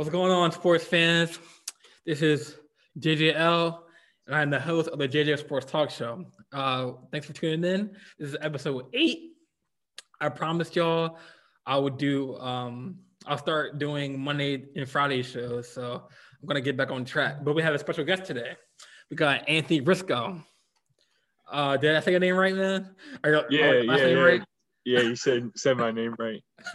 What's going on, sports fans? This is JJL, and I'm the host of the JJL Sports Talk Show. Uh, thanks for tuning in. This is episode eight. I promised y'all I would do. Um, I'll start doing Monday and Friday shows, so I'm gonna get back on track. But we have a special guest today. We got Anthony Briscoe. Uh, did I say your name right, man? You, yeah, yeah, yeah. Right? Yeah, you said said my name right.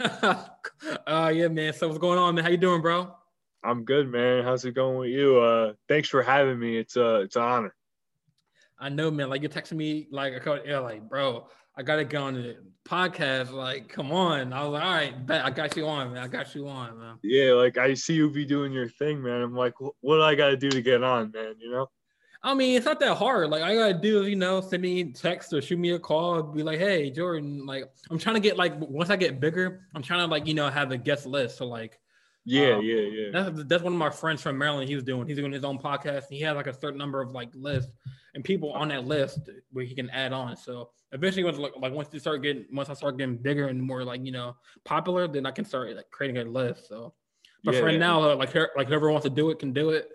uh yeah, man. So what's going on, man? How you doing, bro? I'm good, man. How's it going with you? Uh thanks for having me. It's uh it's an honor. I know, man. Like you're texting me like yeah, like, bro, I gotta get on the podcast. Like, come on. I was like, all right, bet I got you on, man. I got you on, man. Yeah, like I see you be doing your thing, man. I'm like, what do I gotta do to get on, man? You know? I mean, it's not that hard. Like I gotta do, you know, send me text or shoot me a call, be like, hey, Jordan, like I'm trying to get like once I get bigger, I'm trying to like, you know, have a guest list. So like yeah, um, yeah, yeah. That's, that's one of my friends from Maryland. He was doing. He's doing his own podcast. he has like a certain number of like lists and people on that list where he can add on. So eventually, once like, like once you start getting once I start getting bigger and more like you know popular, then I can start like creating a list. So, but yeah, for yeah. now, like like whoever wants to do it can do it.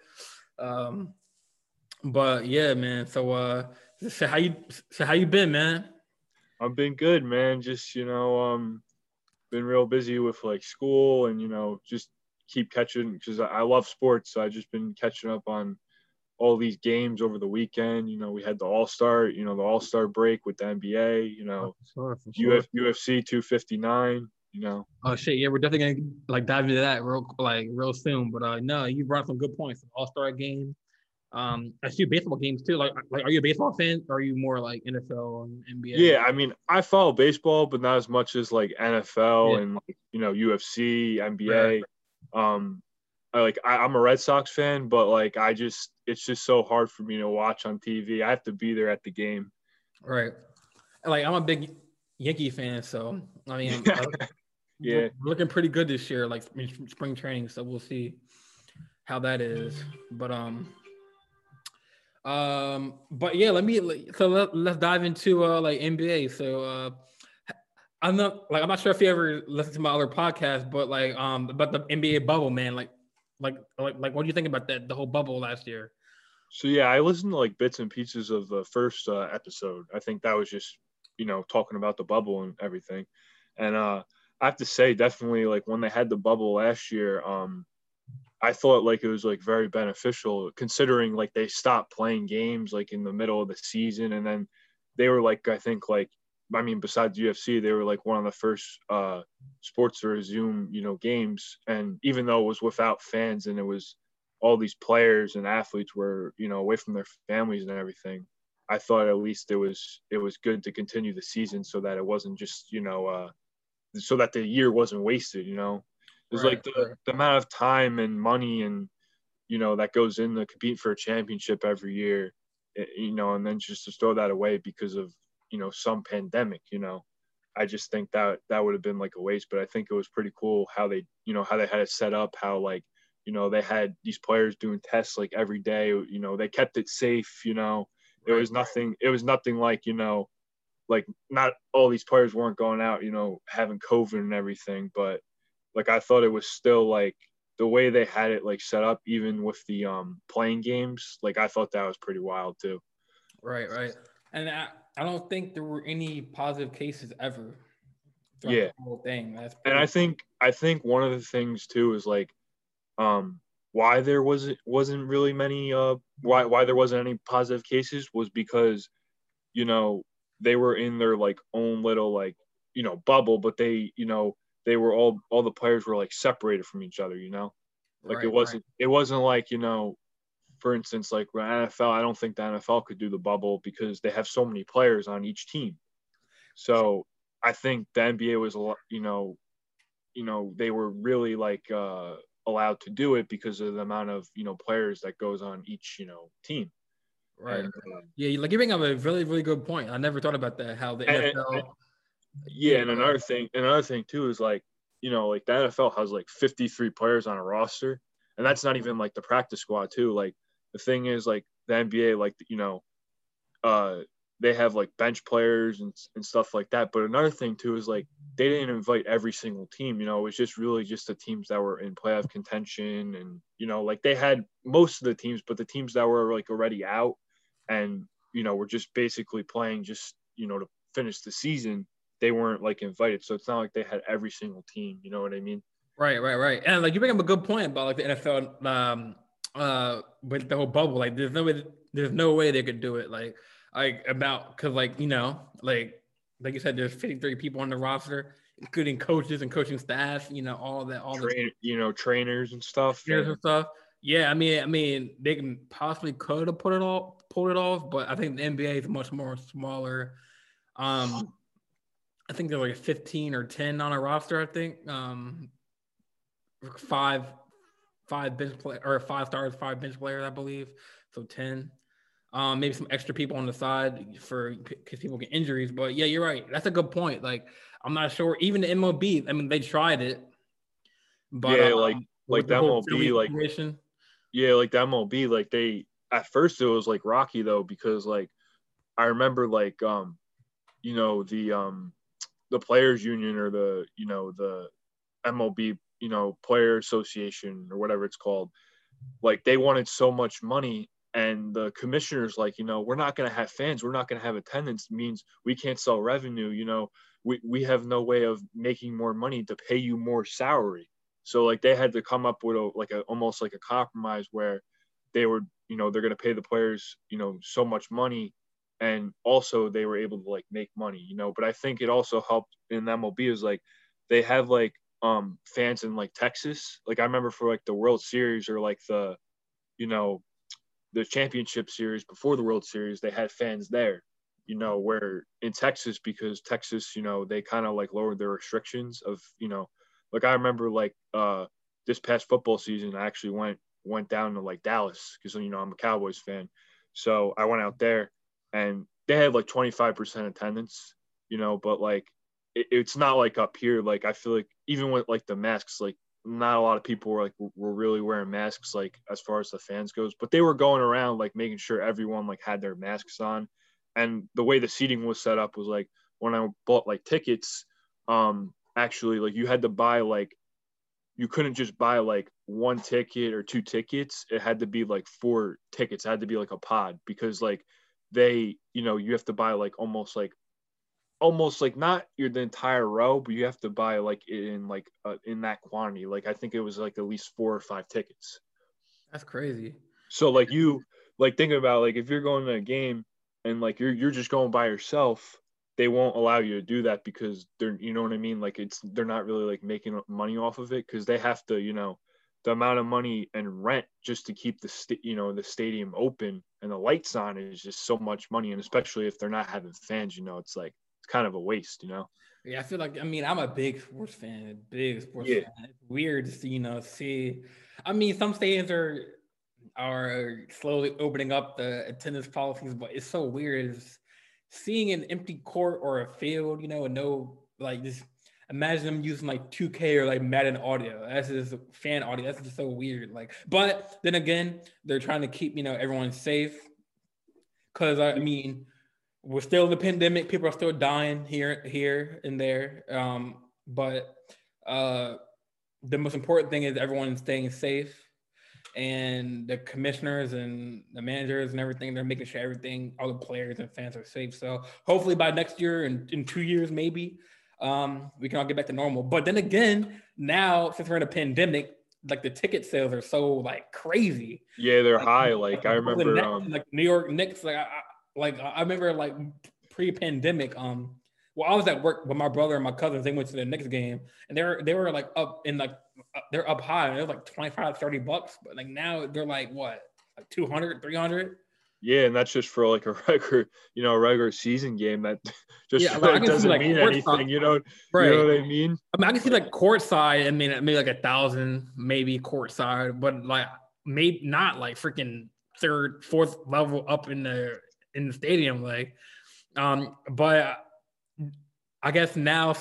Um, but yeah, man. So uh so how you so how you been, man? I've been good, man. Just, you know, um been real busy with like school and you know, just keep catching because I love sports. So I just been catching up on all these games over the weekend. You know, we had the All Star, you know, the All Star break with the NBA. You know, sure, sure. Uf, UFC 259. You know. Oh shit! Yeah, we're definitely gonna like dive into that real like real soon. But uh, no, you brought some good points. All Star game, um, I see baseball games too. Like, like, are you a baseball fan? Or are you more like NFL and NBA? Yeah, I mean, I follow baseball, but not as much as like NFL yeah. and like, you know UFC, NBA. Right. Um, I, like I, am a Red Sox fan, but like I just it's just so hard for me to watch on TV. I have to be there at the game. Right. Like I'm a big Yankee fan, so I mean, yeah, looking pretty good this year, like spring training. So we'll see how that is. But um, um, but yeah, let me so let, let's dive into uh like NBA. So uh I'm not like I'm not sure if you ever listen to my other podcast, but like um about the NBA bubble, man. Like like like like what do you think about that the whole bubble last year? So yeah, I listened to like bits and pieces of the first uh, episode. I think that was just you know talking about the bubble and everything. And uh I have to say definitely like when they had the bubble last year, um I thought like it was like very beneficial considering like they stopped playing games like in the middle of the season and then they were like I think like I mean besides UFC they were like one of the first uh sports to resume you know games. And even though it was without fans and it was all these players and athletes were you know away from their families and everything I thought at least it was it was good to continue the season so that it wasn't just you know uh so that the year wasn't wasted you know there's right, like the, right. the amount of time and money and you know that goes into competing for a championship every year, eh, you know, and then just to throw that away because of you know some pandemic, you know. I just think that that would have been like a waste, but I think it was pretty cool how they, you know, how they had it set up, how like, you know, they had these players doing tests like every day, you know, they kept it safe, you know. It was nothing it was nothing like, you know, like not all these players weren't going out, you know, having COVID and everything, but like I thought it was still like the way they had it like set up, even with the um playing games. Like I thought that was pretty wild too. Right, right. And I, I don't think there were any positive cases ever. Yeah. whole thing. That's and I think I think one of the things too is like um why there wasn't wasn't really many uh why why there wasn't any positive cases was because you know they were in their like own little like you know bubble but they you know they were all all the players were like separated from each other, you know? Like right, it wasn't right. it wasn't like, you know, for instance, like NFL, I don't think the NFL could do the bubble because they have so many players on each team. So I think the NBA was, a lot, you know, you know, they were really like uh, allowed to do it because of the amount of you know players that goes on each you know team. Right. And, uh, yeah, like you bring up a really really good point. I never thought about that. How the and, NFL yeah, and another thing, another thing too is like, you know, like the NFL has like 53 players on a roster, and that's not even like the practice squad too. Like the thing is, like the NBA, like you know, uh, they have like bench players and, and stuff like that. But another thing too is like they didn't invite every single team. You know, it was just really just the teams that were in playoff contention, and you know, like they had most of the teams, but the teams that were like already out, and you know, were just basically playing just you know to finish the season. They weren't like invited, so it's not like they had every single team. You know what I mean? Right, right, right. And like you bring up a good point about like the NFL um uh with the whole bubble. Like there's no way there's no way they could do it. Like like about because like you know like like you said there's 53 people on the roster including coaches and coaching staff you know all that all Train, the you know trainers and stuff trainers and stuff yeah i mean i mean they can possibly could have put it all pulled it off but i think the nba is much more smaller um i think there's like 15 or 10 on a roster i think um five five bench play or five stars five bench players i believe so 10 um, maybe some extra people on the side for because people get injuries. But yeah, you're right. That's a good point. Like I'm not sure. Even the MLB, I mean, they tried it, but yeah, um, like like the MLB, like situation. yeah, like the MLB, like they at first it was like rocky though because like I remember like um you know the um the players union or the you know the MLB you know player association or whatever it's called like they wanted so much money and the commissioners like you know we're not going to have fans we're not going to have attendance means we can't sell revenue you know we, we have no way of making more money to pay you more salary. So like they had to come up with a like a almost like a compromise where they were you know they're going to pay the players you know so much money and also they were able to like make money you know? But i think it also helped in mlb is like they have like um fans in like texas. Like i remember for like the world series or like the you know the championship series before the World Series, they had fans there, you know, where in Texas, because Texas, you know, they kind of like lowered their restrictions of, you know, like I remember like uh this past football season, I actually went went down to like Dallas because you know I'm a Cowboys fan, so I went out there and they had like 25% attendance, you know, but like it, it's not like up here. Like I feel like even with like the masks, like not a lot of people were like were really wearing masks like as far as the fans goes but they were going around like making sure everyone like had their masks on. And the way the seating was set up was like when i bought like tickets um actually like you had to buy like you couldn't just buy like one ticket or two tickets. It had to be like four tickets. It had to be like a pod because like they you know you have to buy like almost like almost like not your the entire row, but you have to buy like in like uh, in that quantity. Like I think it was like at least four or five tickets. That's crazy. So like you like thinking about like if you're going to a game and like you're you're just going by yourself, they won't allow you to do that because they're you know what I mean. Like it's they're not really like making money off of it because they have to you know the amount of money and rent just to keep the st- you know the stadium open and the lights on is just so much money and especially if they're not having fans you know it's like it's kind of a waste, you know. Yeah, I feel like I mean I'm a big sports fan, big sports yeah. fan. It's weird to see, you know, see. I mean, some stadiums are are slowly opening up the attendance policies, but it's so weird. It's seeing an empty court or a field, you know, and no like just imagine them using like 2K or like Madden audio. That's just fan audio. That's just so weird. Like, but then again, they're trying to keep you know everyone safe. Cause I mean, we're still in the pandemic. People are still dying here, here and there. Um, but uh, the most important thing is everyone staying safe, and the commissioners and the managers and everything. They're making sure everything, all the players and fans are safe. So hopefully by next year and in two years maybe, um, we can all get back to normal. But then again, now since we're in a pandemic, like the ticket sales are so like crazy. Yeah, they're like, high. Like I remember, Knicks, um, like New York Knicks. Like I, like I remember like pre-pandemic, um, well, I was at work with my brother and my cousins. They went to the Knicks game and they were they were like up in like they're up high. And it was like 25, 30 bucks. But like now they're like what, like 200, 300? Yeah, and that's just for like a regular, you know, a regular season game. That just yeah, like, doesn't like mean anything. Side. You know, right. you know what I mean? I mean, I can see like court side. I mean, maybe like a thousand, maybe court side, but like maybe not like freaking third, fourth level up in the in the stadium. Like, um, but I guess now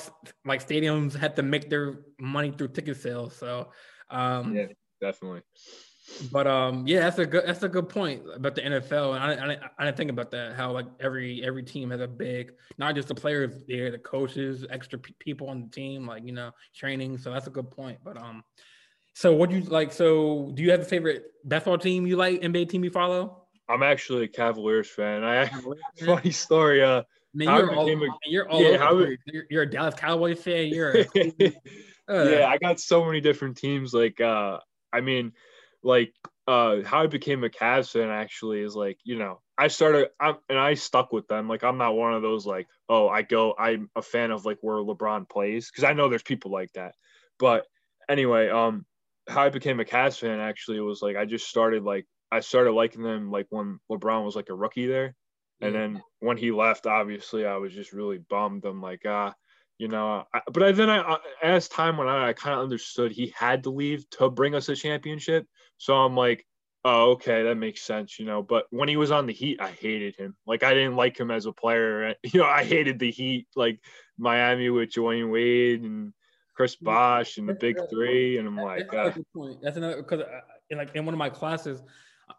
like stadiums have to make their money through ticket sales. So, um, yeah, definitely. But um, yeah, that's a good that's a good point about the NFL, and I, I, I didn't think about that. How like every every team has a big, not just the players there, the coaches, extra p- people on the team, like you know, training. So that's a good point. But um, so what do you like? So do you have a favorite basketball team you like? NBA team you follow? I'm actually a Cavaliers fan. I funny story. Uh, Man, you're all, a, you're all yeah, you're, you're, a Dallas Cowboy fan. You're a, uh, yeah. I got so many different teams. Like, uh, I mean, like uh, how I became a Cavs fan actually is like you know I started I'm, and I stuck with them. Like I'm not one of those like oh I go I'm a fan of like where LeBron plays because I know there's people like that. But anyway, um, how I became a Cavs fan actually was like I just started like I started liking them like when LeBron was like a rookie there. And then when he left, obviously, I was just really bummed. I'm like, ah, you know. I, but I, then I, as time went on, I kind of understood he had to leave to bring us a championship. So I'm like, oh, okay, that makes sense, you know. But when he was on the Heat, I hated him. Like I didn't like him as a player. You know, I hated the Heat, like Miami with Dwyane Wade and Chris Bosh and the Big Three, and I'm like, that's another uh, point. That's another because uh, in like in one of my classes,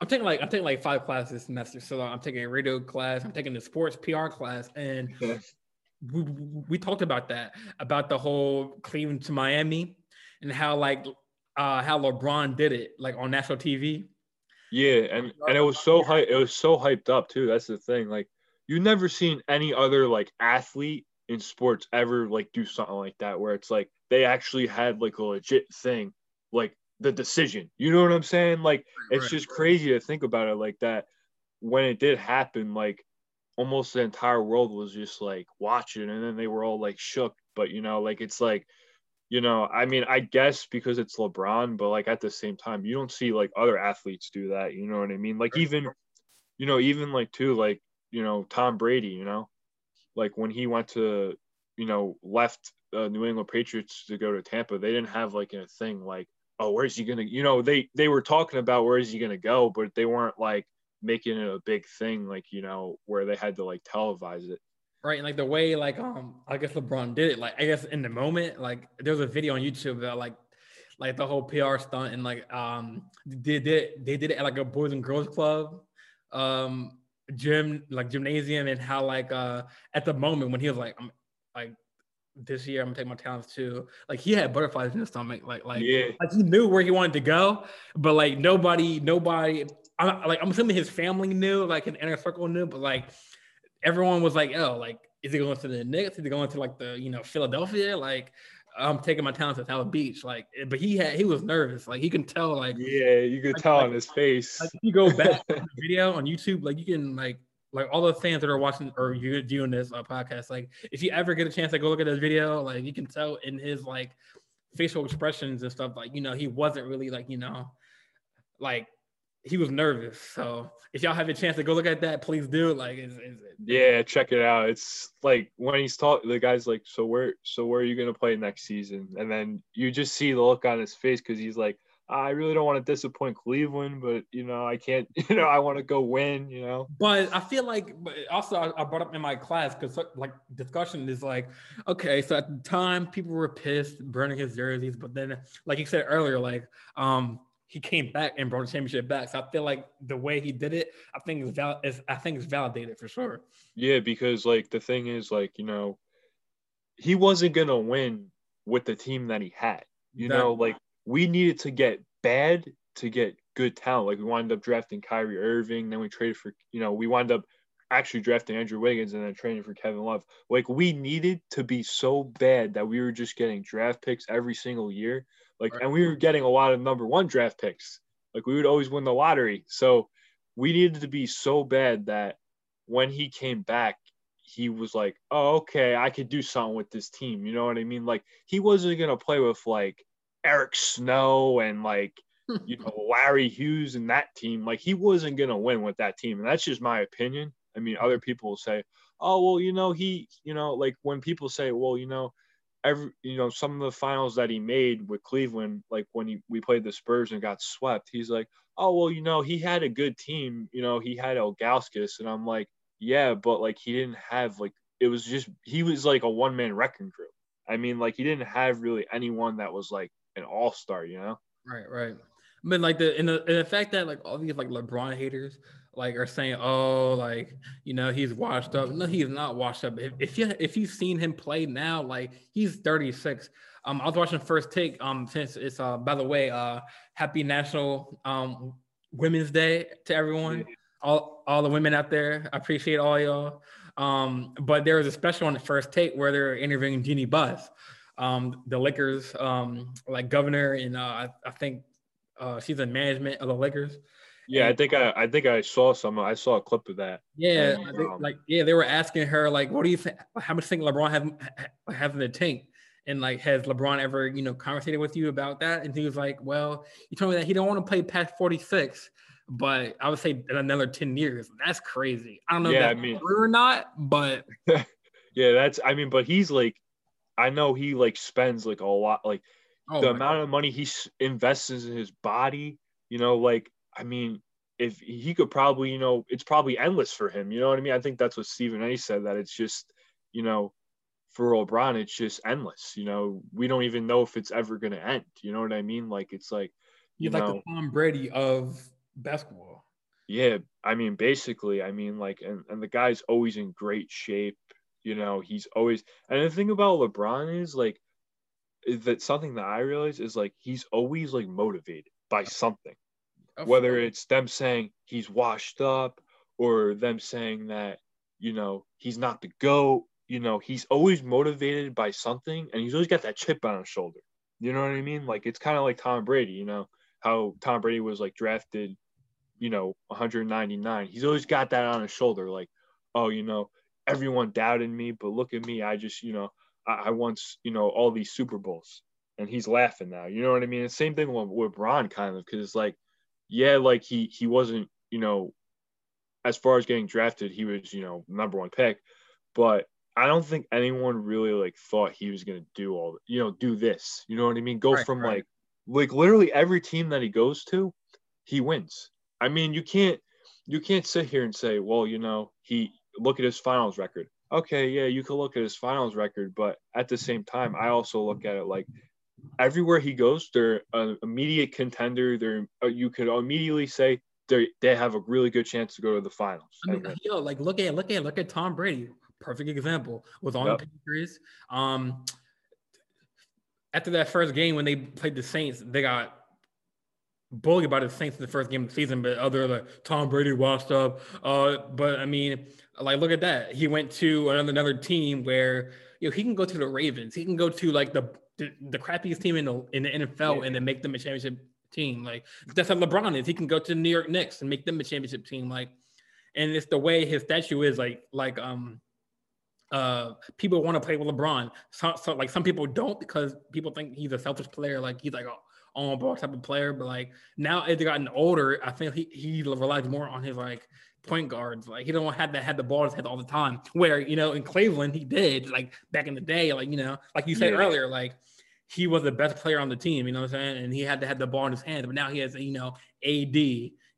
I'm taking like I'm taking like five classes this semester. So I'm taking a radio class, I'm taking the sports PR class, and we, we talked about that about the whole Cleveland to Miami and how like uh how LeBron did it like on national TV. Yeah, and and it was so hype. It was so hyped up too. That's the thing. Like you never seen any other like athlete in sports ever like do something like that where it's like they actually had like a legit thing like the decision. You know what I'm saying? Like it's just crazy to think about it like that. When it did happen, like almost the entire world was just like watching, and then they were all like shook. But you know, like it's like, you know, I mean, I guess because it's LeBron, but like at the same time, you don't see like other athletes do that. You know what I mean? Like even, you know, even like too, like you know, Tom Brady. You know, like when he went to, you know, left uh, New England Patriots to go to Tampa, they didn't have like a thing like oh, where's he gonna? You know, they they were talking about where is he gonna go, but they weren't like making it a big thing, like you know, where they had to like televise it. Right, and like the way like um I guess LeBron did it, like I guess in the moment, like there was a video on YouTube that like like the whole PR stunt and like um they did they did it at like a boys and girls club um gym like gymnasium and how like uh at the moment when he was like I'm like this year I'm gonna take my talents to Like he had butterflies in his stomach, like like yeah. like he knew where he wanted to go, but like nobody, nobody. I'm like I'm assuming his family knew, like an inner circle knew, but like everyone was like, oh, like is he going to the Knicks? Is he going to like the you know Philadelphia? Like I'm taking my talents to South Beach, like, but he had he was nervous, like he can tell, like yeah, you could like, tell like, on his face. Like, if you go back to the video on YouTube, like you can like like all the fans that are watching or you viewing this uh, podcast, like if you ever get a chance to go look at this video, like you can tell in his like facial expressions and stuff, like you know he wasn't really like you know, like he was nervous. So if y'all have a chance to go look at that, please do. Like, is, is it? Yeah, check it out. It's like when he's talking, the guy's like, "So where, so where are you gonna play next season?" And then you just see the look on his face because he's like, I really don't want to disappoint Cleveland, but you know, I can't, you know, I want to go win, you know. But I feel like, but also, I, brought up in my class because like discussion is like, okay, so at the time, people were pissed burning his jerseys, but then, like you said earlier, like, um, he came back and brought the championship back. So I feel like the way he did it, I think is val- is I think is validated for sure. Yeah, because like the thing is, like you know, he wasn't gonna win with the team that he had. You that, know, like we needed to get bad to get good talent. Like we wound up drafting Kyrie Irving, then we traded for, you know, we wound up actually drafting Andrew Wiggins and then trading for Kevin Love. Like we needed to be so bad that we were just getting draft picks every single year. Like, right. and we were getting a lot of number one draft picks. Like we would always win the lottery. So we needed to be so bad that when he came back, he was like, oh, okay, I could do something with this team. You know what I mean? Like he wasn't gonna play with like Eric Snow and like you know Larry Hughes and that team. Like he wasn't gonna win with that team, and that's just my opinion. I mean, other people will say, "Oh, well, you know, he, you know, like when people say, well, you know." Every you know some of the finals that he made with Cleveland, like when he, we played the Spurs and got swept, he's like, oh well, you know he had a good team, you know he had Ilgauskas, and I'm like, yeah, but like he didn't have like it was just he was like a one man wrecking crew. I mean, like he didn't have really anyone that was like an all star, you know? Right, right. But like the in the in the fact that like all these like LeBron haters like are saying, oh, like you know he's washed up. No, he's not washed up. If, if you if you've seen him play now, like he's 36. Um, I was watching First Take. Um, since it's uh by the way, uh, Happy National um Women's Day to everyone, all all the women out there. I appreciate all y'all. Um, but there was a special on the First Take where they're interviewing Jeannie Buss, um, the Lakers um like governor, and uh, I, I think uh she's in management of the Lakers. Yeah, I think I I think I saw some. I saw a clip of that. Yeah, um, like yeah, they were asking her like, "What do you think? How much think LeBron have have in the tank?" And like, has LeBron ever you know conversated with you about that? And he was like, "Well, he told me that he don't want to play past 46, but I would say in another 10 years. That's crazy. I don't know yeah, if that's I mean, true or not, but yeah, that's I mean, but he's like, I know he like spends like a lot, like oh the amount God. of money he invests in his body. You know, like I mean, if he could probably, you know, it's probably endless for him. You know what I mean? I think that's what Stephen A. said that it's just, you know, for LeBron, it's just endless. You know, we don't even know if it's ever going to end. You know what I mean? Like it's like, you He's know, like the Tom Brady of basketball. Yeah, I mean, basically, I mean, like, and, and the guy's always in great shape. You know, he's always, and the thing about LeBron is like, is that something that I realize is like he's always like motivated by something whether it's them saying he's washed up or them saying that you know he's not the goat you know he's always motivated by something and he's always got that chip on his shoulder. You know what i mean? Like it's kind of like tom brady you know how tom brady was like drafted you know 199 he's always got that on his shoulder like oh you know everyone doubted me but look at me. I just you know i, I once you know all these super bowls and he's laughing now. You know what i mean? The same thing with, with Bron kind of because it's like yeah, like he he wasn't, you know, as far as getting drafted, he was, you know, number one pick, but I don't think anyone really like thought he was gonna do all, you know, do this. You know what I mean? Go right, from right. like like literally every team that he goes to, he wins. I mean, you can't you can't sit here and say, well, you know, he look at his finals record. Okay, yeah, you can look at his finals record, but at the same time, I also look at it like everywhere he goes, they're an immediate contender. They're uh, you could immediately say they they have a really good chance to go to the finals. I mean, yo, like look at look at look at Tom Brady, perfect example was on yep. the Patriots. Um, after that first game when they played the Saints, they got bullied by the Saints in the first game of the season, but other like Tom Brady washed up. Uh, but I mean, like look at that. He went to another another team where you know he can go to the Ravens. He can go to like the the, the crappiest team in the in the NFL yeah. and then make them a championship team. Like that's how LeBron is. He can go to the New York Knicks and make them a championship team. Like, and it's the way his statue is. Like like um uh people want to play with LeBron. So, so like some people don't because people think he's a selfish player. Like he's like a on ball type of player. But like now as they gotten older, I think he he relies more on his like point guards. Like he don't have to have the ball in his head all the time. Where you know in Cleveland he did like back in the day. Like you know like you said yeah. earlier like he was the best player on the team. You know what I'm saying? And he had to have the ball in his hands. But now he has you know AD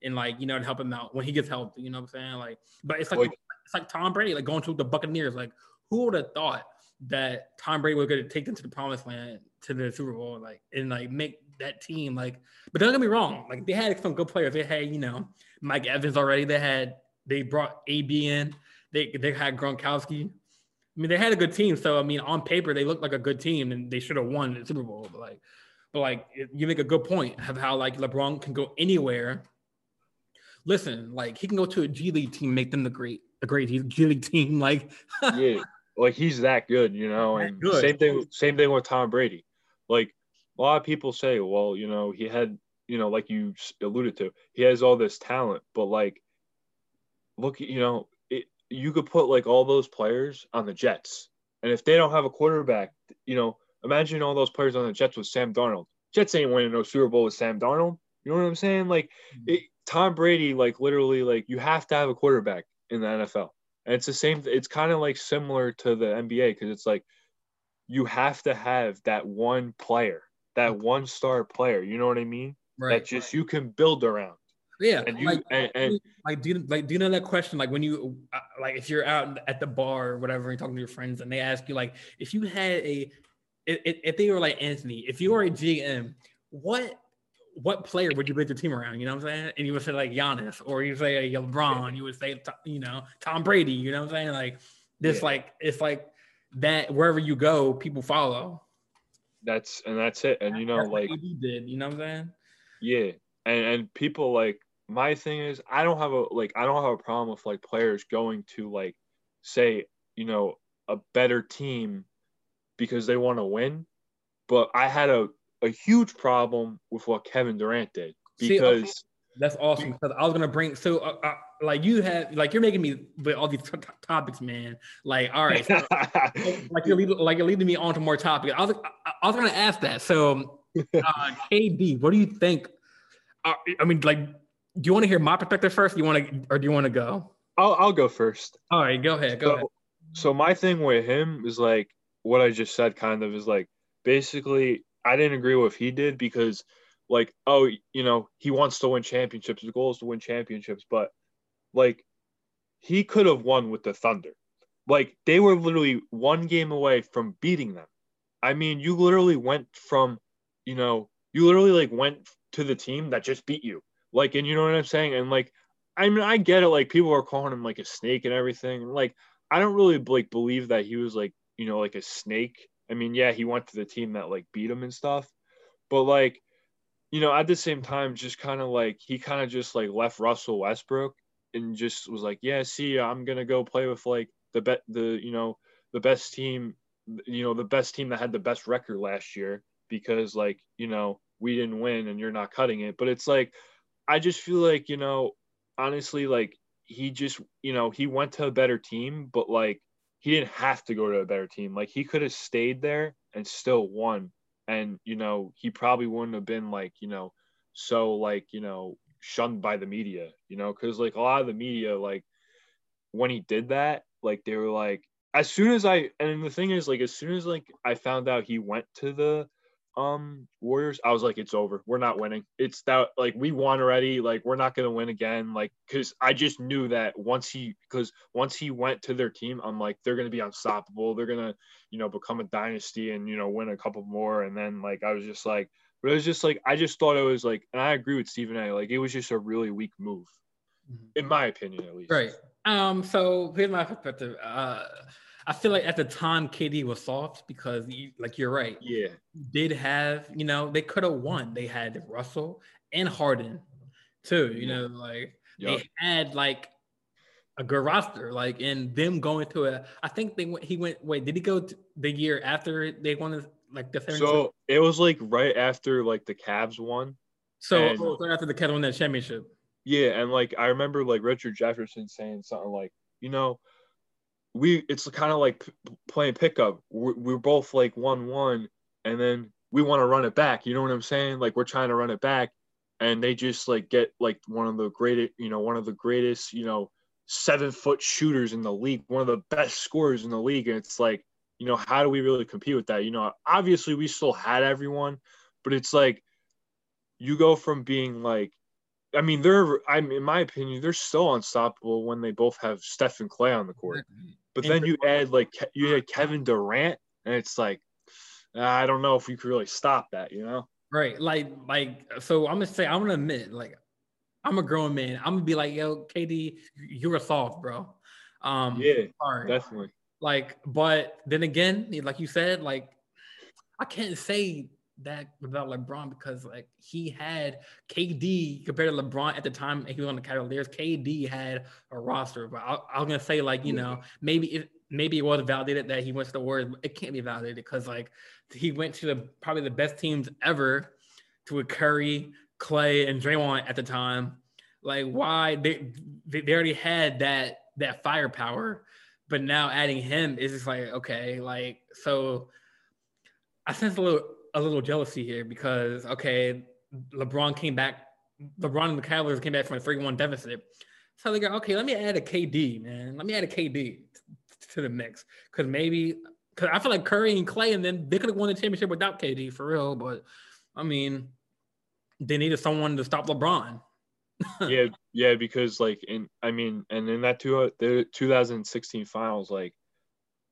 and like you know to help him out when he gets help. You know what I'm saying? Like but it's like, like it's like Tom Brady like going to the Buccaneers. Like who would have thought that Tom Brady was going to take them to the promised land to the Super Bowl like and like make that team like but don't get me wrong like they had some good players they had you know Mike Evans already they had they brought AB in. They they had Gronkowski. I mean they had a good team. So I mean on paper they looked like a good team and they should have won the Super Bowl but like but like you make a good point of how like LeBron can go anywhere. Listen like he can go to a G League team make them the great the great G League team like yeah like he's that good you know and same thing same thing with Tom Brady. Like a lot of people say, well, you know, he had, you know, like you alluded to, he has all this talent, but like, look, you know, it, you could put like all those players on the Jets, and if they don't have a quarterback, you know, imagine all those players on the Jets with Sam Darnold. Jets ain't winning no Super Bowl with Sam Darnold. You know what I'm saying? Like mm-hmm. it, Tom Brady, like literally, like you have to have a quarterback in the NFL, and it's the same. It's kind of like similar to the NBA because it's like you have to have that one player that one star player. You know what I mean? Right. That just you can build around. Yeah, and you like, and, and like do you like do you know that question like when you uh, like if you're out at the bar or whatever and talking to your friends and they ask you like if you had a if, if they were like Anthony if you were a GM what what player would you build your team around? You know what I'm saying? And you would say like Giannis, or you say like LeBron, you would say you know Tom Brady. You know what I'm saying? Like this, yeah. like it's like that. Wherever you go, people follow. That's and that's it. And you know, that's like he did. You know what I'm saying? Yeah, and and people like my thing is I don't have a like I don't have a problem with like players going to like say you know a better team because they want to win, but I had a a huge problem with what Kevin Durant did because. See, okay. That's awesome because I was gonna bring so uh, uh, like you have like you're making me with all these t- t- topics, man. Like all right, so, like you're leading, like you're leading me on to more topics. I was I, I was gonna ask that. So, uh, KD, what do you think? Uh, I mean, like, do you want to hear my perspective first? Do you want to, or do you want to go? I'll I'll go first. All right, go ahead. Go so, ahead. So my thing with him is like what I just said. Kind of is like basically I didn't agree with what he did because like oh you know he wants to win championships his goal is to win championships but like he could have won with the thunder like they were literally one game away from beating them i mean you literally went from you know you literally like went to the team that just beat you. Like and you know what i'm saying? And like i mean i get it. Like people are calling him like a snake and everything. Like i don't really like believe that he was like you know like a snake. I mean, yeah, he went to the team that like beat him and stuff, but like, you know, at the same time, just kind of like he kind of just like left Russell Westbrook and just was like, yeah, see, I'm gonna go play with like the bet the you know the best team, you know, the best team that had the best record last year because like you know we didn't win and you're not cutting it, but it's like I just feel like you know honestly like he just you know he went to a better team, but like he didn't have to go to a better team. Like he could have stayed there and still won. And, you know, he probably wouldn't have been like, you know, so like, you know, shunned by the media, you know, because like a lot of the media, like when he did that, like they were like, as soon as I, and the thing is, like, as soon as like I found out he went to the um Warriors, I was like, it's over. We're not winning. It's that like we won already. Like we're not gonna win again. Like because I just knew that once he because once he went to their team, I'm like they're gonna be unstoppable. They're gonna you know become a dynasty and you know win a couple more. And then like I was just like, but it was just like I just thought it was like, and I agree with Stephen A. Like it was just a really weak move, mm-hmm. in my opinion at least. Right. Um. So here's my perspective. Uh I feel like at the time KD was soft because, like you're right. Yeah. Did have you know they could have won. They had Russell and Harden, too. You know, like yep. they had like a good roster. Like and them going to a. I think they went. He went. Wait, did he go the year after they won? the Like the. So it was like right after like the Cavs won. So and, oh, right after the Cavs won that championship. Yeah, and like I remember like Richard Jefferson saying something like, you know we it's kind of like playing pickup. We're, we're both like one one, and then we want to run it back. You know what I'm saying? Like we're trying to run it back, and they just like get like one of the greatest, you know, one of the greatest, you know, seven foot shooters in the league, one of the best scorers in the league, and it's like, you know, how do we really compete with that? You know, obviously we still had everyone, but it's like you go from being like I mean, they're. I'm in my opinion, they're so unstoppable when they both have Steph and Clay on the court. Mm-hmm. But then you add like you had Kevin Durant, and it's like I don't know if you could really stop that, you know? Right. Like like so I'm gonna say I'm gonna admit like I'm a grown man. I'm gonna be like, yo, KD, you're a soft, bro. Um yeah, sorry. definitely. Like, but then again, like you said, like I can't say that without LeBron because like he had KD compared to LeBron at the time he was on the Cavaliers. KD had a roster, but I, I was gonna say like you know maybe it maybe it was validated that he went to the Warriors, it can't be validated because like he went to the probably the best teams ever to a Curry, Clay, and Draymond at the time. Like why they they already had that that firepower, but now adding him is just like okay, like so. I sense a little a little jealousy here because okay, LeBron came back. LeBron and the Cavaliers came back from a 3-1 deficit. So they go, okay, let me add a KD, man. Let me add a KD to the mix because maybe because I feel like Curry and Clay, and then they could have won the championship without KD for real. But I mean, they needed someone to stop LeBron. yeah, yeah, because like in I mean, and in that two the 2016 finals, like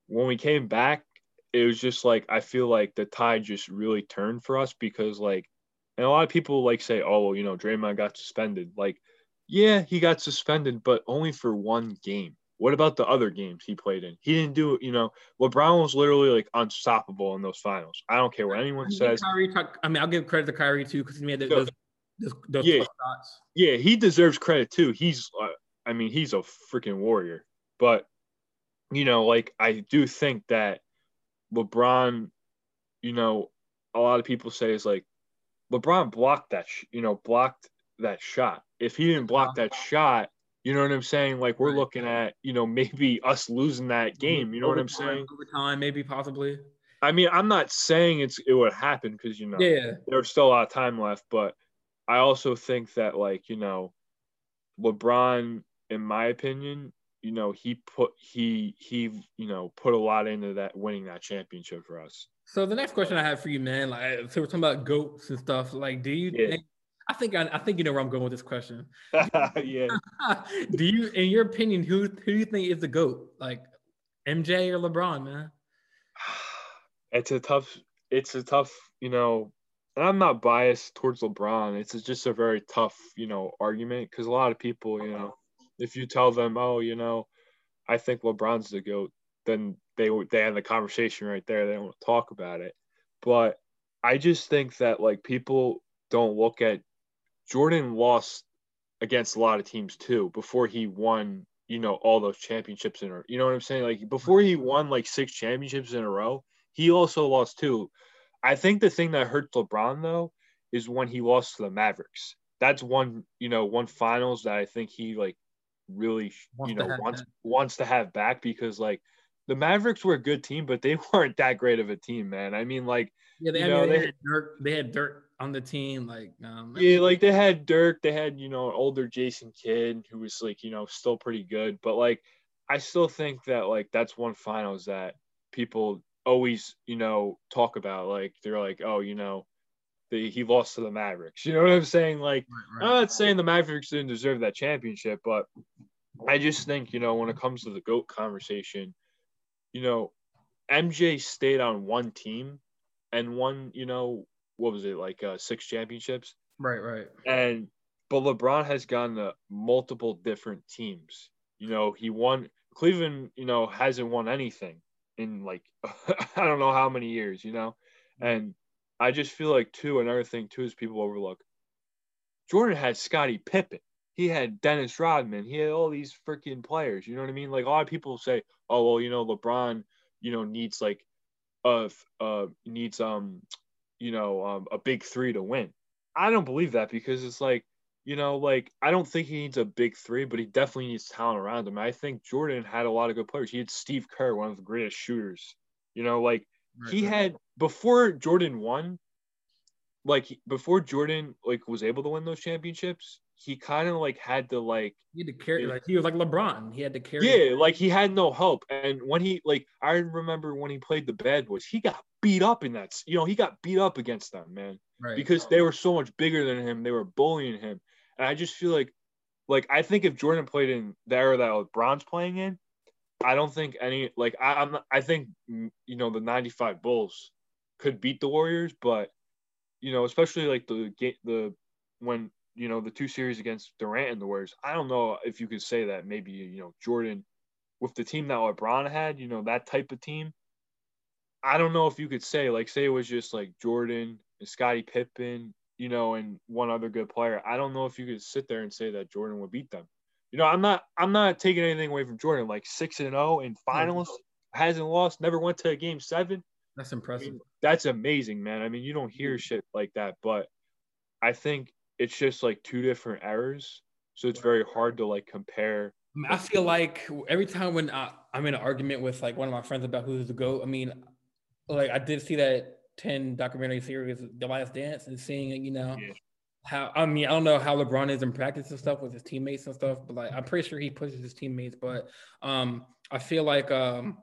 when we came back, it was just like I feel like the tide just really turned for us because like And a lot of people like say, "Oh, well, you know, Draymond got suspended." Like, yeah, he got suspended, but only for one game. What about the other games he played in? He didn't do, you know, LeBron was literally like unstoppable in those finals. I don't care what anyone says. Kyrie, I mean, I'll give credit to Kyrie too because he made those, those, those yeah, yeah, he deserves credit too. He's, uh, I mean, he's a freaking warrior. But you know, like I do think that LeBron, you know, a lot of people say is like LeBron blocked that, sh- you know, blocked that shot. If he didn't block that uh-huh. shot, you know what I'm saying? Like we're looking at, you know, maybe us losing that game. You know what I'm saying? Over time, maybe possibly. I mean, I'm not saying it's it would happen because you know yeah. there's still a lot of time left, but I also think that like you know, LeBron, in my opinion, you know he put he he you know put a lot into that winning that championship for us. So the next question I have for you, man, like so we're talking about goats and stuff. Like, do you yeah. think? I think I, I, think you know where I'm going with this question. yeah. do you, in your opinion, who who do you think is the goat? Like MJ or LeBron, man? It's a tough. It's a tough. You know, and I'm not biased towards LeBron. It's just a very tough, you know, argument because a lot of people, you know, if you tell them, oh, you know, I think LeBron's the goat, then they they have the conversation right there. They don't talk about it. But I just think that like people don't look at Jordan lost against a lot of teams too before he won, you know, all those championships in a you know what I'm saying? Like before he won like six championships in a row, he also lost two. I think the thing that hurts LeBron though is when he lost to the Mavericks. That's one, you know, one finals that I think he like really wants you know wants that. wants to have back because like the Mavericks were a good team, but they weren't that great of a team, man. I mean, like yeah, they, you know, they, they, had Dirk, they had Dirk on the team, like um, yeah, like they had Dirk, they had you know older Jason Kidd who was like you know still pretty good, but like I still think that like that's one finals that people always you know talk about. Like they're like, oh, you know, the, he lost to the Mavericks. You know what I'm saying? Like, right, right. I'm not saying the Mavericks didn't deserve that championship, but I just think, you know, when it comes to the GOAT conversation, you know, MJ stayed on one team and won, you know, what was it, like uh, six championships? Right, right. And, but LeBron has gone to multiple different teams. You know, he won, Cleveland, you know, hasn't won anything in like, I don't know how many years, you know? And, I just feel like too another thing too is people overlook. Jordan had Scottie Pippen. He had Dennis Rodman. He had all these freaking players. You know what I mean? Like a lot of people say, "Oh well, you know, LeBron, you know, needs like, uh, uh, needs um, you know, um, a big three to win." I don't believe that because it's like, you know, like I don't think he needs a big three, but he definitely needs talent around him. I think Jordan had a lot of good players. He had Steve Kerr, one of the greatest shooters. You know, like Right, he right. had before Jordan won, like before Jordan like was able to win those championships, he kind of like had to like he had to carry like he was like LeBron. He had to carry. Yeah, like he had no help. And when he like I remember when he played the Bad Boys, he got beat up in that. You know, he got beat up against them, man. Right. Because they were so much bigger than him. They were bullying him. And I just feel like like I think if Jordan played in the era that LeBron's playing in, I don't think any like I, I'm I think mm, you know the '95 Bulls could beat the Warriors, but you know especially like the game the when you know the two series against Durant and the Warriors. I don't know if you could say that maybe you know Jordan with the team that LeBron had, you know that type of team. I don't know if you could say like say it was just like Jordan and Scottie Pippen, you know, and one other good player. I don't know if you could sit there and say that Jordan would beat them you know, I'm not I'm not taking anything away from Jordan. Like six and zero in finals, hasn't lost, never went to a game seven. That's impressive. I mean, that's amazing, man. I mean, you don't hear mm-hmm. shit like that, but I think it's just like two different errors, so it's very hard to like compare. I feel like every time when I, am in an argument with like one of my friends about who's the goat, I mean, like I did see that ten documentary series, The Last Dance, and seeing it, you know. Yeah how I mean I don't know how LeBron is in practice and stuff with his teammates and stuff, but like I'm pretty sure he pushes his teammates. But um, I feel like um,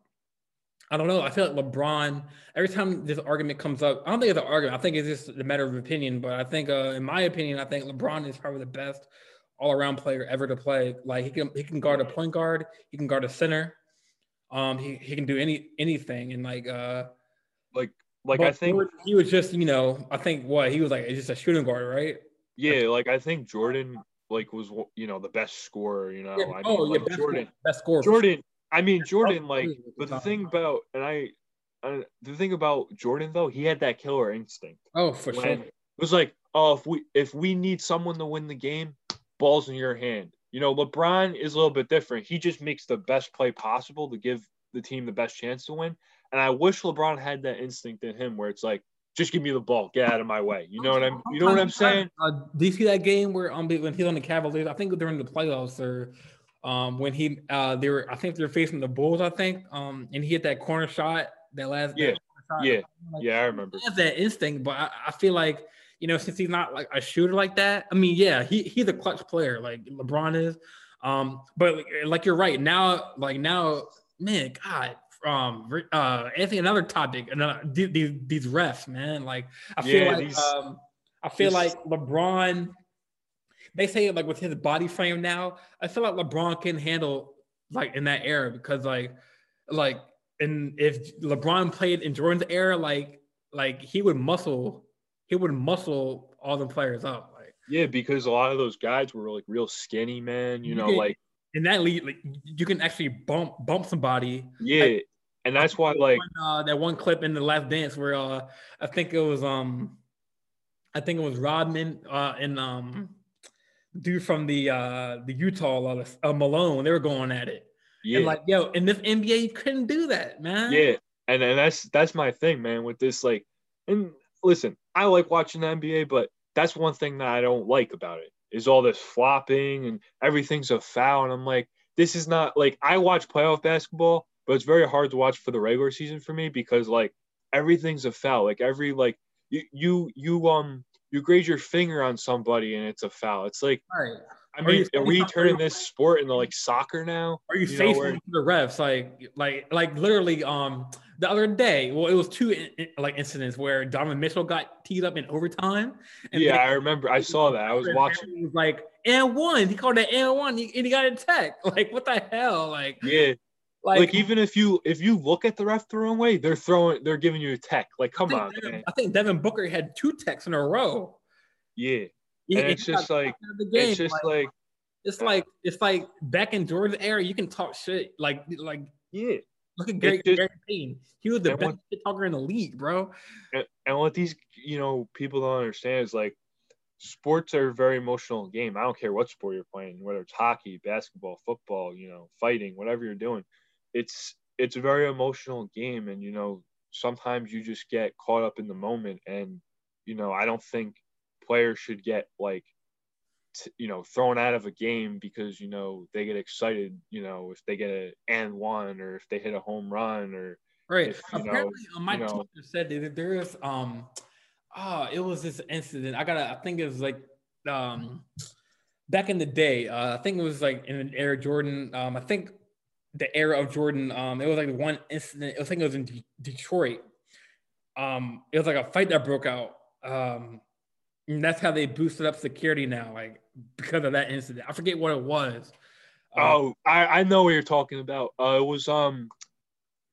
I don't know. I feel like LeBron. Every time this argument comes up, I don't think it's an argument. I think it's just a matter of opinion. But I think, uh, in my opinion, I think LeBron is probably the best all-around player ever to play. Like he can he can guard a point guard, he can guard a center. Um, he, he can do any anything, and like uh, like like I think he was just, you know, I think what he was like just a shooting guard, right? Yeah, like I think Jordan like was you know the best scorer. You know, Yeah, I mean, oh, yeah, best Jordan. best score. Jordan. I mean Jordan. Oh, Like, the but the thing about and I, uh, the thing about Jordan though, he had that killer instinct. Oh, for sure. it was like, oh, if we if we need someone to win the game, balls in your hand. You know, LeBron is a little bit different. He just makes the best play possible to give the team the best chance to win. And I wish LeBron had that instinct in him where it's like, just give me the ball, get out of my way. You know what I'm you know what I'm saying? Uh, do you see that game where um when he's on the Cavaliers? I think during the playoffs or um when he uh they were I think they were facing the Bulls. I think um and he hit that corner shot that last Yeah, that. Yeah, Like, yeah, I remember. He has that instinct, but I, I feel like you know since he's not like a shooter like that. I mean, yeah, he he's a clutch player like LeBron is. Um, but like, like you're right now, like now, man, God. Um, uh, Anthony, another topic, another these, these, these refs, man. Like, I feel Yeah, like these- um, I feel this- like LeBron. They say like with his body frame now, I feel like LeBron can handle like in that era because like, like, and if LeBron played in Jordan's era, like, like he would muscle, he would muscle all the players up. Like Yeah, because a lot of those guys were like real skinny, man. You You know, like in that league, like you can actually bump bump somebody. yeah, and that's why like One, uh, that one clip in the Last Dance where uh, I think it was um, I think it was Rodman uh, and um, dude from the uh the Utah uh, uh, Malone. They were going at it. yeah, And like, yo, in this NBA, you couldn't do that, man. yeah, and and that's that's my thing, man. With this, like, and listen, I like watching the NBA, but that's one thing that I don't like about it is all this flopping and everything's a foul, and I'm like, this is not like I watch playoff basketball, but it's very hard to watch for the regular season for me because like everything's a foul. Like every like you you you um you graze your finger on somebody and it's a foul. It's like Right. I mean, are we turning this sport into like soccer now? Are you, You faithful where- to the refs? Like, like, like, literally, um, the other day, well, it was two in, in- like incidents where Donovan Mitchell got teed up in overtime. yeah, then- I remember. I saw that. I was watching. He was like, and one. He called it and one, and he got a tech. Like, what the hell? Like, Yeah, like, like, even if you if you look at the ref the wrong way, they're throwing, they're giving you a tech. Like, come think on, Devin- man. I think Devin Booker had two techs in a row. Yeah, He- and he just like the game. it's just like, like it's uh, like it's like back in Jordan's era, you can talk shit. Like, like yeah. look at Gary, just- Gary Payton. He was the best what- shit talker in the league, bro. And, and what these you know people don't understand is like sports are a very emotional game. I don't care what sport you're playing, whether it's hockey, basketball, football, you know, fighting, whatever you're doing. It's it's a very emotional game, and you know sometimes you just get caught up in the moment, and you know I don't think players should get like t- you know thrown out of a game because you know they get excited you know if they get a and one or if they hit a home run or Right. if, you know- Apparently, uh, my you know- teacher said that there is um, ah, it was this incident. I gotta. I think it was like um, back in the day. Uh, I think it was like in an era Jordan. Um, I think the era of Jordan. Um, it was like one incident. I think it was in De- Detroit. Um, it was like a fight that broke out. Um, and that's how they boosted up security now, like because of that incident. I forget what it was. Um, Oh, I, I know what you're talking about. Uh, it was um,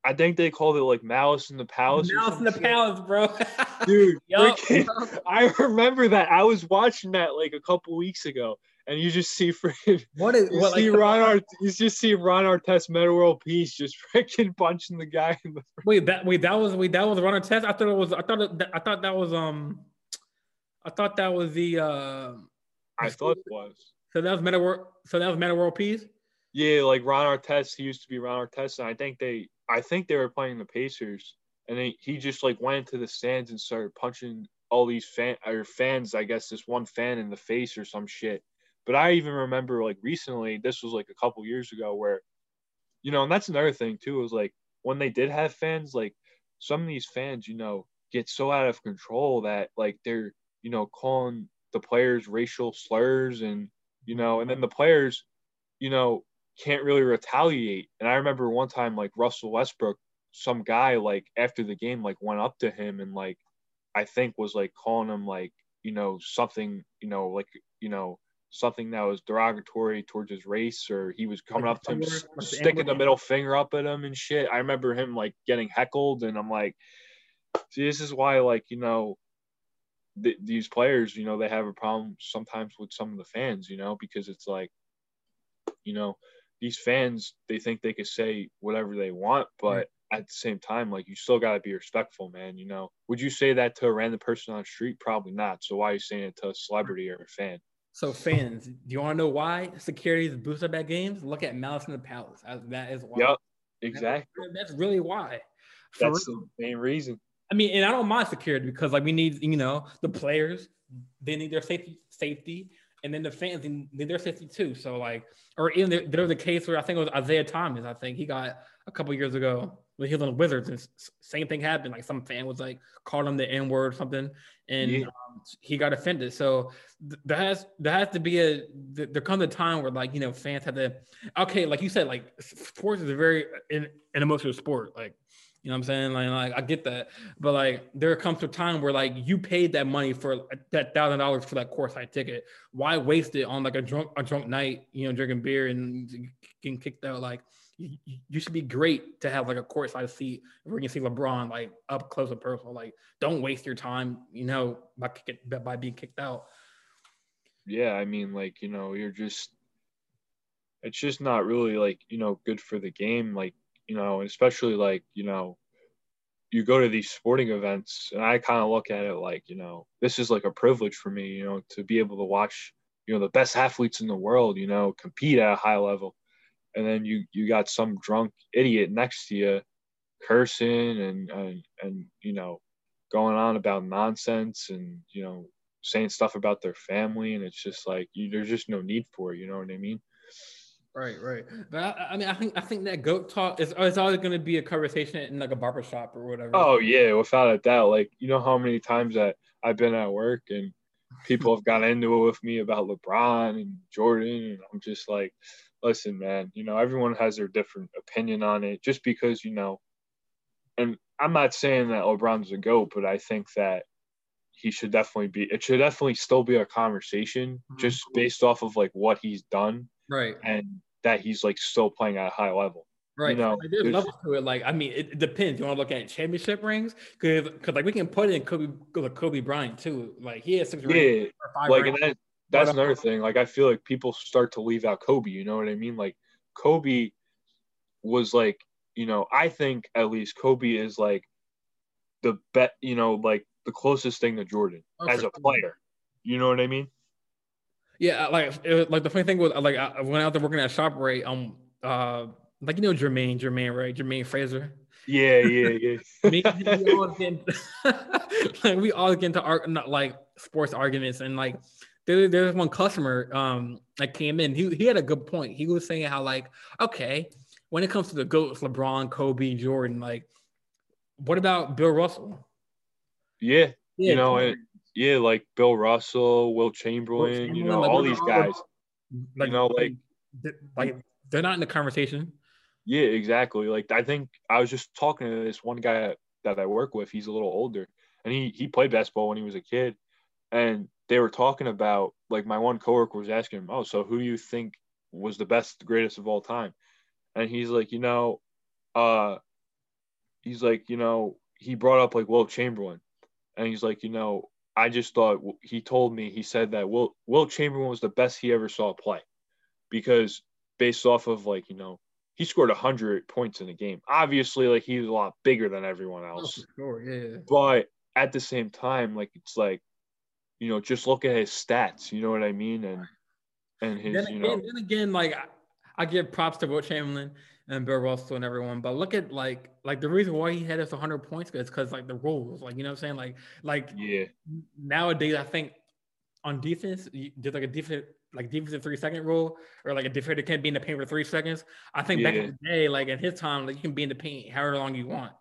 I think they called it like Malice in the Palace. Mouse in the palace, bro. dude. Yup. freaking- I remember that. I was watching that like a couple weeks ago, and you just see freaking, What is you what see like? Ron Art, you just see Ron Artest Metta World Peace just freaking punching the guy in the. Wait, that wait, that was wait, that was Ron Artest. I thought it was. I thought it, I thought that was um. I thought that was the. uh I thought it was. So that was Metta World. So that was Metta World Peace. Yeah, like Ron Artest, he used to be Ron Artest, and I think they, I think they were playing the Pacers, and they, he just like went into the stands and started punching all these fan or fans, I guess this one fan in the face or some shit. But I even remember like recently, this was like a couple years ago, where, you know, and that's another thing too, is like when they did have fans, like some of these fans, you know, get so out of control that like they're, you know, calling the players racial slurs and you know, and then the players, you know, can't really retaliate. And I remember one time like Russell Westbrook, some guy like after the game like went up to him and like I think was like calling him like, you know, something, you know, like, you know, something that was derogatory towards his race or he was coming Like up to him the s- N-word, like the sticking the middle finger up at him and shit. I remember him like getting heckled and I'm like See, this is why, like you know, th- these players, you know, they have a problem sometimes with some of the fans, you know, because it's like, you know, these fans they think they could say whatever they want, but at the same time, like you still gotta be respectful, man. You know, would you say that to a random person on the street? Probably not. So why are you saying it to a celebrity or a fan? So fans, do you want to know why security is boosted at games? Look at Malice in the Palace. That is why. Yep, exactly. That's, that's really why. For that's real. the main reason. I mean, and I don't mind security because like we need, you know, the players, they need their safety, safety, and then the fans need their safety too. So like, or even there, there was a case where I think it was Isaiah Thomas. I think he got a couple years ago when he was on the Wizards, and same thing happened. Like some fan was like called him the N word or something, and yeah. um, he got offended. So th- there has there has to be a th- there comes a time where like you know fans have to okay, like you said, like sports is a very an, an emotional sport. Like you know what I'm saying? Like, like I get that, but like there comes a time where like you paid that money for that thousand dollars for that courtside ticket. Why waste it on like a drunk a drunk night? You know, drinking beer and getting kicked out. Like you, you should be great to have like a courtside seat where you see LeBron like up close and personal. Like, don't waste your time. You know, by by being kicked out. Yeah, I mean, like you know, you're just it's just not really like you know good for the game. Like you know, especially like, you know, you go to these sporting events and I kind of look at it like, you know, this is like a privilege for me, you know, to be able to watch, you know, the best athletes in the world, you know, compete at a high level. And then you you got some drunk idiot next to you cursing and and, and you know, going on about nonsense and, you know, saying stuff about their family and it's just like you, there's just no need for it, you know what I mean? Right, right. But I, I, mean, I think I think that goat talk is it's always going to be a conversation in like a barbershop or whatever. Oh yeah, without a doubt. Like you know how many times that I've been at work and people have gotten into it with me about LeBron and Jordan, and I'm just like, listen, man. You know, everyone has their different opinion on it. Just because you know, and I'm not saying that LeBron's a goat, but I think that he should definitely be. It should definitely still be a conversation, mm-hmm. just based off of like what he's done right and that he's like still playing at a high level. Right. You know, like, there's, levels to it. Like, I mean, it depends. You want to look at championship rings? Because, like we can put it in Kobe, Kobe Bryant too. Like he has six yeah, rings. like, rings. and that, that's another thing. Like, I feel like people start to leave out Kobe. You know what I mean? Like, Kobe was like, you know, I think at least Kobe is like the bet. You know, like the closest thing to Jordan oh, as a player. You know what I mean? Yeah, like it, like the funny thing was like I went out there working at ShopRite. Um, uh, like you know Jermaine, Jermaine, right? Jermaine Fraser. Yeah, yeah, yeah. Me, we all get like we all get into art, like sports arguments, and like there, there's one customer um that came in. He he had a good point. He was saying how like okay, when it comes to the goats, LeBron, Kobe, Jordan, like what about Bill Russell? Yeah, yeah you know, yeah, like Bill Russell, Will Chamberlain, Chamberlain you know, like, all these guys. Like, you know, like like they're not in the conversation. Yeah, exactly. Like I think I was just talking to this one guy that I work with. He's a little older, and he he played basketball when he was a kid, and they were talking about like my one coworker was asking him, "Oh, so who do you think was the best, greatest of all time?" And he's like, you know, uh, he's like, you know, he brought up like Will Chamberlain, and he's like, you know, I just thought he told me he said that Will Wilt Chamberlain was the best he ever saw play because based off of like you know he scored 100 points in a game. Obviously like he's a lot bigger than everyone else. Oh, sure. Yeah. But at the same time like it's like you know just look at his stats you know what i mean and and his then you again, know then again like I, I give props to Wilt Chamberlain and Bill Russell and everyone. But look at like like the reason why he had us 100 points is because like the rules, like you know what I'm saying, like like yeah. Nowadays, I think on defense, there's like a defense like defensive three second rule or like a defender can't be in the paint for three seconds. I think yeah. back in the day, like in his time, like you can be in the paint however long you want.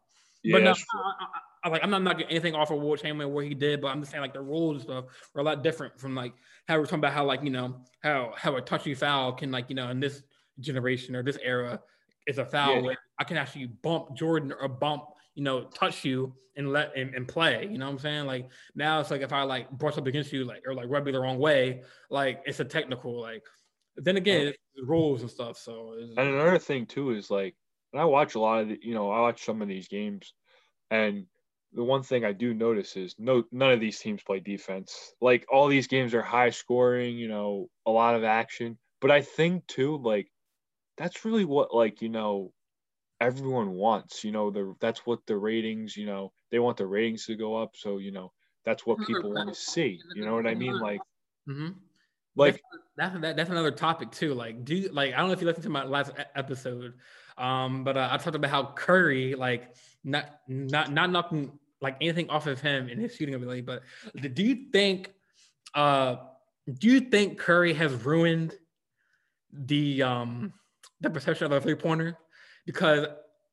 Yeah, but no, I, I, like I'm not knocking anything off of Wilt Chamberlain what he did, but I'm just saying like the rules and stuff are a lot different from like how we're talking about how like you know how how a touchy foul can like you know in this generation or this era is a foul yeah. where I can actually bump Jordan or bump, you know, touch you and let and, and, play. You know what I'm saying? Like now it's like if I like brush up against you like or like rub you the wrong way, like it's a technical like. Then again, rules and stuff. So and another thing too is like, and I watch a lot of the, you know I watch some of these games, and the one thing I do notice is no none of these teams play defense. Like all these games are high scoring, you know, a lot of action. But I think too, like that's really what like you know everyone wants. You know, the that's what the ratings. You know, they want the ratings to go up. So you know, that's what people want to see. You know what I mean? Like, mm-hmm. like that's that's, that, that's another topic too. Like, do you, like I don't know if you listened to my last episode, um, but uh, I talked about how Curry like not not not knocking like anything off of him in his shooting ability. But do you think, uh, do you think Curry has ruined the um the perception of a three pointer? Because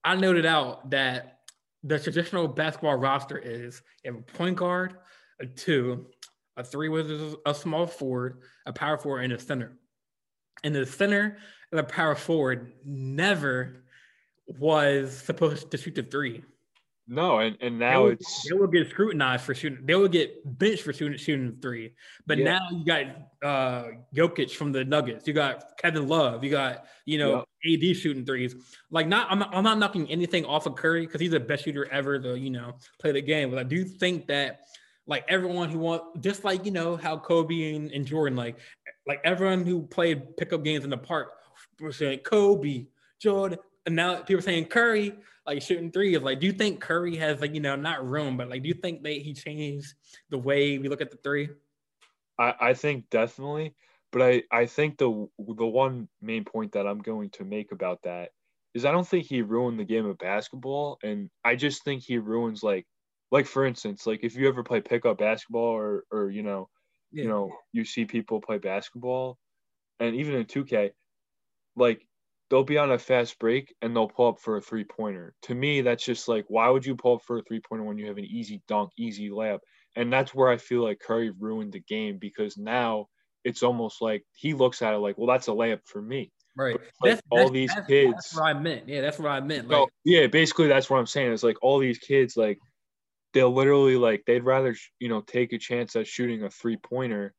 I noted out that the traditional basketball roster is a point guard, a two, a three with a small forward, a power forward, and a center. And the center and the power forward never was supposed to shoot the three. No, and, and now they it's they will get scrutinized for shooting. They will get benched for shooting shooting three. But yeah. now you got uh Jokic from the Nuggets. You got Kevin Love. You got you know yep. AD shooting threes. Like not I'm not, I'm not knocking anything off of Curry because he's the best shooter ever to you know play the game. But I do think that like everyone who want just like you know how Kobe and, and Jordan like like everyone who played pickup games in the park were saying Kobe, Jordan, and now people are saying Curry like shooting three is like, do you think Curry has like, you know, not room, but like, do you think that he changed the way we look at the three? I, I think definitely, but I, I think the the one main point that I'm going to make about that is I don't think he ruined the game of basketball, and I just think he ruins like like for instance, like if you ever play pickup basketball or or you know, yeah. you know, you see people play basketball, and even in 2K, like they'll be on a fast break and they'll pull up for a three pointer. To me, that's just like, why would you pull up for a three pointer when you have an easy dunk, easy layup? And that's where I feel like Curry ruined the game because now it's almost like he looks at it like, well, that's a layup for me. Right. Like that's, all that's, these that's, kids. That's what I meant. Yeah, that's what I meant. Like, yeah, basically that's what I'm saying. It's like all these kids, like they'll literally like they'd rather you know take a chance at shooting a three pointer,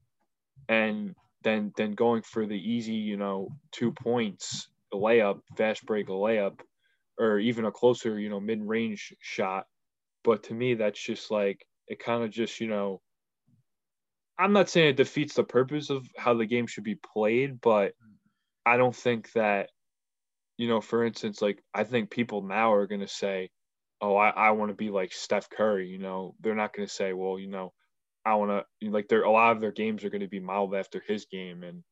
and then than going for the easy you know two points a layup, fast break a layup, or even a closer, you know, mid range shot. But to me, that's just like it kind of just, you know, I'm not saying it defeats the purpose of how the game should be played, but I don't think that, you know, for instance, like I think people now are gonna say, Oh, I, I want to be like Steph Curry, you know, they're not gonna say, Well, you know, I wanna like they're a lot of their games are gonna be modeled after his game and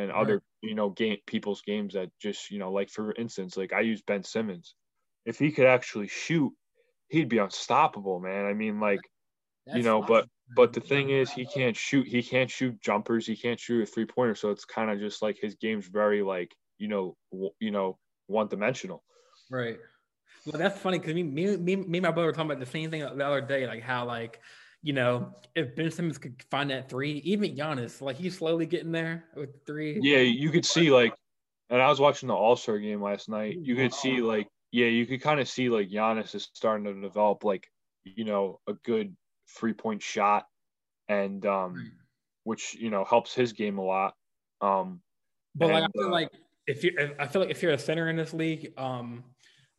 and right. other you know game people's games that just you know like for instance like I use Ben Simmons. If he could actually shoot he'd be unstoppable man. I mean like That's you know but but the thing is he can't shoot he can't shoot jumpers he can't shoot a three pointer so it's kind of just like his game's very like you know w- you know one dimensional right. Well that's funny because me, me me me and my brother were talking about the same thing the other day like how like you know, if Ben Simmons could find that three, even Giannis, like he's slowly getting there with three. Yeah, you could see like, and I was watching the All Star game last night. You could see like, yeah, you could kind of see like Giannis is starting to develop like, you know, a good three point shot, and um, which you know helps his game a lot. Um, but and, like I feel uh, like if you, I feel like if you're a center in this league, um,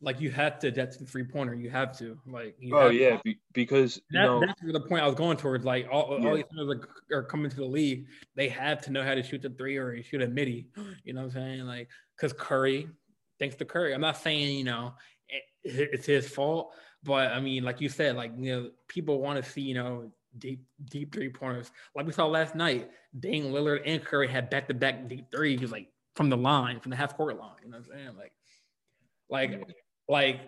like you have to to the three pointer. You have to like. oh yeah, be, because that, know, that's the point I was going towards. Like all, yeah. all these players are, are coming to the league, they have to know how to shoot the three or shoot a midi. You know what I'm saying? Like because Curry, thanks to Curry. I'm not saying you know eh, it, it's his fault, but I mean, like you said, like you know, people want to see you know deep deep three pointers. Like we saw last night, Dame Lillard and Curry had back to back deep threes, like from the line, from the half court line. You know what I'm saying? Like, like like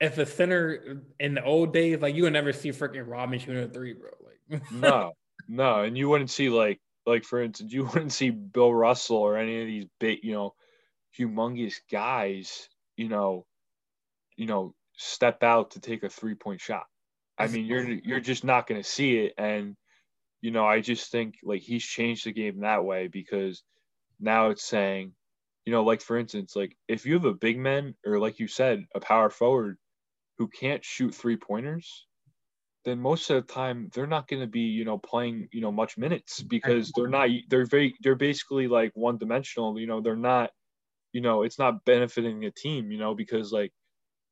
if a center in the old days, like you would never see freaking Robin shooting a three, bro. Like no, no, and you wouldn't see like like for instance, you wouldn't see Bill Russell or any of these big, you know, humongous guys, you know, you know, step out to take a three point shot. I mean, you're you're just not going to see it, and you know, I just think like he's changed the game that way because now it's saying you know, like for instance, like if you have a big man or like you said, a power forward who can't shoot three pointers, then most of the time they're not going to be, you know, playing, you know, much minutes because they're not, they're very, they're basically like one dimensional, you know, they're not, you know, it's not benefiting the team, you know, because like,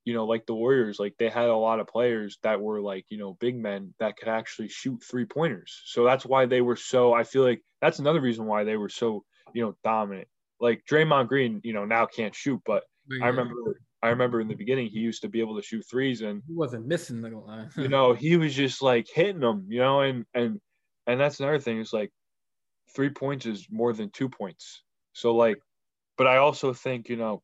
you know, like the Warriors, like they had a lot of players that were like, you know, big men that could actually shoot three pointers. So that's why they were so, I feel like that's another reason why they were so, you know, dominant. Like Draymond Green, you know, now can't shoot, but yeah. I remember, I remember in the beginning he used to be able to shoot threes and he wasn't missing the line. you know, he was just like hitting them, you know, and, and, and that's another thing is like three points is more than two points. So like, but I also think, you know,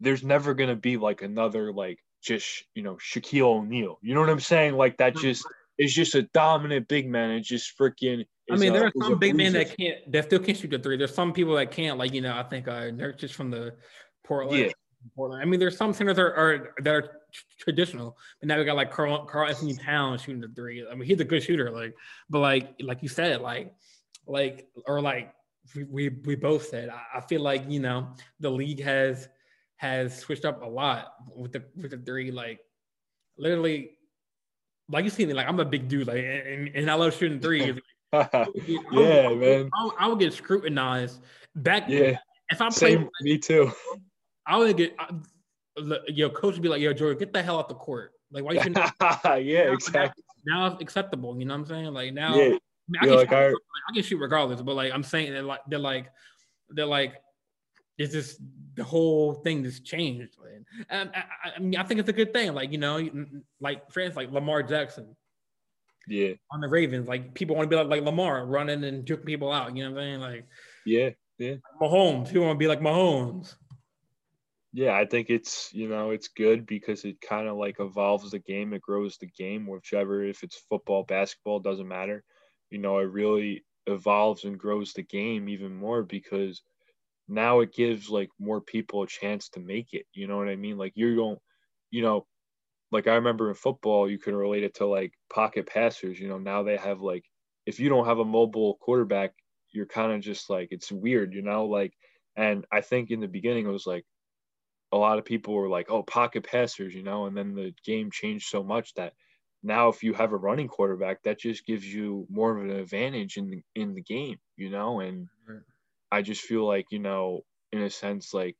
there's never going to be like another like just you know Shaquille O'Neal. You know what I'm saying? Like that just is just a dominant big man. and just freaking. I mean, there are some big men that can't that still can't shoot the three. There's some people that can't. Like you know, I think uh, just from the Portland. Yeah. Portland. I mean, there's some centers that are, are that are traditional, but now we got like Carl Karl-Anthony Towns shooting the three. I mean, he's a good shooter, like, but like like you said, like like or like we we, we both said, I, I feel like you know the league has has switched up a lot with the with the three. Like literally, like you see me, like I'm a big dude, like and, and I love shooting threes. yeah, man. I, I, would get scrutinized back. Yeah. If I'm Same, playing, me too. I would get I, your coach would be like, "Yo, Jordan, get the hell off the court." Like, why you? Not- yeah, now, exactly. Now, it's acceptable. You know what I'm saying? Like now, yeah. I, mean, I, can like shoot, I, I can shoot regardless, but like I'm saying, they're like they're like they're like it's just the whole thing just changed. And I, I, mean, I think it's a good thing. Like you know, like instance, like Lamar Jackson. Yeah. On the Ravens, like people want to be like, like Lamar, running and juking people out. You know what I'm saying? Like. Yeah. Yeah. Mahomes. People want to be like Mahomes. Yeah, I think it's you know it's good because it kind of like evolves the game. It grows the game, whichever if it's football, basketball, doesn't matter. You know, it really evolves and grows the game even more because now it gives like more people a chance to make it. You know what I mean? Like you don't, you know, like I remember in football, you can relate it to like pocket passers. You know, now they have like, if you don't have a mobile quarterback, you're kind of just like, it's weird, you know, like, and I think in the beginning it was like, a lot of people were like, oh, pocket passers, you know, and then the game changed so much that now if you have a running quarterback, that just gives you more of an advantage in the in the game, you know, and. I just feel like, you know, in a sense, like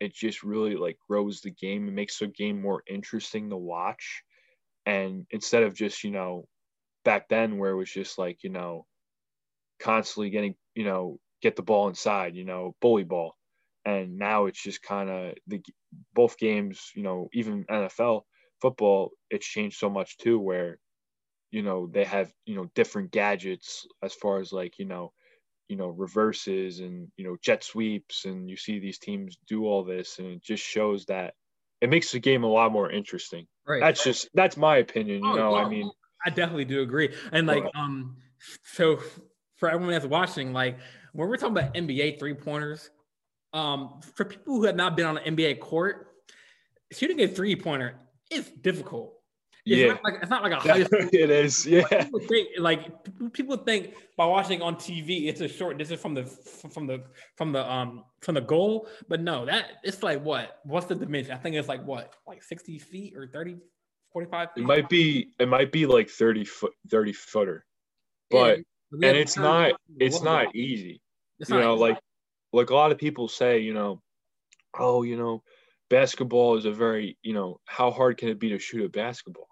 it just really like grows the game. It makes the game more interesting to watch. And instead of just, you know, back then where it was just like, you know, constantly getting, you know, get the ball inside, you know, bully ball. And now it's just kind of the both games, you know, even NFL football, it's changed so much too, where, you know, they have, you know, different gadgets as far as like, you know, you know reverses and you know jet sweeps and you see these teams do all this and it just shows that it makes the game a lot more interesting. Right. That's just that's my opinion you oh, know i mean i definitely do agree. And like um so for everyone that's watching like when we're talking about nba three pointers um for people who have not been on an nba court shooting a three pointer is difficult it's yeah, not like, it's not like a high school. it is. Yeah, like people, think, like people think by watching on TV, it's a short distance from the from the from the um from the goal, but no, that it's like what? What's the dimension? I think it's like what, like sixty feet or 30, 45 feet? It might be. It might be like thirty foot, thirty footer, but yeah, and it's not. It's not easy. It's you not know, easy. like like a lot of people say, you know, oh, you know, basketball is a very, you know, how hard can it be to shoot a basketball?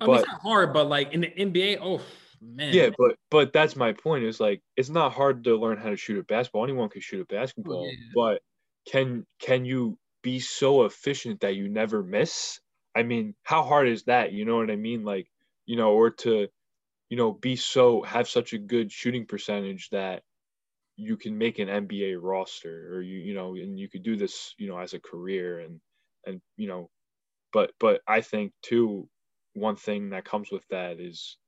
I mean, it's not hard, but like in the NBA, oh man. Yeah, but but that's my point. Is like it's not hard to learn how to shoot a basketball. Anyone can shoot a basketball, oh, yeah. but can can you be so efficient that you never miss? I mean, how hard is that? You know what I mean? Like, you know, or to, you know, be so have such a good shooting percentage that you can make an NBA roster or you you know and you could do this you know as a career and and you know but but I think too one thing that comes with that is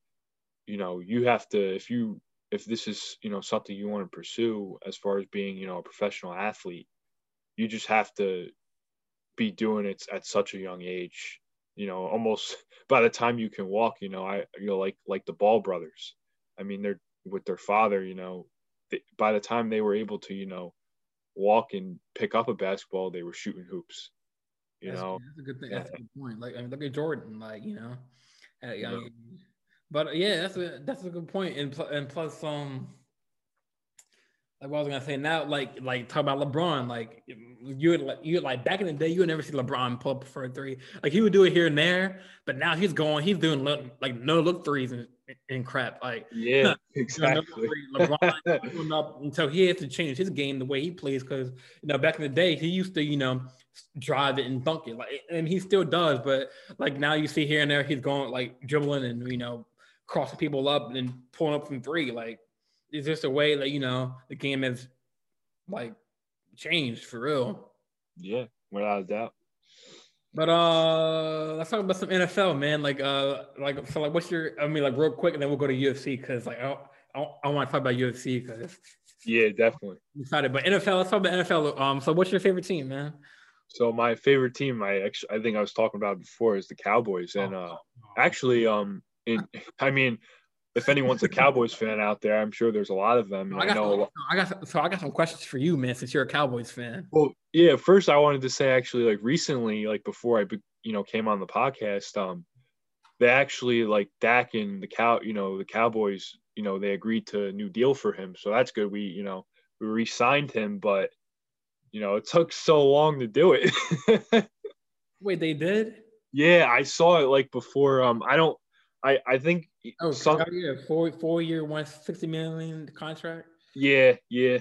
you know you have to if you if this is you know something you want to pursue as far as being you know a professional athlete you just have to be doing it at such a young age you know almost by the time you can walk you know i you know like like the ball brothers. I mean they're with their father you know they, by the time they were able to you know walk and pick up a basketball they were shooting hoops you that's, know, that's a good thing. That's a good point. Like I mean, look at Jordan. Like you know, at young yeah. But yeah, that's a that's a good point. And and plus, um, like what I was gonna say now, like like talk about LeBron. Like you would like you like back in the day, you would never see LeBron pull up for a three. Like he would do it here and there, but now he's going, he's doing look, like no look threes and, and crap. Like yeah, exactly. LeBron up until he has to change his game the way he plays because you know back in the day he used to you know drive it and dunk it like and he still does, but like now you see here and there he's going like dribbling and you know crossing people up and pulling up from three like it's just a way that you know the game has like changed for real. Yeah, without a doubt. But uh, let's talk about some NFL, man. Like uh, like so, like what's your? I mean, like real quick, and then we'll go to UFC because like I don't, I, want to talk about UFC because yeah, definitely I'm excited. But NFL, let's talk about NFL. Um, so what's your favorite team, man? So my favorite team, I actually I think I was talking about before, is the Cowboys, and oh, uh, actually, um, in I mean, if anyone's a Cowboys fan out there, I'm sure there's a lot of them. I, got, I know. I got so I got some questions for you, man. Since you're a Cowboys fan. Well, yeah. First, I wanted to say actually, like recently, like before I, you know, came on the podcast, um, they actually like Dak and the cow, you know, the Cowboys, you know, they agreed to a new deal for him, so that's good. We, you know, we re-signed him, but you know, it took so long to do it. Wait, they did? Yeah, I saw it like before. Um, I don't. I I think Oh, some, oh, yeah, four four year, one sixty million contract. Yeah, yeah.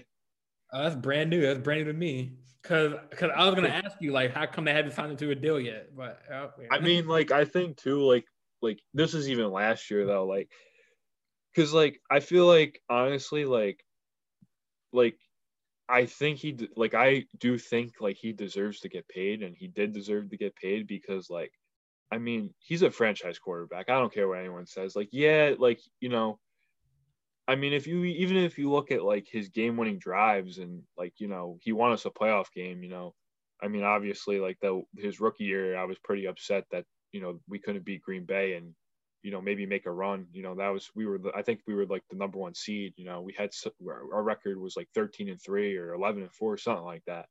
Oh, that's brand new. That's brand new to me. Cause, cause I was gonna ask you like, how come they haven't signed into a deal yet? But oh, yeah. I mean, like, I think too, like, like this is even last year though, like, cause like I feel like honestly, like, like I think he like I do think like he deserves to get paid, and he did deserve to get paid because like I mean, he's a franchise quarterback. I don't care what anyone says. Like, yeah, like, you know, I mean, if you even if you look at like his game winning drives and like, you know, he won us a playoff game, you know. I mean, obviously, like the his rookie year, I was pretty upset that, you know, we couldn't beat Green Bay and, you know, maybe make a run. You know, that was we were I think we were like the number one seed. You know, we had our record was like 13 and three or 11 and four, something like that.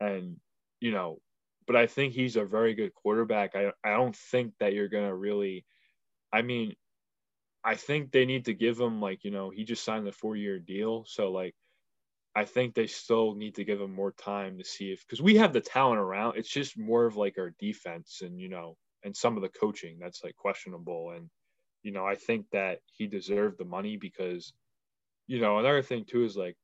And, you know, but I think he's a very good quarterback. I I don't think that you're gonna really. I mean, I think they need to give him like you know he just signed a four year deal, so like I think they still need to give him more time to see if because we have the talent around. It's just more of like our defense and you know and some of the coaching that's like questionable and you know I think that he deserved the money because you know another thing too is like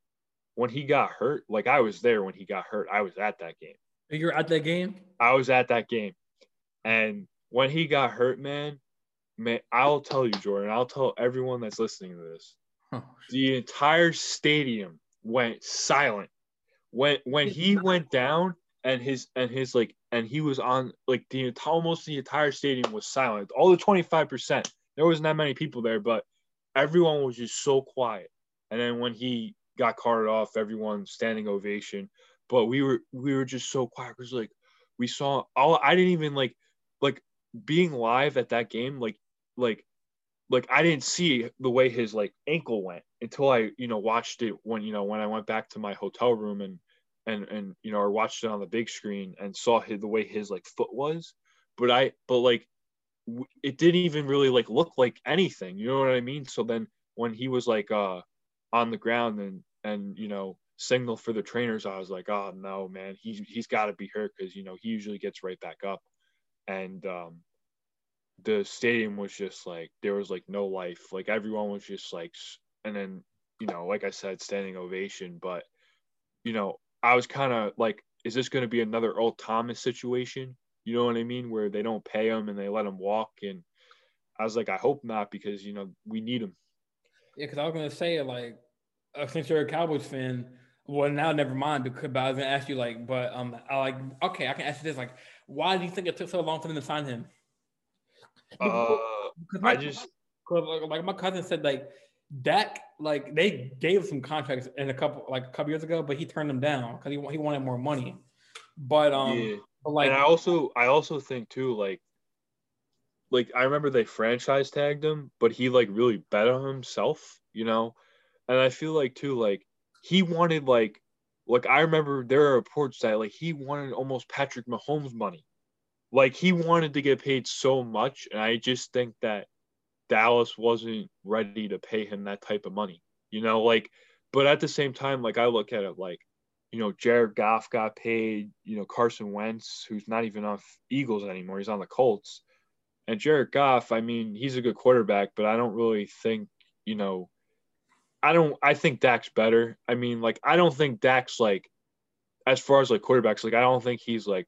when he got hurt like I was there when he got hurt I was at that game you're at that game? I was at that game. And when he got hurt, man, man, I'll tell you, Jordan, I'll tell everyone that's listening to this. Oh, the entire stadium went silent. When when he went down and his and his like and he was on like the almost the entire stadium was silent. All the 25%. There wasn't that many people there, but everyone was just so quiet. And then when he got carted off, everyone standing ovation but we were we were just so quiet because like we saw all I didn't even like like being live at that game like like like I didn't see the way his like ankle went until I you know watched it when you know when I went back to my hotel room and and and you know or watched it on the big screen and saw his, the way his like foot was. But I but like it didn't even really like look like anything you know what I mean? So then when he was like uh on the ground and and you know signal for the trainers, I was like, oh no, man, he's he's got to be hurt because you know he usually gets right back up, and um, the stadium was just like there was like no life, like everyone was just like, and then you know, like I said, standing ovation, but you know, I was kind of like, is this going to be another Earl Thomas situation? You know what I mean, where they don't pay him and they let him walk, and I was like, I hope not because you know we need him. Yeah, because I was gonna say like, uh, since you're a Cowboys fan, well, now never mind because but I was gonna ask you like, but um, I like okay, I can ask you this like, why do you think it took so long for them to sign him? Uh, my, I just like my cousin said like Dak like they gave some contracts in a couple like a couple years ago, but he turned them down because he he wanted more money. But um, yeah. But like, and I also I also think too like like I remember they franchise tagged him, but he like really bet on himself, you know, and I feel like too like he wanted like like I remember there are reports that like he wanted almost Patrick Mahomes money. Like he wanted to get paid so much, and I just think that Dallas wasn't ready to pay him that type of money. You know, like but at the same time, like I look at it like, you know, Jared Goff got paid, you know, Carson Wentz, who's not even on Eagles anymore, he's on the Colts. And Jared Goff, I mean, he's a good quarterback, but I don't really think, you know, I don't I think Dak's better. I mean, like I don't think Dak's like as far as like quarterbacks, like I don't think he's like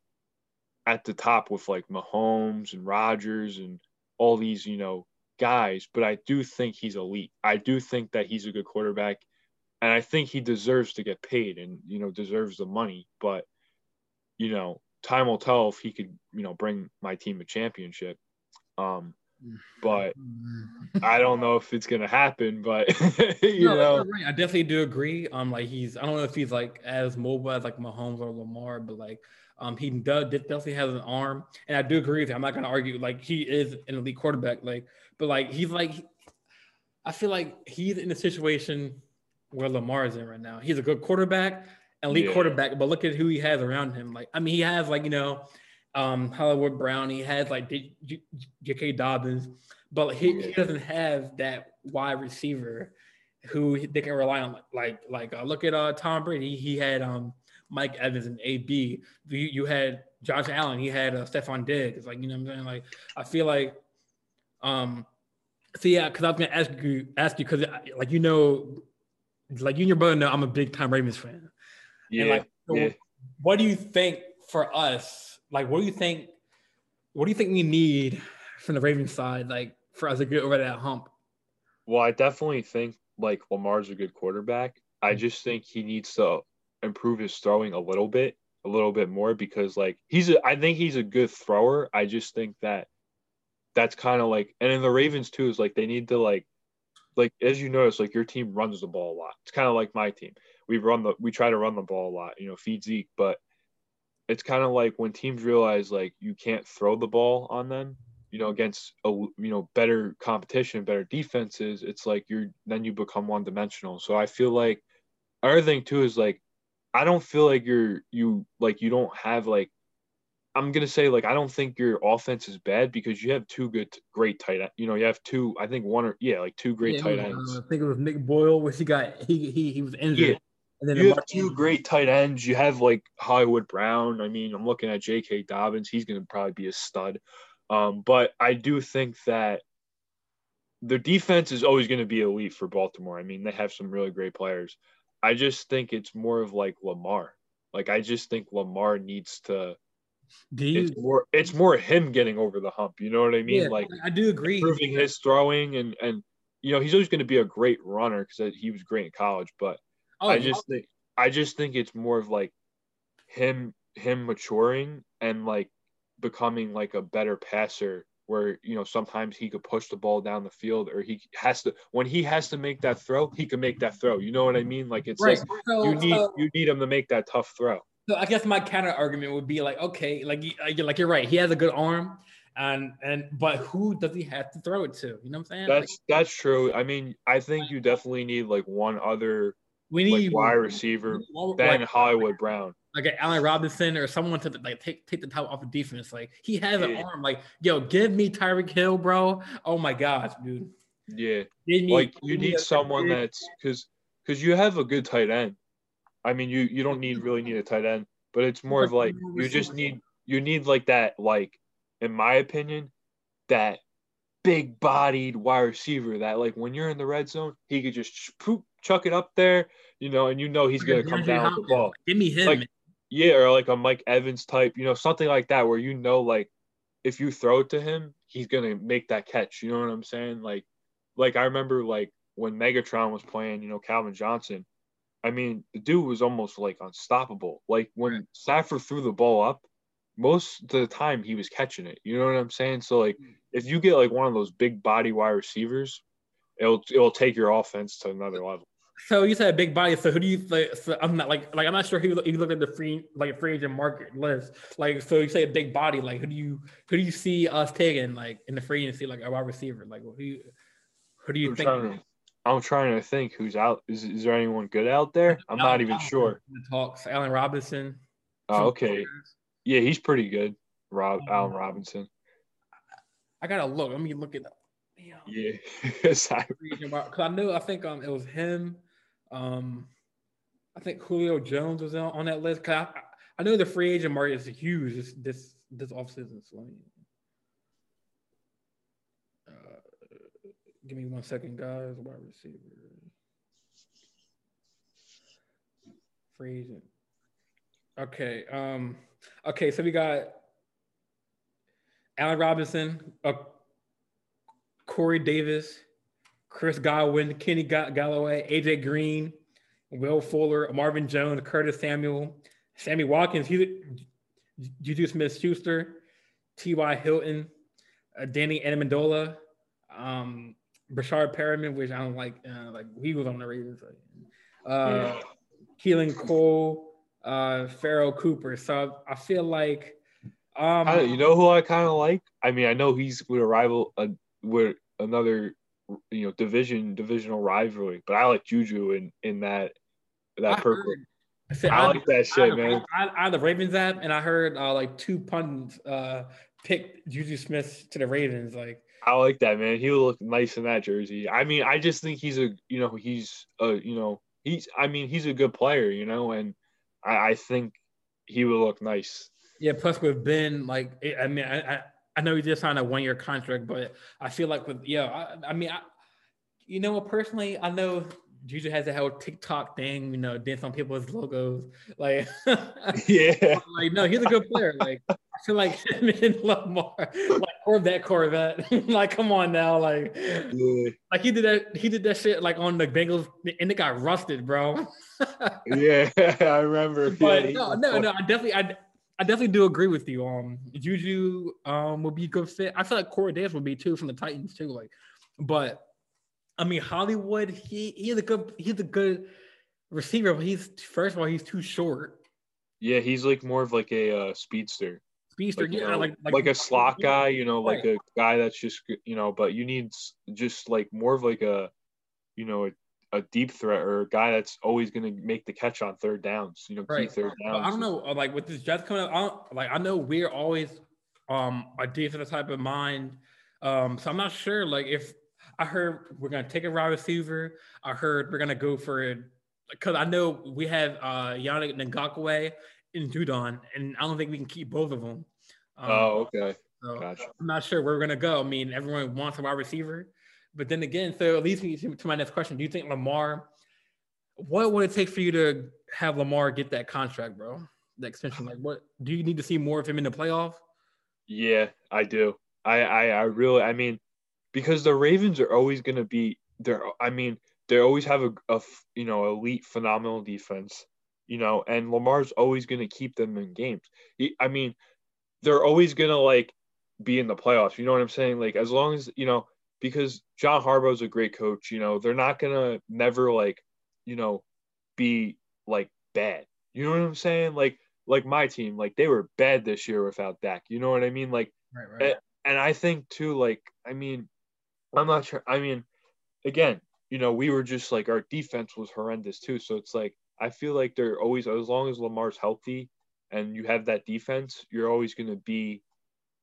at the top with like Mahomes and Rodgers and all these, you know, guys, but I do think he's elite. I do think that he's a good quarterback and I think he deserves to get paid and you know deserves the money, but you know, time will tell if he could, you know, bring my team a championship. Um but I don't know if it's gonna happen. But you no, know, right. I definitely do agree. Um, like he's I don't know if he's like as mobile as like Mahomes or Lamar, but like um, he does definitely has an arm, and I do agree with him. I'm not gonna argue. Like he is an elite quarterback. Like, but like he's like, I feel like he's in a situation where Lamar is in right now. He's a good quarterback, elite yeah. quarterback, but look at who he has around him. Like, I mean, he has like you know um, Hollywood Brown. He has like J.K. Dobbins, but he, he, doesn't have that wide receiver who they can rely on. Like like uh, look at uh, Tom Brady. He had um, Mike Evans and AB. You, you had Josh Allen. He had uh, Stefon Diggs. Like you know what I'm saying. Like I feel like um. So yeah, because I was gonna ask you, ask you, because like you know, like you and your brother know, I'm a big time Ravens fan. Yeah. And like, so yeah. what do you think for us like, what do you think? What do you think we need from the Ravens side, like for us to get over that hump? Well, I definitely think like Lamar's a good quarterback. I mm-hmm. just think he needs to improve his throwing a little bit, a little bit more because like he's a, I think he's a good thrower. I just think that that's kind of like and in the Ravens too is like they need to like like as you notice like your team runs the ball a lot. It's kind of like my team. We run the we try to run the ball a lot, you know, feed Zeke, but it's kind of like when teams realize like you can't throw the ball on them, you know, against a you know better competition, better defenses. It's like you're then you become one dimensional. So I feel like other thing too is like I don't feel like you're you like you don't have like I'm gonna say like I don't think your offense is bad because you have two good, great tight end. You know, you have two. I think one or yeah, like two great yeah, tight ends. Uh, I think it was Nick Boyle, where he got he he he was injured. Yeah. And then you have two great tight ends. You have like Hollywood Brown. I mean, I'm looking at J.K. Dobbins. He's going to probably be a stud. Um, but I do think that the defense is always going to be elite for Baltimore. I mean, they have some really great players. I just think it's more of like Lamar. Like I just think Lamar needs to. Do you, it's more it's more him getting over the hump. You know what I mean? Yeah, like I do agree. Improving his throwing and and you know he's always going to be a great runner because he was great in college. But Oh, I just think I just think it's more of like him him maturing and like becoming like a better passer where you know sometimes he could push the ball down the field or he has to when he has to make that throw he can make that throw. You know what i mean? Like it's right. like so, you need so, you need him to make that tough throw. So i guess my counter argument would be like okay like like you're right. He has a good arm and and but who does he have to throw it to? You know what i'm saying? That's like, that's true. I mean i think you definitely need like one other we need like wide receiver, Ben like, Hollywood Brown, like an Allen Robinson or someone to like take take the top off of defense. Like he has yeah. an arm. Like yo, give me Tyreek Hill, bro. Oh my gosh, dude. Yeah, me, like you need someone that's because because you have a good tight end. I mean, you you don't need really need a tight end, but it's more of like you just need you need like that like in my opinion that big bodied wide receiver that like when you're in the red zone he could just poop chuck it up there, you know, and you know he's to come down with the ball. Give me him. Like, yeah, or like a Mike Evans type, you know, something like that where you know, like, if you throw it to him, he's to make that catch. You know what I'm saying? Like, like I remember like when Megatron was playing, you know, Calvin Johnson. I mean, the dude was almost like unstoppable. Like when Stafford threw the ball up, most of the time he was catching it. You know what I'm saying? So like hmm. if you get like one of those big body wide receivers, it'll it'll take your offense to another level. So you said a big body. So who do you like? So I'm not like like I'm not sure who you look at the free like free agent market list. Like so you say a big body. Like who do you who do you see us taking like in the free agency like a wide receiver? Like who you, who do you I'm think? Trying to, I'm trying to think who's out. Is is there anyone good out there? I'm not even sure. talks Allen Robinson. Oh, okay. Yeah, he's pretty good. Rob um, Allen Robinson. I gotta look. Let me look it up. Yeah, because I know I think um it was him, Um, I think Julio Jones was on, on that list. Cause I, I know the free agent market is huge this this this offseason. So uh, give me one second, guys. Wide receiver, free agent. Okay. Um. Okay. So we got Allen Robinson, uh, Corey Davis, Chris Godwin, Kenny Golladay, AJ Green, Will Fuller, Marvin Jones, Curtis Samuel, Sammy Watkins, Juju Smith Schuster, T.Y. Hilton, uh, Danny Amendola, um, Breshad Perriman, which I don't like, uh, like he was on the Ravens. Uh, yeah. Keelan Cole, uh, Pharoh Cooper. So I feel like, um, I, you know who I kind of like. I mean, I know he's with a rival, uh, with another, you know, division divisional rivalry, but I like Juju in in that that purple. Heard, I, said, I, I like that shit, I, man. I, I, the Ravens app, and I heard uh, like two pundits uh, pick Juju Smith to the Ravens. Like, I like that, man. He will look nice in that jersey. I mean, I just think he's a, you know, he's a, you know, he's. I mean, he's a good player, you know, and I, I think he would look nice. Yeah. Plus, with Ben, like, I mean, I, I know he just signed a one year contract, but I feel like with yeah, I, I mean, I, you know, what? personally, I know Juju has that whole TikTok thing, you know, dance on people's logos. Like, yeah, like no, he's a good player. Like, I feel like him and Lamar, or that Corvette. like, come on now, like, yeah. like he did that. He did that shit like on the Bengals, and it got rusted, bro. yeah, I remember. But yeah, no, no, no, I definitely, I, I definitely do agree with you. Um, Juju um would be a good fit. I feel like Corey Davis would be too from the Titans too. Like, but I mean, Hollywood, he he's a good he's a good receiver, but he's first of all he's too short. Yeah, he's like more of like a uh, speedster. Speedster, like, yeah, know, like, like, like a slot guy, you know, like right. a guy that's just you know, but you need just like more of like a, you know, a, a deep threat or a guy that's always going to make the catch on third downs. You know, right. third downs. I don't know, uh, like with this Jets coming up, I don't, like I know we're always um a defensive type of mind. Um, so I'm not sure like if I heard we're gonna take a wide receiver. I heard we're gonna go for it because I know we have uh Yannick Ngakoue and Judon, and I don't think we can keep both of them. Um, oh, okay. So gotcha. I'm not sure where we're gonna go. I mean, everyone wants a wide receiver, but then again, so it leads me to my next question: Do you think Lamar? What would it take for you to have Lamar get that contract, bro? The extension. Like, what do you need to see more of him in the playoff? Yeah, I do. I, I, I really, I mean, because the Ravens are always going to be there. I mean, they always have a, a you know elite, phenomenal defense. You know, and Lamar's always going to keep them in games. He, I mean, they're always going to like be in the playoffs. You know what I'm saying? Like as long as you know, because John Harbaugh's a great coach. You know, they're not gonna never like, you know, be like bad. You know what I'm saying? Like like my team, like they were bad this year without Dak. You know what I mean? Like, right, right. And, and I think too, like, I mean, I'm not sure. I mean, again, you know, we were just like our defense was horrendous too. So it's like I feel like they're always as long as Lamar's healthy and you have that defense, you're always going to be,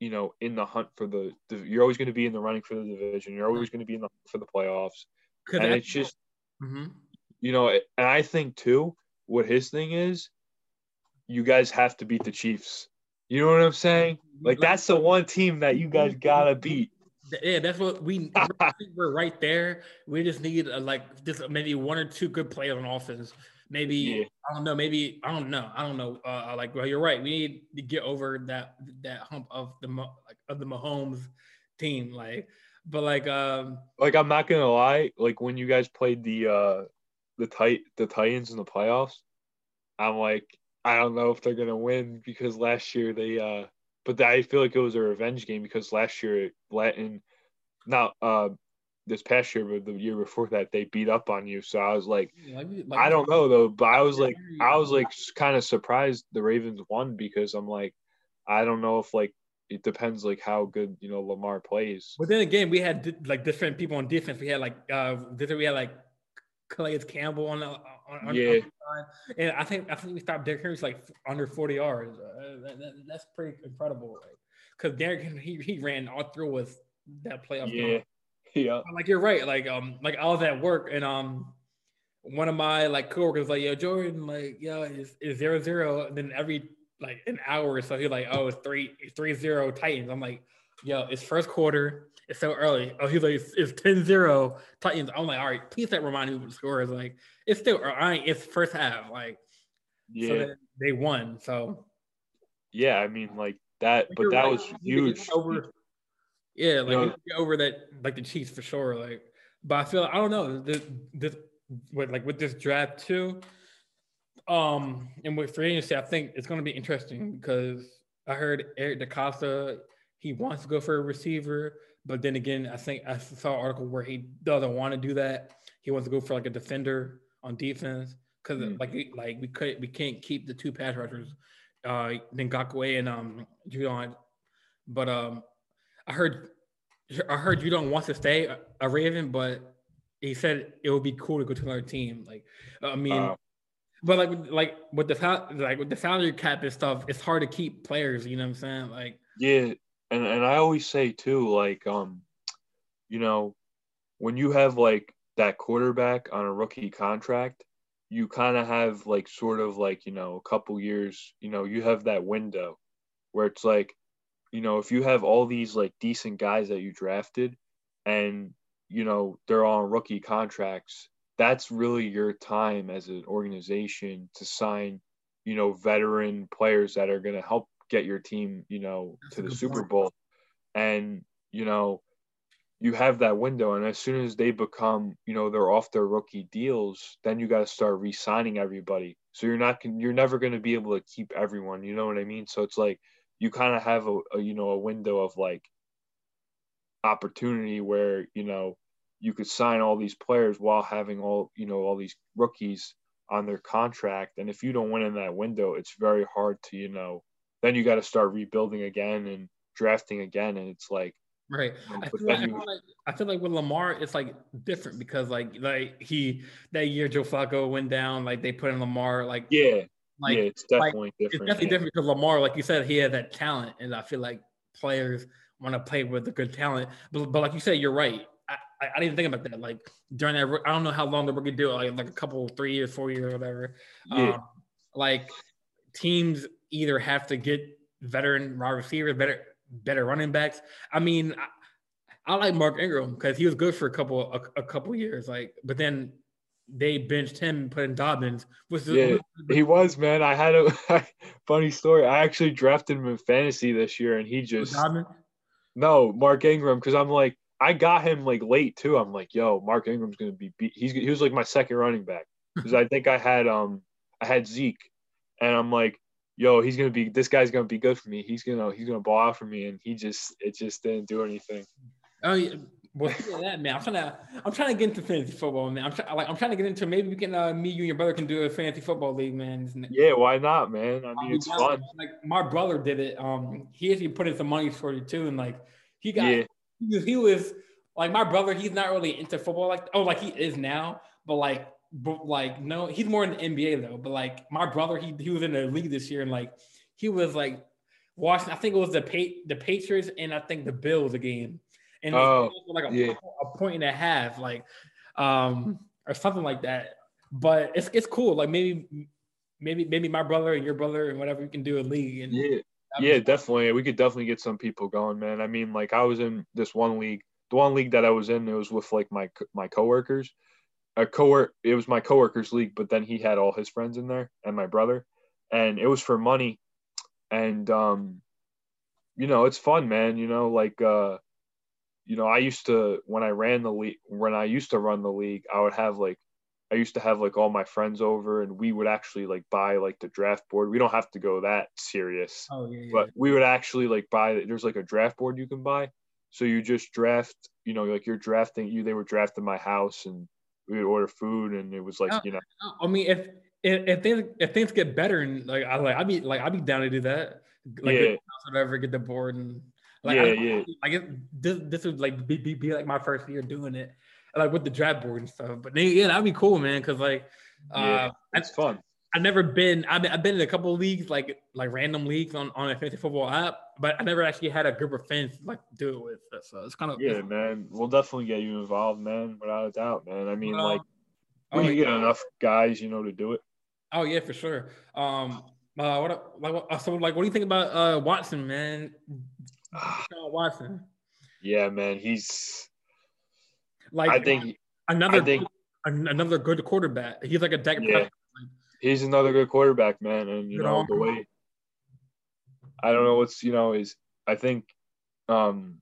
you know, in the hunt for the. You're always going to be in the running for the division. You're always going to be in the for the playoffs. Could and it's just, mm-hmm. you know, and I think too, what his thing is, you guys have to beat the Chiefs. You know what I'm saying? Like that's the one team that you guys gotta beat yeah, that's what we we're right there. We just need a, like just maybe one or two good players on offense. Maybe yeah. I don't know. Maybe I don't know. I don't know. Uh, like well, you're right. We need to get over that that hump of the like of the Mahomes team. Like, but like um like I'm not gonna lie. Like when you guys played the uh the tight the Titans in the playoffs, I'm like I don't know if they're gonna win because last year they uh but I feel like it was a revenge game because last year, Latin, not uh, this past year, but the year before that, they beat up on you. So I was like, I don't know though, but I was like, I was like kind of surprised the Ravens won because I'm like, I don't know if like it depends like how good you know Lamar plays. But then again, we had like different people on defense. We had like uh, we had like Calais Campbell on the on, on, yeah. On and I think I think we stopped Derrick Henry's like under 40 yards. Uh, that, that, that's pretty incredible. Because like, Derrick Henry he, he ran all through with that playoff. Yeah. Game. Yeah. Like you're right. Like um like all that work and um one of my like coworkers like, yo, Jordan, like, yo, is is zero zero. And then every like an hour or so, he's like, oh, it's three three zero Titans. I'm like, yo, it's first quarter. It's so early. Oh, he's like, it's, it's 10-0 Titans. I'm like, all right, please don't remind me what the score is. Like, it's still I ain't, it's first half. Like, Yeah. so they won. So yeah, I mean like that, but that right. was We need to get huge. Over, yeah, like know- to get over that, like the Chiefs for sure. Like, but I feel I don't know this, this with like with this draft too. Um, and with free agency, I think it's going to be interesting because I heard Eric DeCosta he wants to go for a receiver, but then again, I think I saw an article where he doesn't want to do that. He wants to go for like a defender on defense because Mm. like like we could we can't keep the two pass rushers, uh, Ngakoue and um Judon. But um, I heard I heard you don't want to stay a, Raven, but he said it would be cool to go to another team. Like I mean. Uh, But like, like with the like with the salary cap and stuff, it's hard to keep players. You know what I'm saying? Like, Yeah, and and I always say too, like um, you know, when you have like that quarterback on a rookie contract, you kind of have like sort of like you know a couple years. You know, you have that window where it's like, you know, if you have all these like decent guys that you drafted, and you know they're on rookie contracts, that's really your time as an organization to sign, you know, veteran players that are going to help get your team, you know, That's to the Super point. Bowl. And, you know, you have that window. And as soon as they become, you know, they're off their rookie deals, then you got to start re signing everybody. So you're not, you're never going to be able to keep everyone. You know what I mean? So it's like you kind of have a, a, you know, a window of like opportunity where, you know, you could sign all these players while having all, you know, all these rookies on their contract. And if you don't win in that window, it's very hard to, you know, then you got to start rebuilding again and drafting again. And it's like, right? you know, I feel, like, then I feel like I feel like with Lamar, it's like different because like like he that year Joe Flacco went down, like they put in Lamar, like yeah, like yeah, it's like, definitely it's different. definitely different because Lamar, like you said, he had that talent, and I feel like players want to play with the good talent. But, but like you said, you're right. I, I, I didn't think about that. Like during that, I don't know how long the rookie deal, like like a couple, three years, four years, or whatever. Yeah. Um, like teams either have to get veteran wide receivers, better better running backs. I mean, I, I like Mark Ingram because he was good for a couple a, a couple years. Like, but then they benched him and put in Dobbins. Is, Yeah, He was, man. I had a funny story. I actually drafted him in fantasy this year, and he just Dobbins. no Mark Ingram because I'm like I got him like late too. I'm like, yo, Mark Ingram's gonna be beat. He's he was like my second running back because I think I had um I had Zeke, and I'm like, yo, he's gonna be this guy's gonna be good for me. He's gonna he's gonna ball out for me, and he just it just didn't do anything. Oh yeah. Well, that, man, I'm trying to I'm trying to get into fantasy football, man. I'm trying like I'm trying to get into maybe we can uh, me, you, and your brother can do a fantasy football league, man. Yeah, why not, man? I mean, it's down. fun. Like my brother did it. Um, he actually put in some money for it too, and like he got Yeah, he was, he was like my brother. He's not really into football like oh like he is now, but like but like no, he's more in the NBA though. But like my brother, he he was in the league this year, and like he was like watching. I think it was the pa- the Patriots and I think the Bills a game, and Oh, like a, yeah. a point and a half, like um or something like that. But it's it's cool. Like maybe maybe maybe my brother and your brother and whatever you can do a league. And yeah. Yeah, fun. definitely. We could definitely get some people going, man. I mean, like I was in this one league. The one league that I was in, it was with like my my coworkers. A coworker, it was my coworkers league, but then he had all his friends in there and my brother, and it was for money, and um, you know, it's fun, man. You know, like uh, you know, I used to when I ran the league, when I used to run the league, I would have like I used to have like all my friends over and we would actually like buy like the draft board. We don't have to go that serious Oh yeah, yeah. but we would actually like buy there's like a draft board you can buy so you just draft you know like you're drafting you they were drafting my house and we would order food and it was like Oh. you know I mean, if if, if things if things get better and like I like I'd be like I'd be down to do that. Like Yeah. whatever, get the board and like Yeah, I, yeah. Like this this would like be, be, be like my first year doing it, like with the draft board and stuff. But yeah, that'd be cool, man. Because like, Yeah, uh, it's fun I've never been. I've been, I've been in a couple of leagues, like like random leagues on on a fantasy football app, but I never actually had a group of friends like do it with. So it's kind of yeah man we'll definitely get you involved man without a doubt man i mean Um, like We Oh, yeah. get enough guys, you know, to do it. Oh yeah, for sure. Um, uh, what like what- so like what do you think about uh Watson, man? Deshaun Watson, Yeah, man. He's. like I think. another I think- another good quarterback. He's like a Dak Yeah. He's another good quarterback, man. And you Good know the way I don't know what's you know is I think um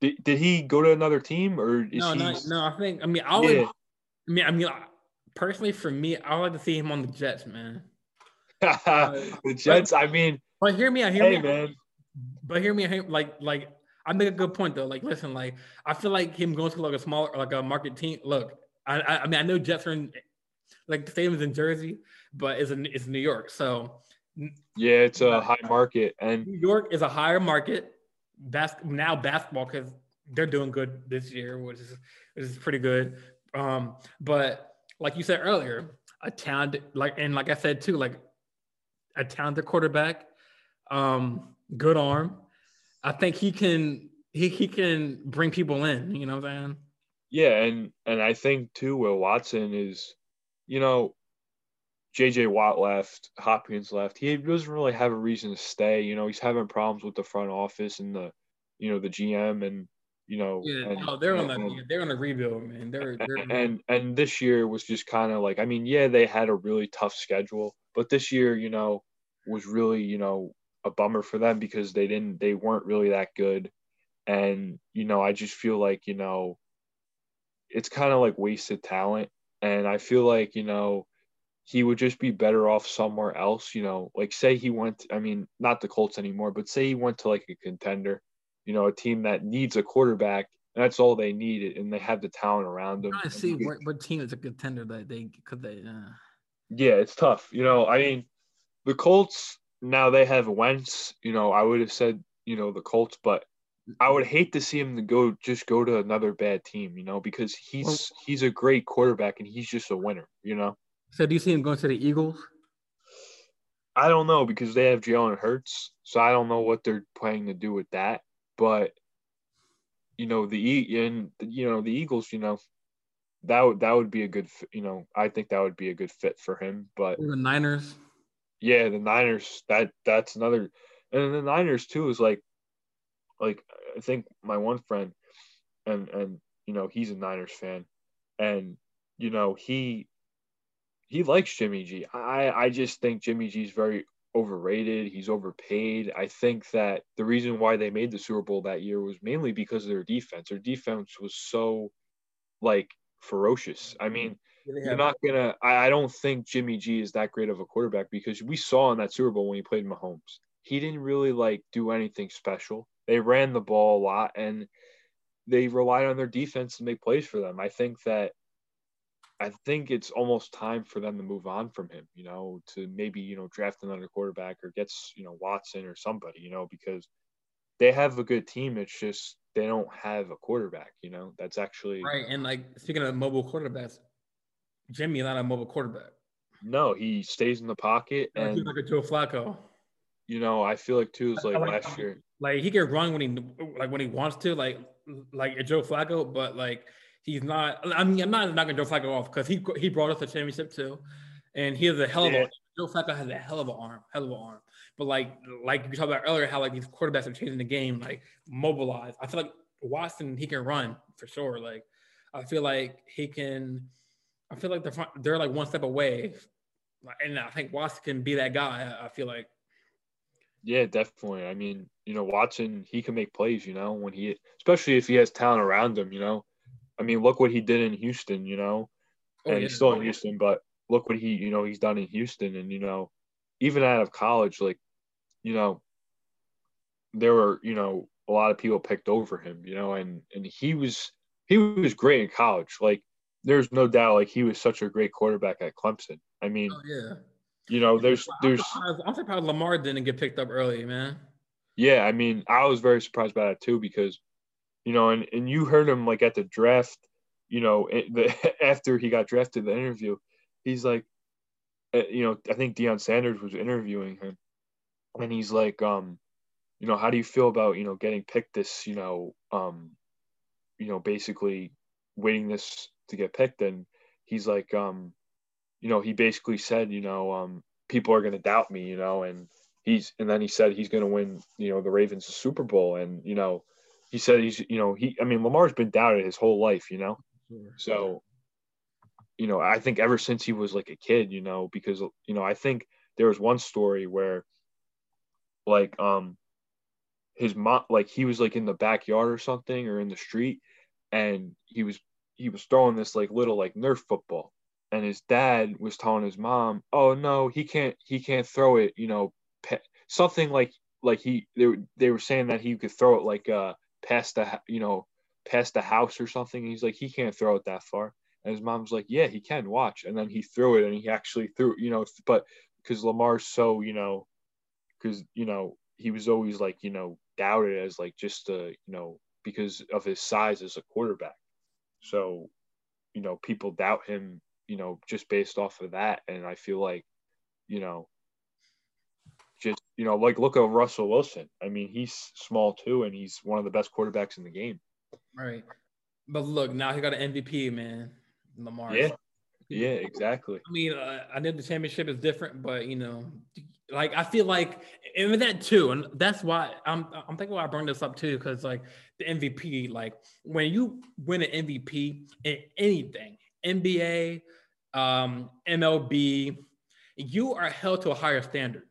did, did he go to another team or is No, he no, no. I think I mean I would. yeah. I mean, I mean, personally, for me, I would like to see him on the Jets, man. the Jets I mean But hear me, I hear hey me. man But hear me, like, like I make a good point though. Like, listen, like I feel like him going to like a smaller, like a market team. Look, I, I, I mean, I know Jets are in, like the stadium is in Jersey, but it's in it's New York. So yeah it's a high market and New York is a higher market. Bas- now basketball because they're doing good this year, which is which is pretty good. Um, but like you said earlier, a talented like and like I said too, like a talented quarterback, um, good arm. I think he can he he can bring people in. You know what I'm saying? yeah and and I think too Will Watson is you know JJ Watt left, Hopkins left. He doesn't really have a reason to stay. You know, he's having problems with the front office and the, you know, the GM and you know, Yeah, and, no, they're on the they're on the rebuild, man. They're they're and and this year was just kind of like I mean, yeah, they had a really tough schedule, but this year, you know, was really you know a bummer for them because they didn't they weren't really that good, and you know I just feel like you know it's kind of like wasted talent, and I feel like you know he would just be better off somewhere else, you know, like say he went I mean, not the Colts anymore, but say he went to like a contender, you know, a team that needs a quarterback. And that's all they need, and they have the talent around them. and see what, what team is a contender that they could they. Uh, yeah, it's tough. You know, I mean, the Colts now they have Wentz. You know, I would have said you know the Colts, but I would hate to see him to go just go to another bad team. You know, because he's he's a great quarterback and he's just a winner. You know, so do you see him going to the Eagles? I don't know because they have Jalen Hurts, so I don't know what they're planning to do with that. But you know, the E and you know the Eagles. You know, that would that would be a good. You know, I think that would be a good fit for him. But Or the Niners? Yeah, the Niners that that's another and the Niners too is like like I think my one friend and and you know he's a Niners fan and you know he he likes Jimmy G. I I just think Jimmy G is very overrated. He's overpaid. I think that the reason why they made the Super Bowl that year was mainly because of their defense. Their defense was so like ferocious. I mean, you're not gonna. I, I don't think Jimmy G is that great of a quarterback because we saw in that Super Bowl when he played Mahomes, he didn't really like do anything special. They ran the ball a lot and they relied on their defense to make plays for them. I think that. I think it's almost time for them to move on from him, you know, to maybe, you know, draft another quarterback or gets, you know, Watson or somebody, you know, because they have a good team. It's just they don't have a quarterback, you know, that's actually Right, and like speaking of mobile quarterbacks, Jimmy is not a mobile quarterback. no, he stays in the pocket and like a Joe Flacco. you know, I feel like too is like like last year. Like he can run when he like when he wants to, like like a Joe Flacco, but like he's not. I mean, I'm not knocking Joe Flacco off because he he brought us a championship too, and he has a hell of Yeah. a Joe Flacco has a hell of an arm, hell of an arm. But like like you talked about earlier, how like these quarterbacks are changing the game, like mobilize. I feel like Watson he can run for sure. Like I feel like he can. I feel like they're they're like one step away, and I think Watson can be that guy. I- feel like. Yeah, definitely. I mean, you know, Watson, he can make plays, you know, when he especially if he has talent around him, you know. I mean, look what he did in Houston, you know. Oh, and yeah. he's still in Houston, but look what he, you know, he's done in Houston and you know, even out of college, like, you know, there were, you know, a lot of people picked over him, you know, and and he was he was great in college. Like there's no doubt like he was such a great quarterback at Clemson. I mean, Oh, yeah. you know, there's I'm there's surprised, I'm surprised Lamar didn't get picked up early, man. Yeah, I mean, I was very surprised by that too because, you know, and and you heard him like at the draft, you know, the, after he got drafted, the interview, he's like, uh, you know, I think Deion Sanders was interviewing him, and he's like, um, you know, how do you feel about you know getting picked this, you know, um, you know, basically waiting this to get picked, and he's like, um, you know, he basically said, you know, um, people are going to doubt me, you know, and he's, and then he said he's going to win, you know, the Ravens the Super Bowl. And, you know, he said he's, you know, he, I mean, Lamar's been doubted his whole life, you know, sure. so, you know, I think ever since he was like a kid, you know, because, you know, I think there was one story where like, um, his mom, like he was like in the backyard or something or in the street and he was, he was throwing this like little like Nerf football and his dad was telling his mom, "Oh no, he can't he can't throw it, you know, pe- something like like he they were, they were saying that he could throw it like uh past the you know past the house or something. he's like he can't throw it that far. And his mom's like, "Yeah, he can. Watch." And then he threw it and he actually threw, you know, but cuz Lamar's so, you know, cuz you know, he was always like, you know, doubted as like just a, you know, because of his size as a quarterback. So, you know, people doubt him you know, just based off of that. And I feel like, you know, just, you know, like look at Russell Wilson. I mean, he's small too, and he's one of the best quarterbacks in the game. Right. But look, now he got an MVP, man. Lamar. Yeah. Yeah, exactly. I mean, uh, I know the championship is different, but you know, like I feel like, and with that too, and that's why I'm I'm thinking why I bring this up too, because like the MVP, like when you win an MVP in anything, NBA, um, MLB, you are held to a higher standard.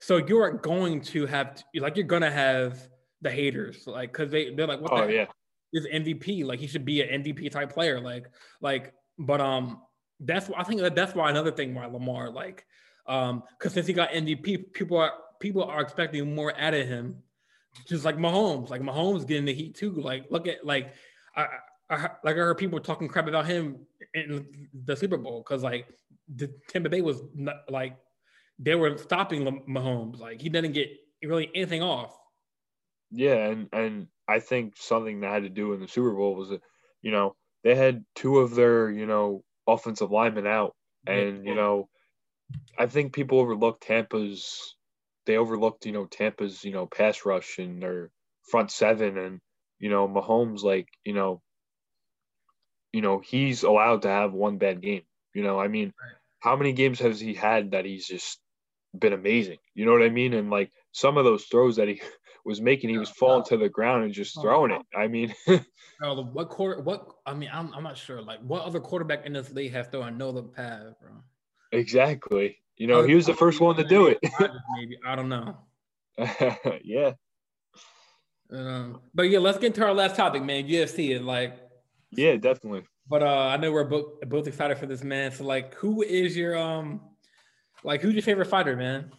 So you are going to have, to, like, you're gonna have the haters, like, cause they they're like, what oh, the yeah. is MVP? Like, he should be an MVP type player, like, like, but um, that's I think that that's why another thing why Lamar, like, um, because since he got MVP, people are people are expecting more out of him, just like Mahomes, like Mahomes getting the heat too. Like, look at like, I, I like I heard people talking crap about him in the Super Bowl because like the Tampa Bay was not, like they were stopping Mahomes. Like he didn't get really anything off. Yeah, and and I think something that had to do in the Super Bowl was that you know they had two of their you know offensive linemen out, and you know I think people overlooked Tampa's. They overlooked you know Tampa's you know pass rush and their front seven, and you know Mahomes like you know you know, he's allowed to have one bad game. You know, I mean, how many games has he had that he's just been amazing? You know what I mean? And like some of those throws that he was making, he was falling to the ground and just throwing it. I mean, what quarter? What I mean, I'm I'm not sure. Like, what other quarterback in this league has thrown another pass, bro? Exactly. You know, he was the first one to do it. maybe I don't know. yeah. Um, but yeah, let's get into our last topic, man. UFC like yeah, definitely. But uh, I know we're both both excited for this man. So like, who is your um, like who's your favorite fighter, man?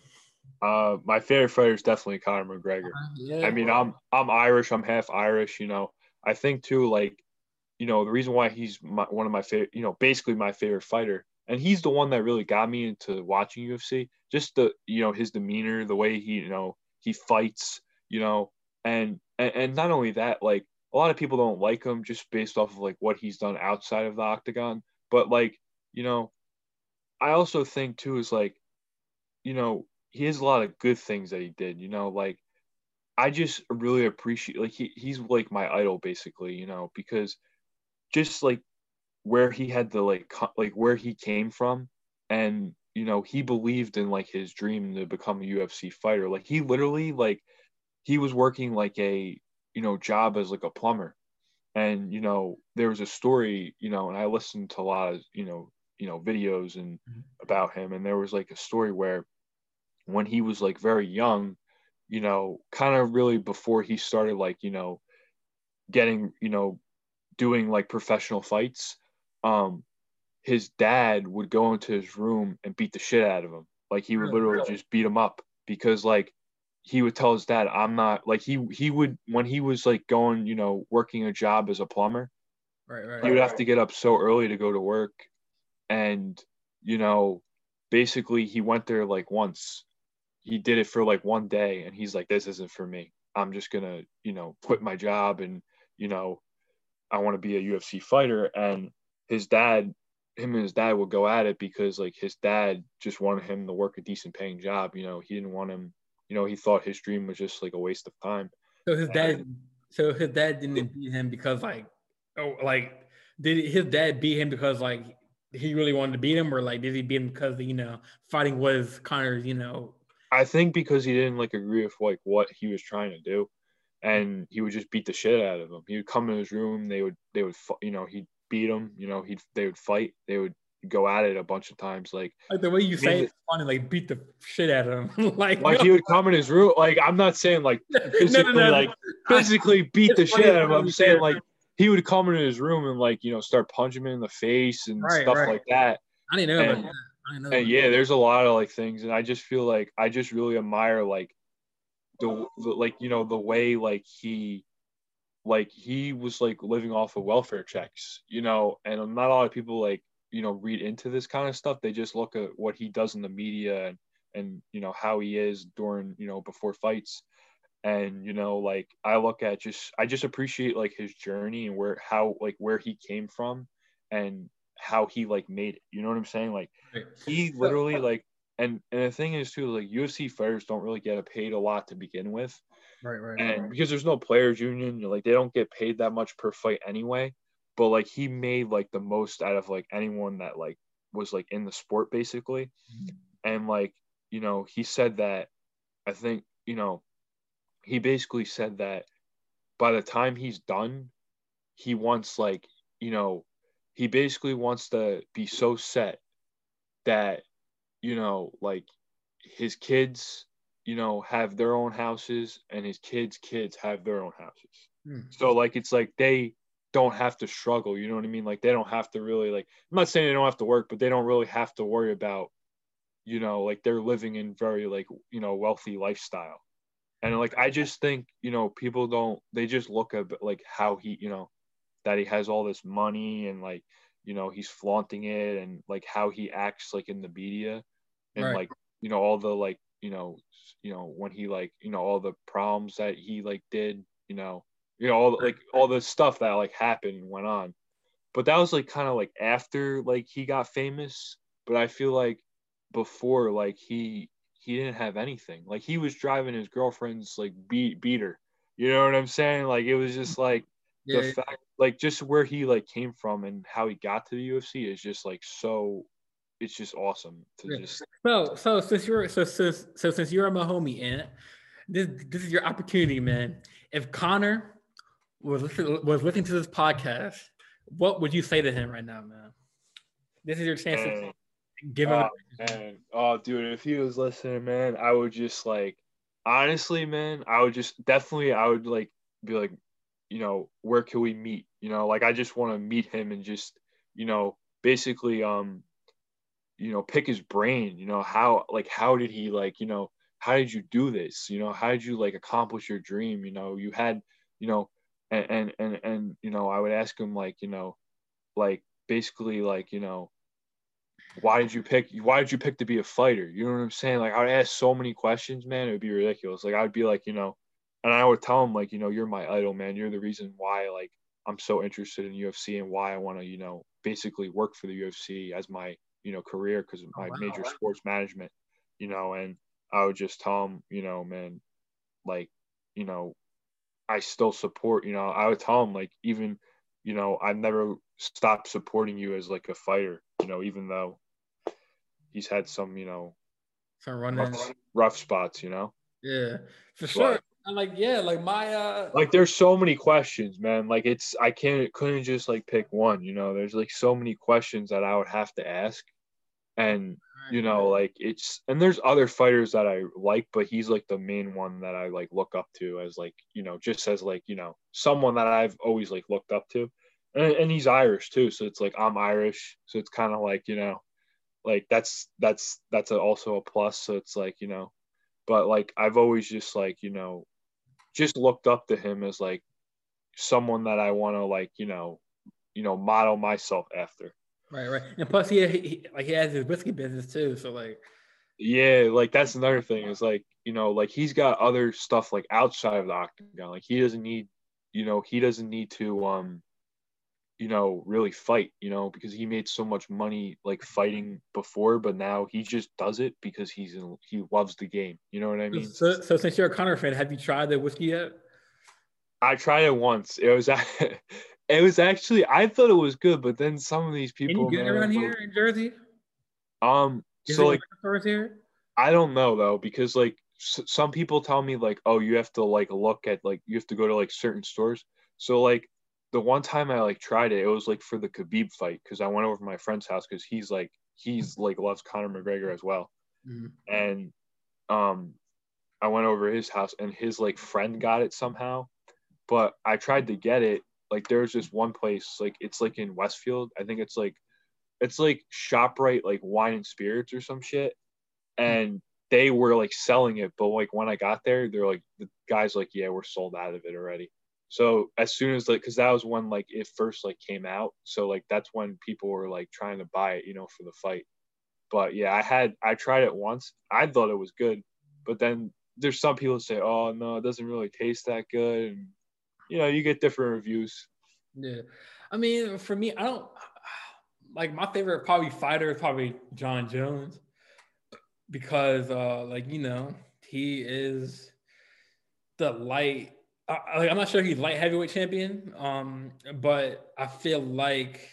Uh, my favorite fighter is definitely Conor McGregor. Uh, yeah, I mean, I'm I'm Irish. I'm half Irish. You know, I think too, like, you know, the reason why he's my, one of my favorite, you know, basically my favorite fighter, and he's the one that really got me into watching UFC. Just the, you know, his demeanor, the way he, you know, he fights, you know, and and, and not only that, like a lot of people don't like him just based off of like what he's done outside of the octagon. But like, you know, I also think too is like, you know, he has a lot of good things that he did, you know, like I just really appreciate like he, he's like my idol basically, you know, because just like where he had the like like where he came from and you know he believed in like his dream to become a UFC fighter. Like he literally like he was working like a you know job as like a plumber. And you know there was a story you know and i listened to a lot of you know you know videos and mm-hmm. about him. And there was like a story where when he was like very young you know kind of really before he started like you know getting you know doing like professional fights um his dad would go into his room and beat the shit out of him like he would literally really? just beat him up because like he would tell his dad, "I'm not like he he would when he was like going, you know, working a job as a plumber. Right, right. He would right, have to get up so early to go to work, and you know, basically he went there like once. He did it for like one day, and he's like, "This isn't for me. I'm just gonna, you know, quit my job and you know, I want to be a UFC fighter." And his dad him and his dad would go at it because like his dad just wanted him to work a decent paying job you know he didn't want him you know, he thought his dream was just like a waste of time. So his dad, and, so his dad didn't beat him because like, oh, like did his dad beat him because like he really wanted to beat him, or like did he beat him because you know fighting was Conor's you know? I think because he didn't like agree with like what he was trying to do, and he would just beat the shit out of him. He would come in his room, they would they would you know he'd beat him, you know he'd they would fight, they would go at it a bunch of times. Like, like the way you say it's funny, like beat the shit out of him. like, like no. he would come in his room. Like, I'm not saying like physically, no, no, like physically beat the shit out of him. I'm saying like he would come into his room and like you know start punching him in the face and right, stuff right. like that. I didn't know and, about that. I know and yeah, there's a lot of like things, and I just feel like I just really admire like the, the like you know the way like he like he was like living off of welfare checks, you know, and not a lot of people like you know read into this kind of stuff. They just look at what he does in the media and and you know how he is during you know before fights. And you know like i look at just i just appreciate like his journey and where how like where he came from and how he like made it. You know what i'm saying? Like he literally uh like and and the thing is too like ufc fighters don't really get paid a lot to begin with right right and right. because there's no players union like they don't get paid that much per fight anyway but like he made like the most out of like anyone that like was like in the sport basically mm-hmm. and like you know he said that i think you know he basically said that by the time he's done, he wants like, you know, he basically wants to be so set that, you know, like his kids, you know, have their own houses and his kids' kids have their own houses. Hmm. So like it's like they don't have to struggle, you know what I mean? Like they don't have to really like I'm not saying they don't have to work, but they don't really have to worry about, you know, like they're living in very like, you know, wealthy lifestyle and like i just think you know people don't they just look at like how he you know that he has all this money and like you know he's flaunting it and like how he acts like in the media and right. like you know all the like you know you know when he like you know all the problems that he like did you know you know all like all the stuff that like happened and went on but that was like kind of like after like he got famous but i feel like before like he he didn't have anything. Like he was driving his girlfriend's like beat beater. You know what I'm saying? Like it was just like yeah. the fact like just where he like came from and how he got to the UFC is just like so it's just awesome to just so so since you're so so, so since you're my homie and this this is your opportunity, man. If Conor was listening, was listening to this podcast, what would you say to him right now, man? This is your chance to Give him. Oh, man. oh, dude, if he was listening, man, I would just like, honestly, man, I would just definitely, I would like be like, you know, where can we meet? You know, like I just want to meet him and just, you know, basically, um, you know, pick his brain. You know, how like how did he like, you know, how did you do this? You know, how did you like accomplish your dream? You know, you had, you know, and and and, you know, I would ask him like, you know, like basically like, you know why did you pick why did you pick to be a fighter you know what i'm saying like i would ask so many questions man it would be ridiculous like i would be like you know and i would tell him like you know you're my idol man you're the reason why like i'm so interested in ufc and why i want to you know basically work for the ufc as my you know career because oh, my oh, wow. major sports management you know and i would just tell him you know man like you know i still support you know i would tell him like even you know i've never stopped supporting you as like a fighter you know even though he's had some, you know, some rough, rough, spots, you know. Yeah, for sure. I'm like, yeah, like my uh like there's so many questions, man. Like it's I can't couldn't just like pick one, you know. There's like so many questions that I would have to ask. And you know, like it's and there's other fighters that I like, but he's like the main one that I like look up to as like, you know, just as like, you know, someone that I've always like looked up to. And, and he's Irish too, so it's like I'm Irish, so it's kind of like, you know, like that's that's that's a, also a plus so it's like you know but like i've always just like you know just looked up to him as like someone that i want to like you know you know model myself after. Right right. And plus he, he like he has his whiskey business too so like yeah like that's another thing is like you know like he's got other stuff like outside of the octagon. Like he doesn't need you know he doesn't need to um you know, really fight, you know, because he made so much money like fighting before, but now he just does it because he's in, he loves the game. You know what I mean? So, so since you're a Conor fan, have you tried the whiskey yet? I tried it once. It was It was actually I thought it was good, but then some of these people you get man, around here in Jersey? Um, Is so like here? I don't know though because like s- some people tell me like oh you have to like look at like you have to go to like certain stores. So like the one time I like tried it, it was like for the Khabib fight because I went over to my friend's house because he's like he's like loves Conor McGregor as well, Mhm. and um I went over to his house and his like friend got it somehow, but I tried to get it. Like there's this one place like it's like in Westfield. I think it's like it's like Shoprite like wine and spirits or some shit, and they were like selling it. But like when I got there, they're like the guys like yeah we're sold out of it already. So as soon as like because that was when like it first like came out, so like that's when people were like trying to buy it, you know, for the fight. But yeah, I had I tried it once. I thought it was good, but then there's some people say, "Oh no, it doesn't really taste that good," and you know, you get different reviews. Yeah, I mean, for me, I don't like my favorite probably fighter is probably Jon Jones because, uh, like you know, he is the light. I, I'm not sure he's light heavyweight champion, um, but I feel like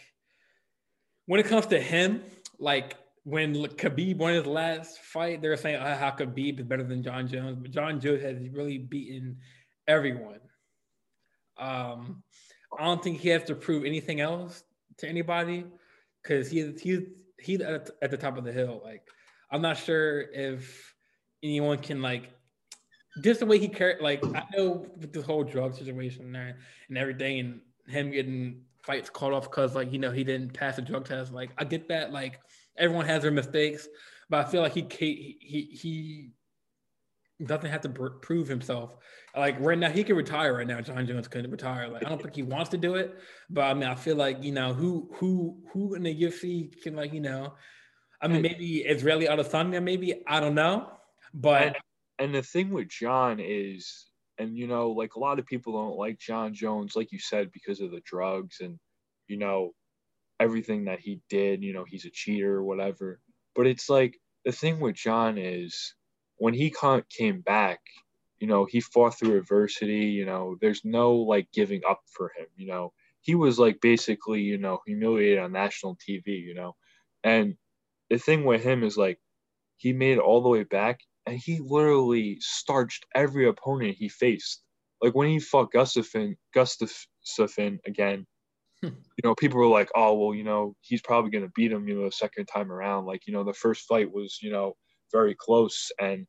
when it comes to him, like when Khabib won his last fight, they were saying uh, how Khabib is better than Jon Jones, but Jon Jones has really beaten everyone. Um, I don't think he has to prove anything else to anybody because he's he's he's at, at the top of the hill. Like I'm not sure if anyone can like just the way he carried. Like I know with the whole drug situation there and everything, and him getting fights called off because like you know he didn't pass the drug test. Like I get that. Like everyone has their mistakes, but I feel like he he he, he doesn't have to pr- prove himself. Like right now, he can retire. Right now, Jon Jones couldn't retire. Like I don't think he wants to do it, but I mean, I feel like you know who who who in the UFC can like you know, I mean, maybe Israel Adesanya, maybe I don't know, but and the thing with Jon is, and you know, like a lot of people don't like Jon Jones, like you said, because of the drugs and you know everything that he did. You know, he's a cheater or whatever. But it's like the thing with Jon is when he came back, you know, he fought through adversity. You know, there's no like giving up for him. You know, he was like basically, you know, humiliated on national TV. You know, and the thing with him is like he made it all the way back and he literally starched every opponent he faced. Like when he fought Gustafin, Gustafsson again, hmm. you know, people were like, "Oh, well, you know, he's probably going to beat him, you know, the second time around." Like, you know, the first fight was, you know, very close, and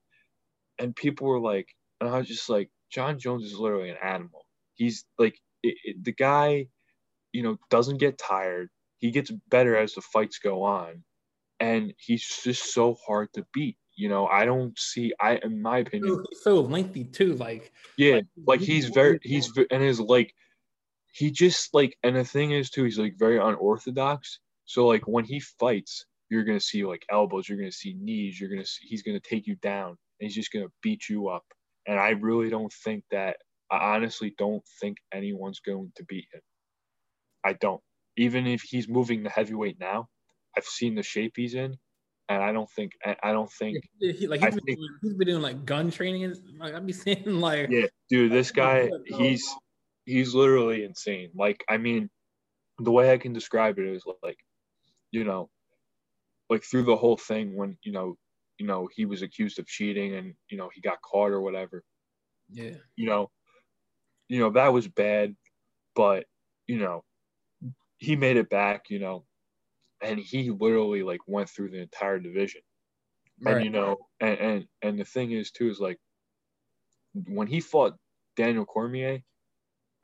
and people were like, and I was just like, Jon Jones is literally an animal. He's like it, it, the guy, you know, doesn't get tired. He gets better as the fights go on, and he's just so hard to beat. You know, I don't see. I, in my opinion, he's so lengthy too. Like yeah, like he's very, he's and his like, he just like, and the thing is too, he's like very unorthodox. So like when he fights, you're gonna see like elbows, you're gonna see knees, you're gonna see, he's gonna take you down, and he's just gonna beat you up. And I really don't think that. I honestly don't think anyone's going to beat him. I don't. Even if he's moving the heavyweight now, I've seen the shape he's in, and I don't think. I I don't think. he, like he's been, think- doing, he's been doing like gun training and like I'd be saying like Yeah, dude, this guy, he's he's literally insane. Like, I mean, the way I can describe it is like, you know, like through the whole thing when you know, you know, he was accused of cheating and you know he got caught or whatever. yeah. You know, you know that was bad, but you know, he made it back. You know, and he literally like went through the entire division. And Right. you know, and, and and the thing is too is like when he fought Daniel Cormier,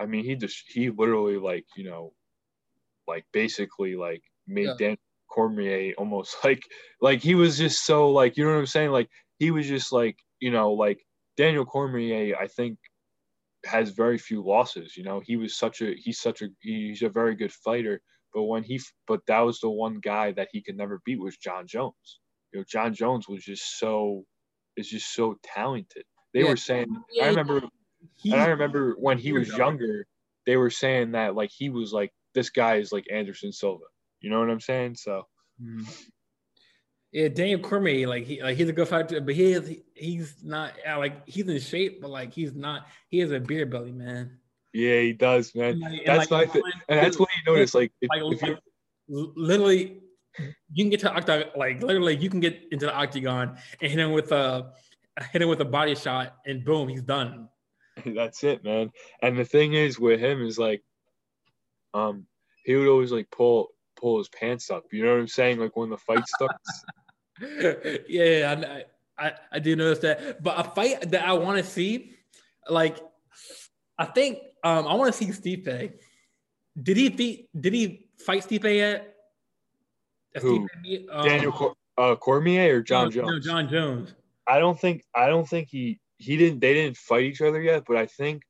I mean he just he literally like, you know, like basically like made Yeah. Daniel Cormier almost like like he was just so like you know what I'm saying? Like he was just like, you know, like Daniel Cormier, I think has very few losses. You know, he was such a he's such a he's a very good fighter. But when he but that was the one guy that he could never beat was Jon Jones. You know, Jon Jones was just so is just so talented. They Yeah. were saying Yeah, I remember He, and I remember when he was Younger. they were saying that like he was like this guy is like Anderson Silva. You know what I'm saying? So Mhm. Yeah, Daniel Cormier, like he like he's a good fighter, but he is he's not like he's in shape, but like he's not he has a beer belly, man. Yeah, he does, man. Like- that's like, my thing, and that's what you notice. Like, if, like, if like, literally you can get to octagon like literally you can get into the octagon and hit him with a hit him with a body shot and boom he's done that's it, man. And the thing is with him is like, um, he would always like pull pull his pants up. You know what I'm saying? Like when the fight starts. yeah I, I i do notice that but a fight that i want to see like i think um i want to see Stipe. did he beat did he fight Stipe yet Has Who? Stipe um, Daniel Cor- uh, Cormier or Jon no, Jones? no, jon jones I don't think I don't think he he didn't they didn't fight each other yet, but I think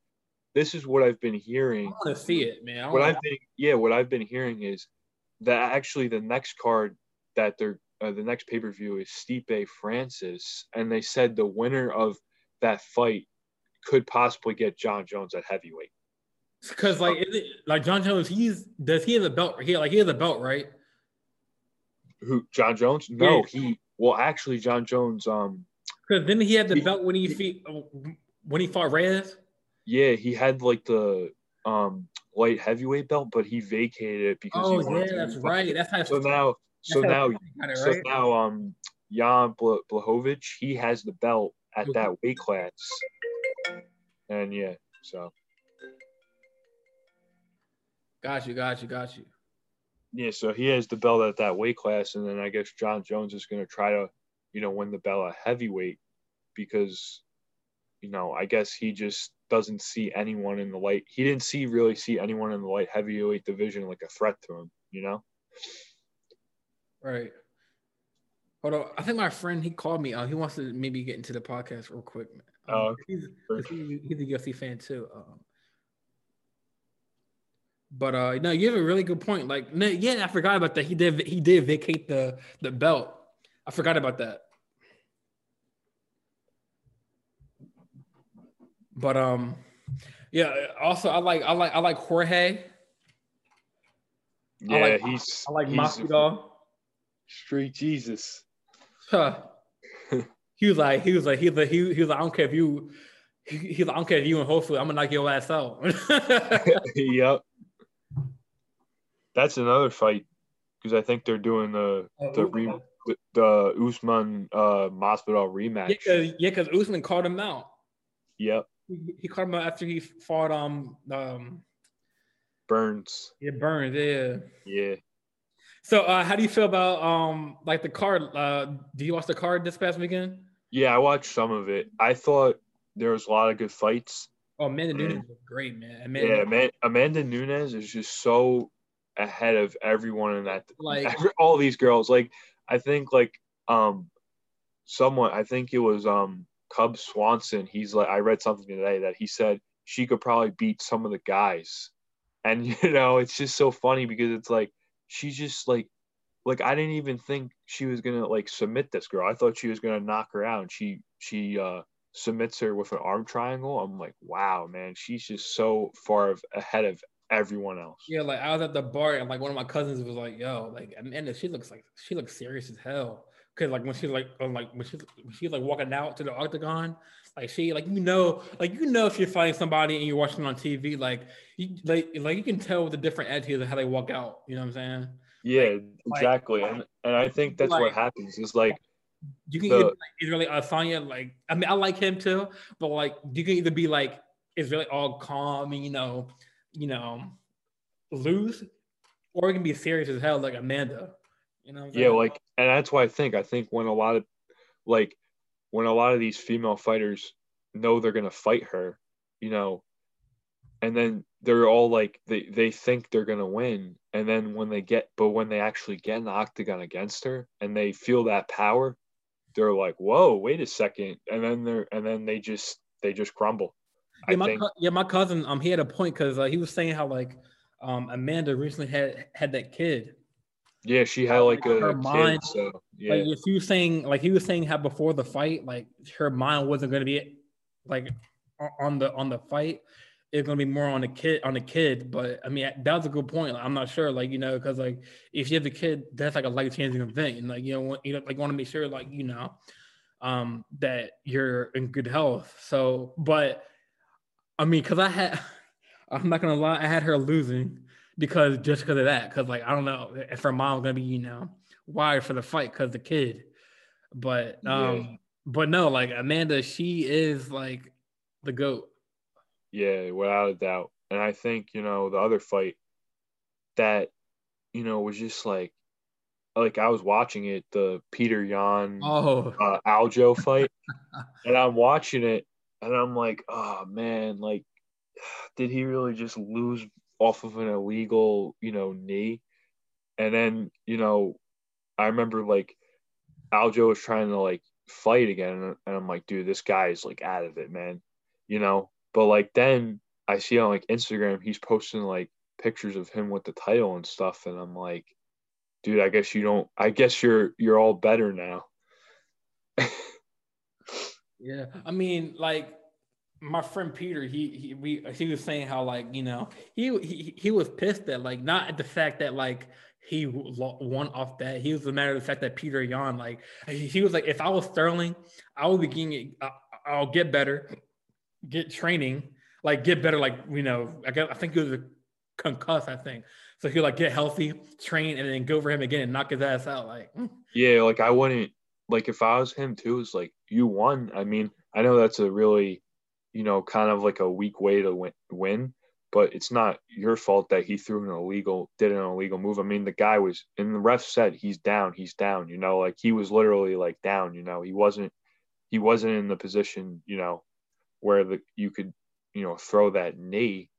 this is what I've been hearing. i want to see it man What I've been yeah, what I've been hearing is that actually the next card that they're uh, the next pay per view is Stipe Francis, and they said the winner of that fight could possibly get Jon Jones at heavyweight. Because like, is it, like Jon Jones, he's does he have a belt? He like he has a belt, right? Who Jon Jones? No, he well actually Jon Jones um Because then he had the He- belt when he fe- when he fought Reyes. yeah he had like the um light heavyweight belt, but he vacated it because Oh he wanted yeah, to that's fight. right. That's how. So now so now it, so now um Jan Bl- Blachowicz he has the belt at that weight class, and yeah, so Got you, got you, got you. yeah, so he has the belt at that weight class, and then I guess Jon Jones is going to try to, you know, win the belt at heavyweight because, you know, I guess he just doesn't see anyone in the light. He didn't see really see anyone in the light heavyweight division like a threat to him, you know. Right. Hold on. I think my friend he called me. Uh, he wants to maybe get into the podcast real quick. Man. Oh, he's, 'cause he, he's a UFC fan too. Um, but uh, no, you have a really good point. Like, no, yeah, I forgot about that. He did he did vacate the the belt. I forgot about that. But um, yeah. Also, I like I like I like Jorge. Yeah, like- he's I like he's Masvidal. Street Jesus. Huh. He was like, he was like, he was like, he, he was like, I don't care if you, he, he was like, I don't care if you and hopefully I'm gonna knock your ass out. yep. That's another fight because I think they're doing the the re, the, Usman uh Masvidal rematch. yeah, cause, yeah, Usman called him out. Yep. He, he called him out after he fought um um Burns. yeah Burns yeah. Yeah. So uh, how do you feel about um like the card? Uh, do you watch the card this past weekend? Yeah, I watched some of it. I thought there was a lot of good fights. Oh, Amanda Mm. Nunes was great, man. Amanda, Yeah, man, Amanda Nunes is just so ahead of everyone in that. Like- every, all these girls. Like I think like um, someone I think it was um Cub Swanson. He's like I read something today that he said she could probably beat some of the guys, and you know it's just so funny because it's like she's just like like I didn't even think she was gonna like submit this girl. I thought she was gonna knock her out. And she she uh submits her with an arm triangle. I'm like, wow, man, she's just so far of, ahead of everyone else. Yeah, like I was at the bar and like one of my cousins was like, "Yo, like Amanda, she looks like she looks serious as hell." Cause like when she's like, um, like when she's she's like walking out to the octagon, like she like you know, like you know if you're fighting somebody and you're watching on TV, like you like like you can tell the different attitudes of how they walk out. You know what I'm saying? Yeah, exactly. And and I think that's like- what happens is like You can The- either be like Adesanya, like I mean I like him too, but like you can either be like it's really all calm and you know, you know, loose, or it can be serious as hell like Amanda. You know? Yeah, like and that's why I think I think when a lot of like when a lot of these female fighters know they're gonna fight her, you know, and then they're all like they they think they're gonna win, and then when they get but when they actually get in the octagon against her and they feel that power, they're like, whoa, wait a second, and then they're and then they just they just crumble. Yeah, I my think yeah, my cousin um he had a point because uh, he was saying how like um Amanda recently had had that kid. yeah, she had like a her kid, mind- so yeah. Like if you saying like he was saying how before the fight, like her mind wasn't gonna be like on the on the fight. It's gonna be more on the kid on the kid. But I mean that was a good point. Like, I'm not sure, like you know, because like if you have a kid, that's like a life changing event, and like you know, you know, like want to make sure, like you know, um, that you're in good health. So, but I mean, because I had I'm not gonna lie, I had her losing because just because of that. Because like I don't know if her mom's gonna be you know wired for the fight because the kid. But um, yeah. but no, like Amanda, she is like the goat. Yeah, without a doubt. And I think you know the other fight that you know was just like like I was watching it, the Petr Yan oh. uh, Aljo fight, and I'm watching it, and I'm like, oh man, like, did he really just lose off of an illegal, you know, knee? And then, you know, I remember like Aljo was trying to like fight again, and I'm like, dude, this guy is like out of it, man, you know. But like then I see on like Instagram, he's posting like pictures of him with the title and stuff, and I'm like, dude, I guess you don't. I guess you're you're all better now. yeah, I mean, like my friend Peter, he he we he was saying how like you know he he he was pissed that like not at the fact that like he won off that. He was the matter of the fact that Petr Yan like he was like if I was Sterling, I would be getting I'll get better, get training, like get better, like you know I guess I think it was a concuss, I think. So he'll like get healthy, train, and then go for him again and knock his ass out. Like mm. yeah, like I wouldn't like if I was him too. It's like you won. I mean, I know that's a really you know, kind of like a weak way to win, win, but it's not your fault that he threw an illegal, did an illegal move. I mean, the guy was, and the ref said he's down, he's down, you know, like he was literally like down, you know, he wasn't, he wasn't in the position, you know, where the, you could, you know, throw that knee.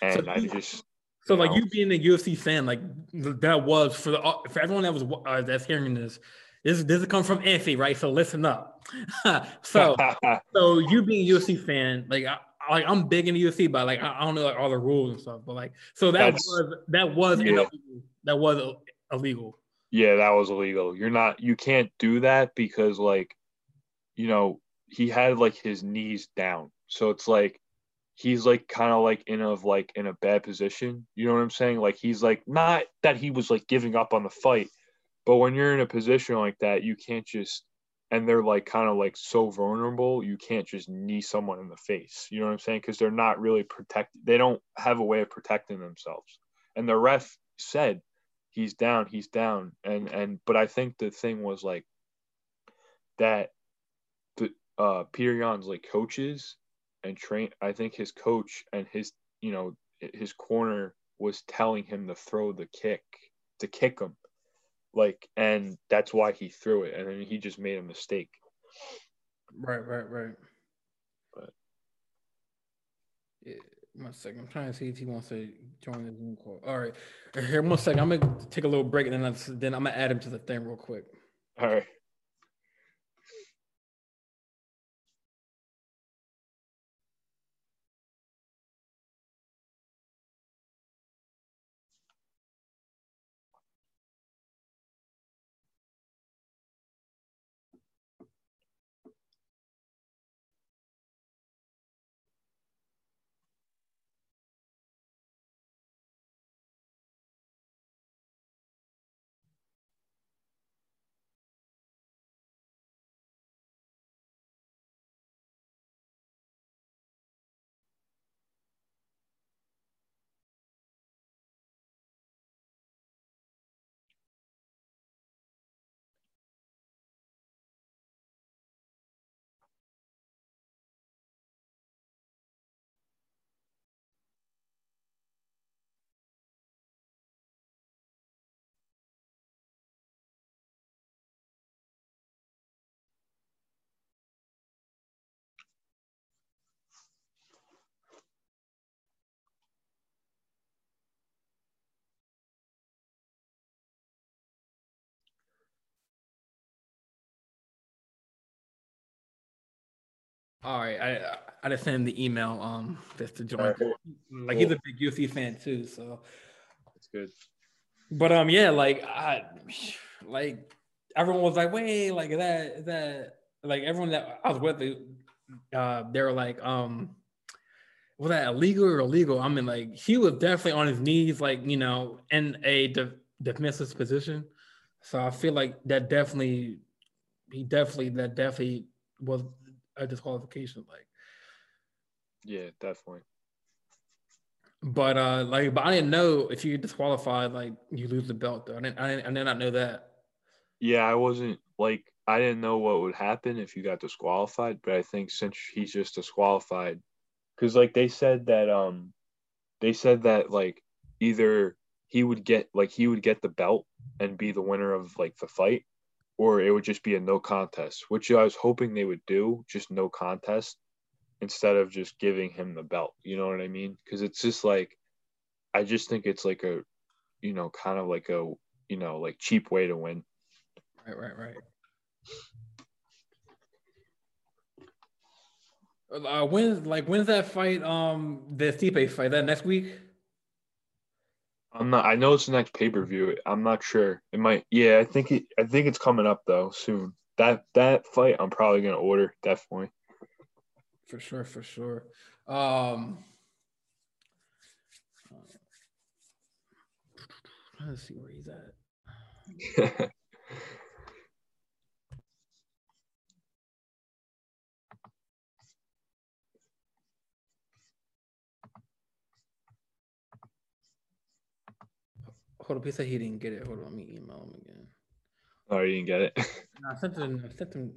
And so I just, so like know, you being a UFC fan, like that was for the for everyone that was uh, that's hearing this, this this come from Anthony, right? So listen up. so so you being a UFC fan, like I, like I'm big in the UFC, but like I, I, don't know like all the rules and stuff. But like so that That's, was that was yeah. illegal. that was illegal. Yeah, that was illegal. You're not you can't do that because like you know he had like his knees down, so it's like he's like kind of like in a like in a bad position. You know what I'm saying? Like he's like not that he was like giving up on the fight but when you're in a position like that, you can't just and they're like kind of like so vulnerable, you can't just knee someone in the face. You know what I'm saying? Because they're not really protected. They don't have a way of protecting themselves. And the ref said, "He's down. He's down." And and but I think the thing was like that. Uh, Petr Yan's like coaches and train. I think his coach and his you know his corner was telling him to throw the kick to kick him. Like and that's why he threw it. And then he just made a mistake. Right right right. But yeah one second. I'm trying to see if he wants to join the zoom call. All right. Here one second. I'm gonna take a little break and then, then i'm gonna add him to the thing real quick. All right All right, I I just sent him the email um just to join. Right. Like he's a big UFC fan too, so that's good. But um, yeah, like I like everyone was like, wait, like that that like everyone that I was with, uh, they were like, um, was that illegal or illegal? I mean, like he was definitely on his knees, like you know, in a de- defensive position. So I feel like that definitely, he definitely that definitely was a disqualification. Like, yeah, definitely. But uh, like, but I didn't know if you get disqualified, like you lose the belt. Though I didn't, I didn't, I did not know that. Yeah, I wasn't like I didn't know what would happen if you got disqualified, but I think since he's just disqualified, because like they said that um, they said that like either he would get like he would get the belt and be the winner of like the fight, or it would just be a no contest, which I was hoping they would do, just no contest instead of just giving him the belt. You know what I mean? Because it's just like, I just think it's like a, you know, kind of like a, you know, like cheap way to win. Right, right, right. Uh, when like when's that fight? Um, the Stipe fight that next week. I'm not. I know it's the next pay per view. I'm not sure. It might. Yeah, I think it. I think it's coming up though soon. That that fight, I'm probably gonna order definitely. For sure, for sure. Um, let's see where he's at. Up, he said he didn't get it. Hold on, let me email him again. Oh, you didn't get it? No, I sent him. I sent him.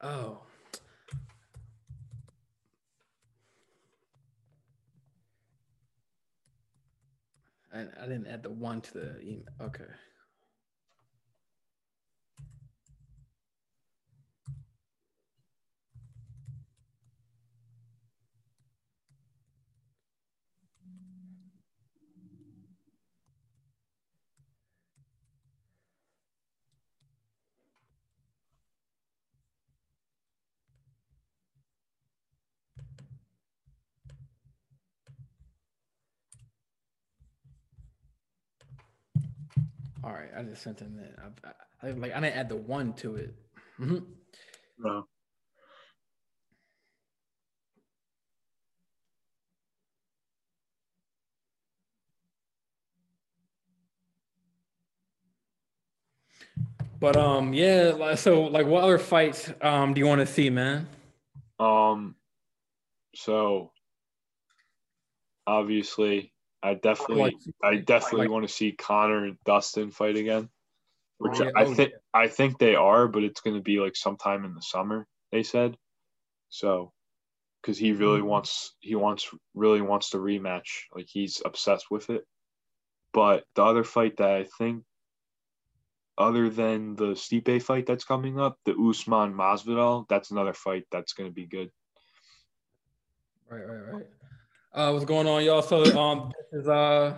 Oh. I, I didn't add the one to the email. Okay. All right, I just sent him that. I, I, like I didn't add the one to it. No. But um, yeah. So like, what other fights um do you want to see, man? Um. So. Obviously, I definitely, Like- I definitely like- want to see Conor and Dustin fight again. Which Oh, yeah. I Oh, think, I think they are, but it's going to be like sometime in the summer. They said, so, because he really Mhm. wants, he wants, really wants the rematch. Like he's obsessed with it. But the other fight that I think, other than the Stipe fight that's coming up, the Usman Masvidal, that's another fight that's going to be good. Right, right, right. Uh, what's going on, y'all? So um, this is uh,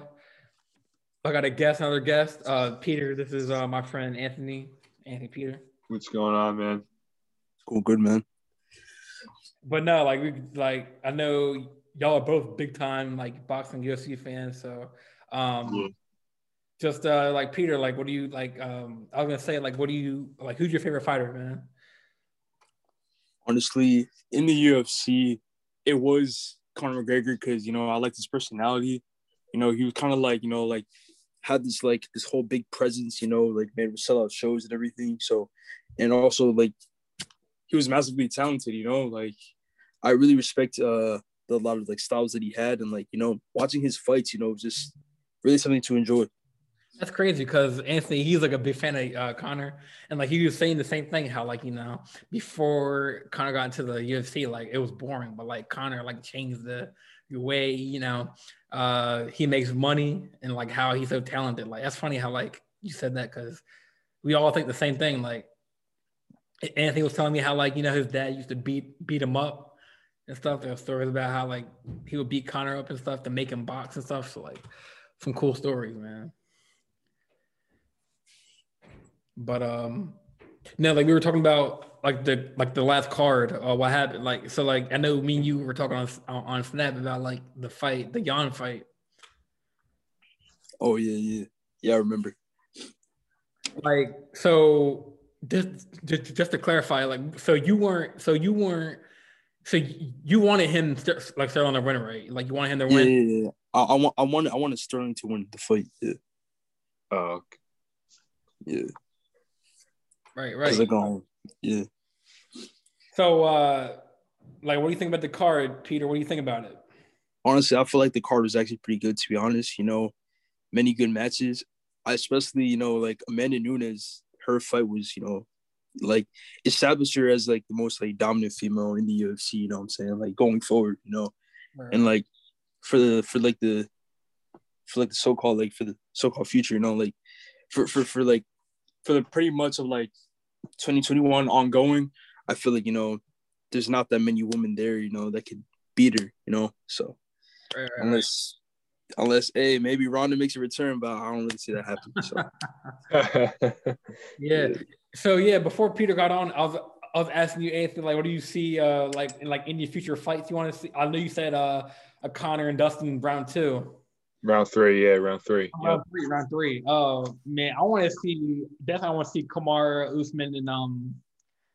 I got a guest, another guest. Uh, Peter. This is uh my friend Anthony. Anthony Peter. What's going on, man? Cool, good man. But no, like we like I know y'all are both big time like boxing UFC fans. So um Yeah. just uh like Peter, like what do you like um I was gonna say like what do you like who's your favorite fighter, man? Honestly, in the UFC, it was Conor McGregor because you know I liked his personality. You know, he was kind of like you know like had this like this whole big presence. You know, like made sell out shows and everything. So, and also like he was massively talented. You know, like I really respect uh the lot of like styles that he had and like you know watching his fights. You know, was just really something to enjoy. That's crazy because Anthony, he's like a big fan of uh, Conor, and like he was saying the same thing. How like you know before Conor got into the UFC, like it was boring, but like Conor like changed the, way you know uh he makes money and like how he's so talented. Like that's funny how like you said that because we all think the same thing. Like Anthony was telling me how like you know his dad used to beat beat him up and stuff. There were stories about how like he would beat Conor up and stuff to make him box and stuff. So like some cool stories, man. But um, no, like we were talking about like the like the last card. Uh, what happened? Like so, like I know me and you were talking on on Snap about like the fight, the Yan fight. Oh yeah, yeah, yeah. I remember. Like so, just just just to clarify, like so you weren't so you weren't so you wanted him like start on the winner, right? Like you wanted him to win. Yeah, yeah, yeah. I, I want I wanted I wanted Sterling to win the fight. Yeah. Oh. Okay. Yeah. Right, right. Like, um, yeah. So, uh, like, what do you think about the card, Peter? What do you think about it? Honestly, I feel like the card was actually pretty good. To be honest, you know, many good matches. I especially, you know, like Amanda Nunes, her fight was, you know, like established her as like the most like dominant female in the UFC. You know what I'm saying? Like going forward, you know, right. and like for the for like the for like the so-called like for the so-called future, you know, like for for for like for the pretty much of like 2021 ongoing, I feel like you know there's not that many women there, you know, that could beat her, you know. So right, right, unless right. unless hey maybe Ronda makes a return, but I don't really see that happen. So yeah. So yeah, before Peter got on, I was I was asking you anything like what do you see uh like in like any future fights you want to see? I know you said uh a Conor and Dustin Brown two. Round three, yeah, round three. Round yep. three, round three. Oh man, I want to see definitely. I want to see Kamaru Usman and um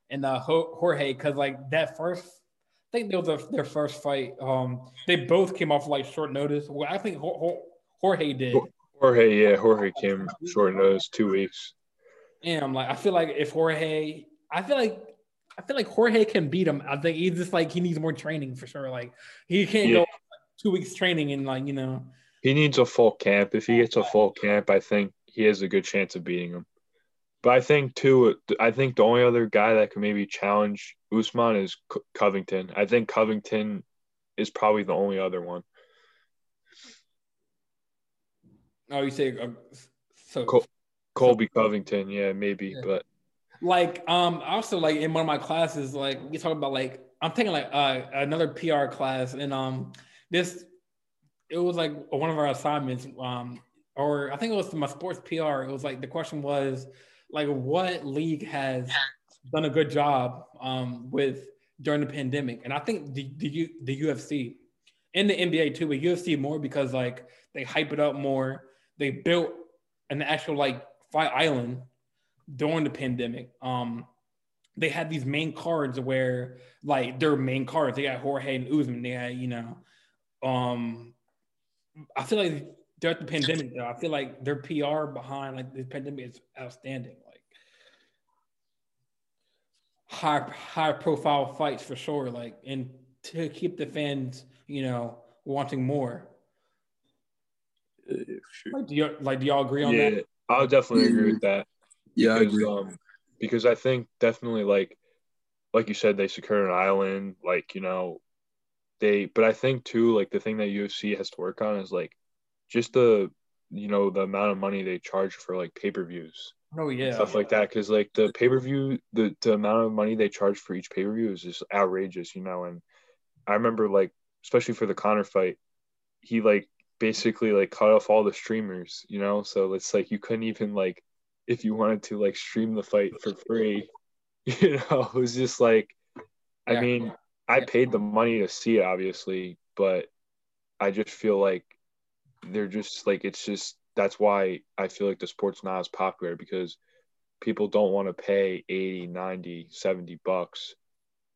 and uh Jorge because like that first, I think that was their first fight. Um, they both came off like short notice. Well, I think Jorge did. Jorge, yeah, Jorge came short notice, two weeks. And I'm like, I feel like if Jorge, I feel like I feel like Jorge can beat him. I think he's just like he needs more training for sure. Like he can't yeah. go two weeks training and like you know he needs a full camp. If he gets a full camp, I think he has a good chance of beating him. But I think too, I think the only other guy that could maybe challenge Usman is Covington. I think Covington is probably the only other one. Oh, you say uh, so? Col- Colby so, Covington, yeah, maybe, yeah. but like, um, also like in one of my classes, like we talk about like I'm taking like uh, another PR class, and um, this it was like one of our assignments, um, or I think it was my sports PR. It was like the question was like, what league has done a good job um, with during the pandemic? And I think the the, the UFC and the NBA too, but UFC more because like they hype it up more. They built an actual like fight island during the pandemic. Um, they had these main cards where like their main cards. They got Jorge and Usman. They had you know, um, I feel like throughout the pandemic, though, I feel like their PR behind like the pandemic is outstanding. Like high high profile fights for sure. Like and to keep the fans, you know, wanting more. Uh, sure. Like do you like do y'all agree on yeah, that? I'll definitely agree with that. Yeah, because, I agree. Um, because I think definitely like like you said, they secured an island. Like you know, they but I think too like the thing that UFC has to work on is like just the you know the amount of money they charge for like pay-per-views. Oh yeah. Stuff like that cuz like the pay-per-view the the amount of money they charge for each pay-per-view is just outrageous, you know, and I remember like especially for the Conor fight, he like basically like cut off all the streamers, you know? So it's like you couldn't even like if you wanted to like stream the fight for free, you know, it was just like I mean, I paid the money to see it, obviously, but I just feel like they're just like it's just that's why I feel like the sport's not as popular because people don't want to pay 80, 90, 70 bucks.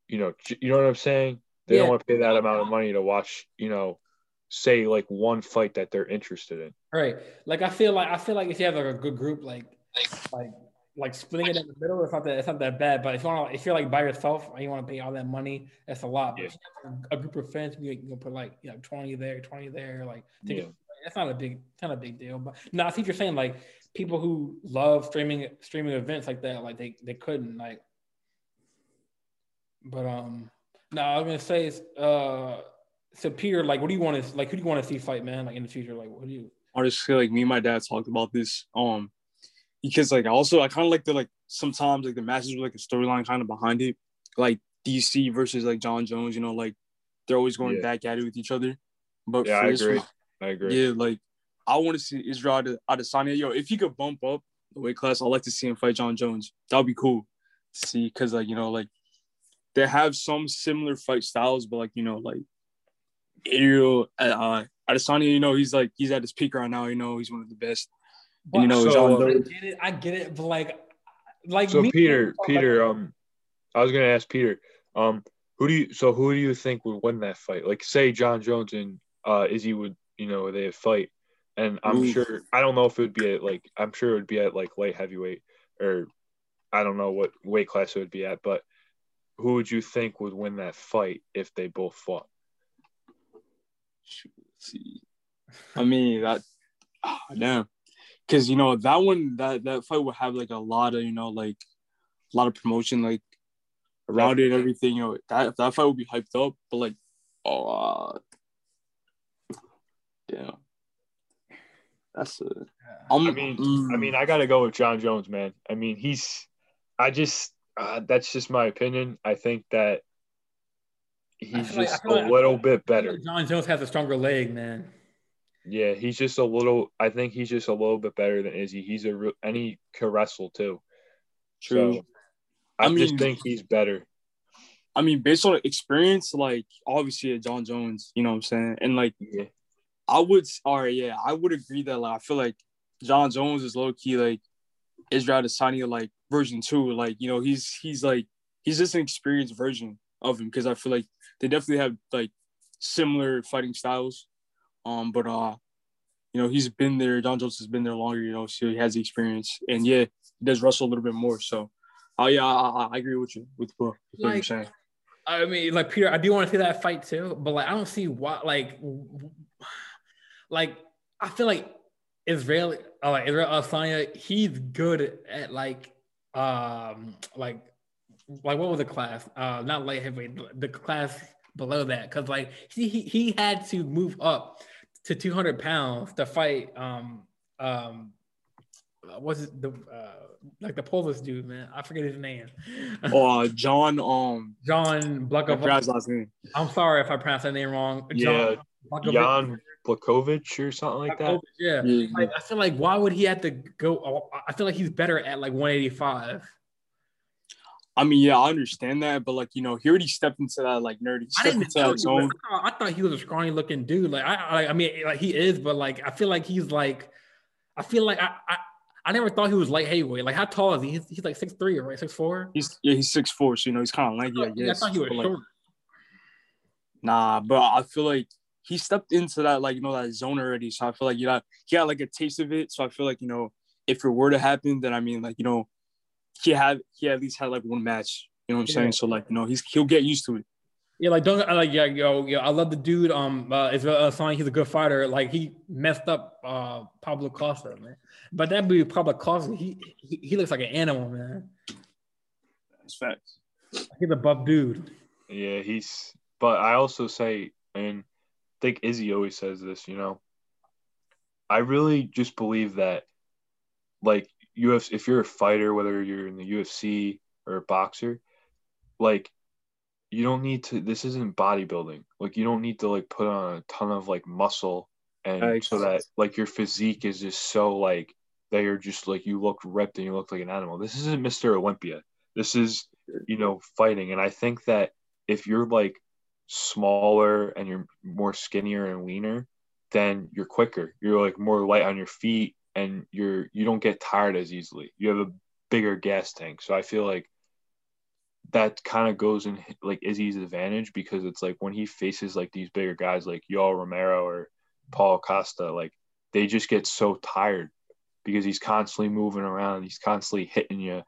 You know, you know what I'm saying? They yeah. don't want to pay that oh, amount of money to watch, you know, say like one fight that they're interested in. Right. Like I feel like I feel like if you have like a good group like like like splitting it in the middle, it's not that it's not that bad. But if you want, if you're like by yourself and you want to pay all that money, that's a lot. But yeah. if you have a group of friends, you can put like you know twenty there, twenty there, like yeah. that's not a big, not a big deal. But no, I think you're saying like people who love streaming streaming events like that, like they they couldn't like. But um, no, I was gonna say is uh, so Peter, like, what do you want to like? Who do you want to see fight, man? Like in the future, like, what do you? Honestly, like me and my dad talked about this. Um, because like also I kind of like the like sometimes like the matches with like a storyline kind of behind it, like DC versus like Jon Jones. You know, like they're always going yeah. back at it with each other. But yeah, I agree. One, I agree. Yeah, like I want to see Israel Adesanya. Yo, if he could bump up the weight class. I'd like to see him fight Jon Jones. That would be cool to see because like you know like they have some similar fight styles, but like you know like Ariel uh, Adesanya, you know he's like he's at his peak right now. You know he's one of the best. And, you know so, Jon I get it. I get it. But like, like So me- Peter, Peter, um, I was gonna ask Peter, um, who do you so who do you think would win that fight? Like, say Jon Jones and uh Izzy would, you know, they fight, and I'm Oof. sure I don't know if it would be at like I'm sure it would be at like light heavyweight or I don't know what weight class it would be at, but who would you think would win that fight if they both fought? See. I mean that ah, damn. Cause you know that one that that fight would have like a lot of, you know, like a lot of promotion like around it and everything. You know, that that fight would be hyped up, but like oh uh, damn. That's a I'm, I mean, mm, I mean, I got to go with Jon Jones, man. I mean, he's, I just, uh, that's just my opinion. I think that he's feel like- just a like- little bit better. like Jon Jones has a stronger leg, man. Yeah, he's just a little. I think he's just a little bit better than Izzy. He's a real, and he can wrestle too. true. So I, I just mean- think he's better. I mean, based on experience, like obviously Jon Jones, you know what I'm saying? And like Yeah, I would, all right, yeah, I would agree that like I feel like Jon Jones is low key like Israel Adesanya like version two. Like you know, he's he's like he's just an experienced version of him because I feel like they definitely have like similar fighting styles. Um, but uh, you know, he's been there. Jon Jones has been there longer. You know, so he has the experience, and yeah, he does wrestle a little bit more. So, oh yeah, I, I, agree with you with what, with what you're saying. I mean, like Peter, I do want to see that fight too, but like I don't see why. Like, like I feel like Israel, uh, like Israel Adesanya, he's good at like, um, like, like what was the class? Uh, not light heavyweight, the class below that, because like he he had to move up to 200 pounds to fight. Um, um, what's it, the uh, like the Polish dude, man? I forget his name. Oh, uh, John, um, John I forgot Blachowicz. his last name. I'm sorry if I pronounced that name wrong. Yeah, Blachowicz. Jan Blachowicz or something like that. Blachowicz, Yeah. Yeah, Like, I feel like why would he have to go? I feel like he's better at like 185. I mean, yeah, I understand that, but like you know, he already stepped into that like nerdy. I didn't into know that zone. was- I, thought, I thought he was a scrawny looking dude. Like I, I, I mean, like he is, but like I feel like he's like, I feel like I, I, I never thought he was light heavyweight. Like how tall is he? He's, he's like six three, right? Six four. He's yeah, he's six four, so you know he's kind of lanky, I I thought he was but, like, short. Nah, but I feel like he stepped into that like you know that zone already. So I feel like you got he got like a taste of it. So I feel like you know if it were to happen, then I mean like you know he had he at least had like one match. You know what I'm Yeah. saying? So like you know he's he'll get used to it. Yeah, like don't I like yeah, yo, yo, I love the dude. Um, uh, Israel Adesanya, he's a good fighter. Like he messed up uh Paulo Costa, man. But that dude Paulo Costa, he he, he looks like an animal, man. That's facts. He's a buff dude. Yeah, he's. But I also say, and I think Izzy always says this. You know, I really just believe that, like UFC, if you're a fighter, whether you're in the UFC or a boxer, like you don't need to. This isn't bodybuilding. Like you don't need to like put on a ton of like muscle and so that like your physique is just so like that you're just like you look ripped and you look like an animal. This isn't Mr. Olympia. This is you know fighting, and I think that if you're like smaller and you're more skinnier and leaner, then you're quicker. You're like more light on your feet and you're you don't get tired as easily. You have a bigger gas tank. So I feel like that kind of goes in like Izzy's advantage because it's like when he faces like these bigger guys like Yoel Romero or Paul Costa, like they just get so tired because he's constantly moving around, he's constantly hitting you.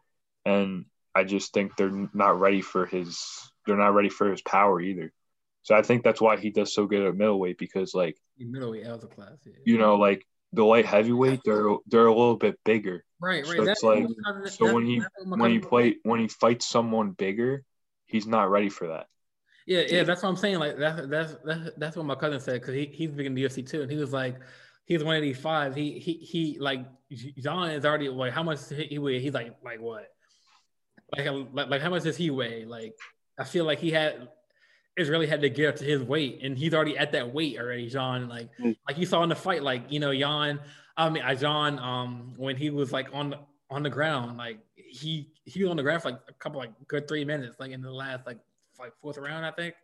And I just think they're not ready for his they're not ready for his power either. So I think that's why he does so good at middleweight because like Middleweight elder class. Yeah. you know like the light heavyweight they're they're a little bit bigger. right, so right. it's like- so when he- that's what my When he play when he fights someone bigger, he's not ready for that. Yeah, yeah, that's what I'm saying. Like that's that's that's, that's what my cousin said because he, he's big in the UFC too, and he was like, he's 185. He he he like John is already like how much he weigh? He's like like what? Like like like how much does he weigh? Like I feel like he had Israeli had to get up to his weight, and he's already at that weight already. John like Mm. like you saw in the fight, like you know Jan. I mean, uh, John um when he was like on the on the ground. Like he he was on the ground for like a couple like good three minutes, like in the last like like fourth round, I think.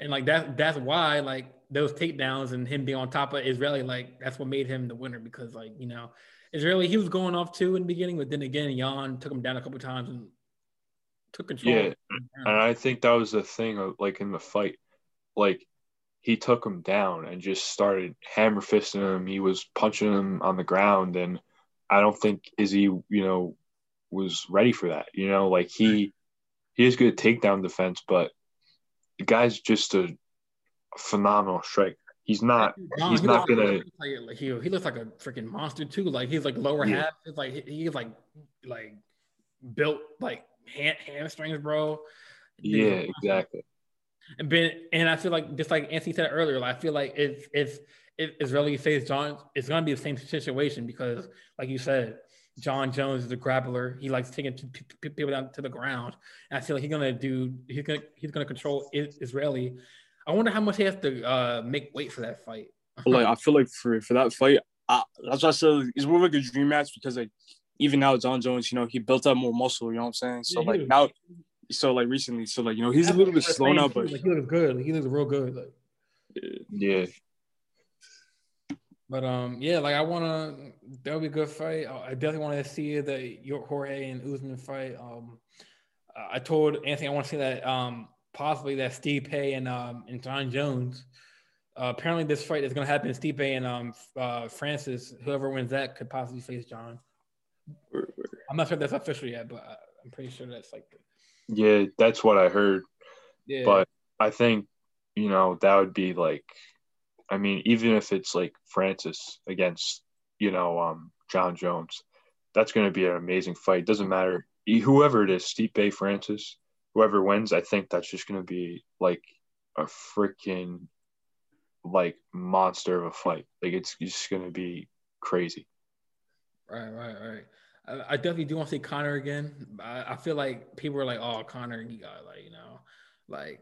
And like that that's why like those takedowns and him being on top of Israeli, like that's what made him the winner because like, you know, Israeli he was going off too in the beginning, but then again Jan took him down a couple times and took control. Yeah. And I think that was the thing of like in the fight. Like he took him down and just started hammer fisting him. He was punching him on the ground and I don't think Izzy, you know, was ready for that. You know, like he he has good at takedown defense, but the guy's just a phenomenal striker. He's not. Ron, he's he not gonna. like, he, he looks like a freaking monster too. Like he's like lower Yeah. half. It's like he- he's like like built like hand, hamstrings, bro. Yeah, exactly. And Ben and I feel like just like Anthony said earlier, like I feel like if if if Israeli says John, it's gonna be the same situation because, like you said, Jon Jones is a grappler. He likes taking people down to the ground. And I feel like he's gonna do. He's gonna he's gonna control Israeli. I wonder how much he has to uh, make weight for that fight. Like I feel like for for that fight, I, that's why I said it's more like a dream match because like even now Jon Jones, you know, he built up more muscle. You know what I'm saying? So Yeah, like was- now, so like recently, so like you know he's a little bit slow now, but like, he looks good. Like, he looks real good. Like, Yeah, But um, yeah, like I wanna that would be a good fight. I I definitely want to see the York Jorge and Usman fight. Um, uh, I told Anthony I want to see that um possibly that Stipe and um and Jon Jones. Uh, apparently, this fight is gonna happen. Stipe and um uh Francis, whoever wins that, could possibly face John. I'm not sure that's official yet, but I'm pretty sure that's like yeah, that's what I heard. yeah. But I think you know that would be like, I mean, even if it's like Francis against you know um Jon Jones, that's going to be an amazing fight. Doesn't matter whoever it is, Stipe Francis, whoever wins. I think that's just going to be like a freaking like monster of a fight. Like it's just going to be crazy. Right, right, right. I, I definitely do want to see Conor again. I, I feel like people are like, "Oh, Conor, you got like, you know, like,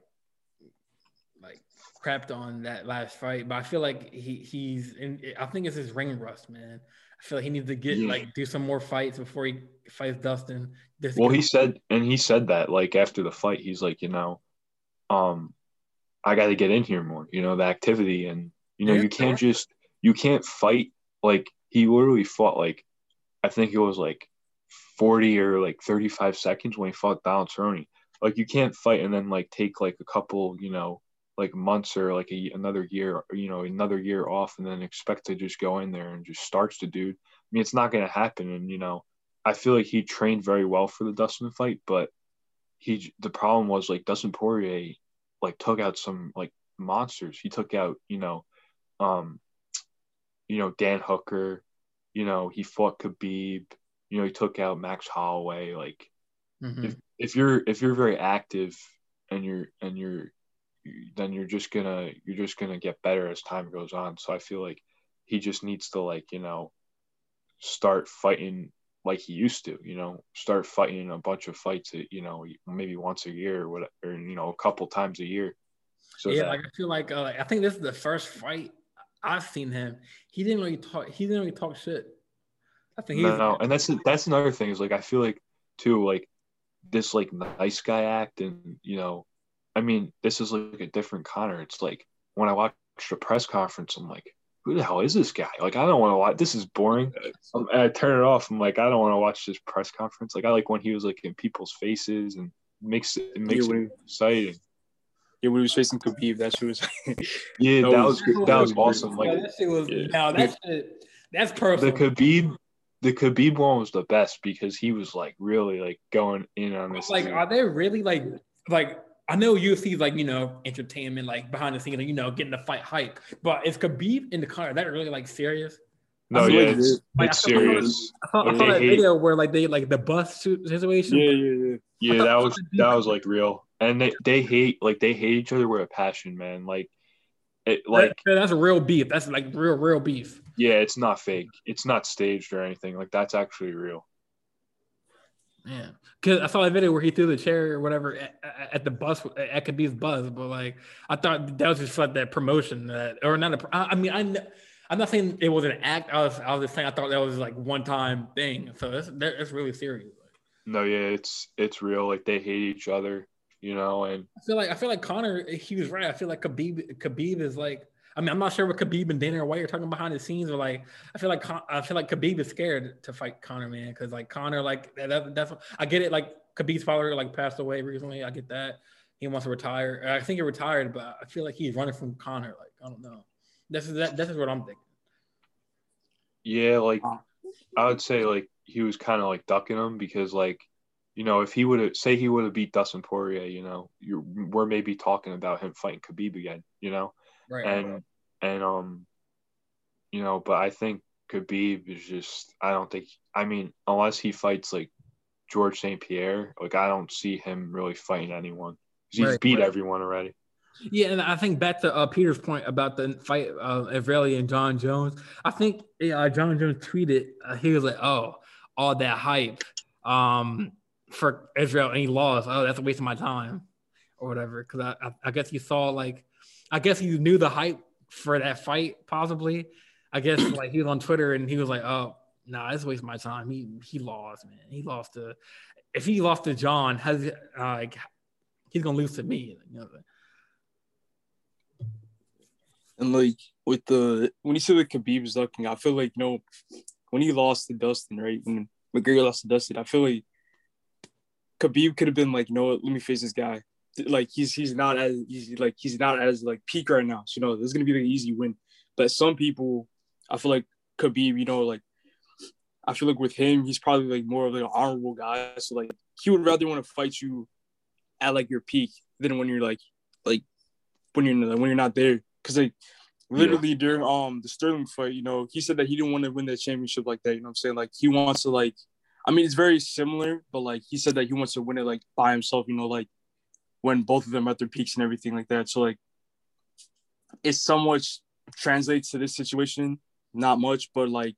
like crapped on that last fight." But I feel like he he's in. I think it's his ring rust, man. I feel like he needs to get Yeah. like do some more fights before he fights Dustin. Just Well, he said, and he said that like after the fight, he's like, you know, um, I got to get in here more. You know, the activity, and you know, Yeah. you can't just you can't fight like he literally fought like I think it was like forty or like thirty five seconds when he fought Donald Cerrone. Like you can't fight and then like take like a couple, you know, like months or like a, another year, or, you know, another year off, and then expect to just go in there and just starch the dude. I mean, it's not going to happen, and you know. I feel like he trained very well for the Dustin fight, but he the problem was like Dustin Poirier like took out some like monsters. He took out, you know, um, you know, Dan Hooker, you know, he fought Khabib, you know, he took out Max Holloway. Like Mhm. if, if you're if you're very active and you're and you're then you're just gonna you're just gonna get better as time goes on. So I feel like he just needs to like, you know, start fighting like he used to, you know, start fighting a bunch of fights, you know, maybe once a year or whatever, or, you know, a couple times a year. So yeah, that- like I feel like uh, I think this is the first fight I've seen him. He didn't really talk. He didn't really talk shit. I think he's no, no, and that's that's another thing is like I feel like too like this like nice guy act and you know, I mean this is like a different Conor. It's like when I watched the press conference, I'm like, who the hell is this guy? Like I don't want to watch. This is boring. Um, and I turn it off. I'm like, I don't want to watch this press conference. Like I like when he was like in people's faces and makes it, it makes when it exciting. Yeah, when he was facing Khabib, that shit was Yeah, That that, was- was that was that was awesome. Yeah, Like that shit was yeah. now that shit. That's perfect. the personal. Khabib, the Khabib one was the best because he was like really like going in on this. like dude. are they really like like I know UFC is like you know entertainment like behind the scenes like, you know getting the fight hype, but is Khabib in the car? Is that really like serious? no, I yeah, like it's, like, it's I saw- I saw- serious. I saw, I saw that hate- video where like they like the bus situation. yeah, yeah, yeah. Yeah, that was that was like real, and they they hate like they hate each other with a passion, man. Like it, like That- that's real beef. That's like real real beef. yeah, it's not fake. It's not staged or anything. Like that's actually real. Yeah, because I saw a video where he threw the chair or whatever at, at- the bus at Khabib's bus, but like I thought that was just like that promotion that or not. A, I mean, I I'm not saying it was an act. I was I was just saying I thought that was like one time thing. So it's it's really serious. No, yeah, it's it's real. Like they hate each other, you know. And I feel like I feel like Conor, He was right. I feel like Khabib Khabib is like. I mean, I'm not sure what Khabib and Dana White are talking behind the scenes, or like, I feel like I feel like Khabib is scared to fight Conor, man, because like Conor, like that, that's I get it. Like Khabib's father like passed away recently. I get that he wants to retire. I think he retired, but I feel like he's running from Conor. Like I don't know. This is that. This is what I'm thinking. Yeah, like I would say, like he was kind of like ducking him because, like, you know, if he would have say he would have beat Dustin Poirier, you know, you're we're maybe talking about him fighting Khabib again, you know, right? And right. and um, you know, but I think Khabib is just. I don't think. I mean, unless he fights like George St. Pierre, like I don't see him really fighting anyone. He's right, beat everyone already. Yeah, and I think back to uh, Peter's point about the fight of uh, Israeli and Jon Jones. I think uh, Jon Jones tweeted uh, he was like, "Oh, all that hype um, for Israel and he lost. Oh, that's a waste of my time, or whatever." Because I, I, I guess you saw like, I guess you knew the hype for that fight possibly. I guess like he was on Twitter and he was like, "Oh, nah, it's a waste of my time." He he lost, man. He lost to. If he lost to John, has uh, like he's gonna lose to me. You know? And like with the when you see the Khabib's looking, I feel like you know when he lost to Dustin, right? When McGregor lost to Dustin, I feel like Khabib could have been like, you know what, let me face this guy. Like he's he's not as he's like he's not as like peak right now. So you know, this is gonna be the easy win. But some people, I feel like Khabib, you know, like I feel like with him, he's probably like more of like an honorable guy. So like he would rather want to fight you at like your peak than when you're like like when you're when you're not there. Cause like literally yeah. during um the Sterling fight, you know, he said that he didn't want to win that championship like that. You know what I'm saying? Like he wants to like I mean it's very similar, but like he said that he wants to win it like by himself, you know, like when both of them at their peaks and everything like that. So like it somewhat translates to this situation, not much, but like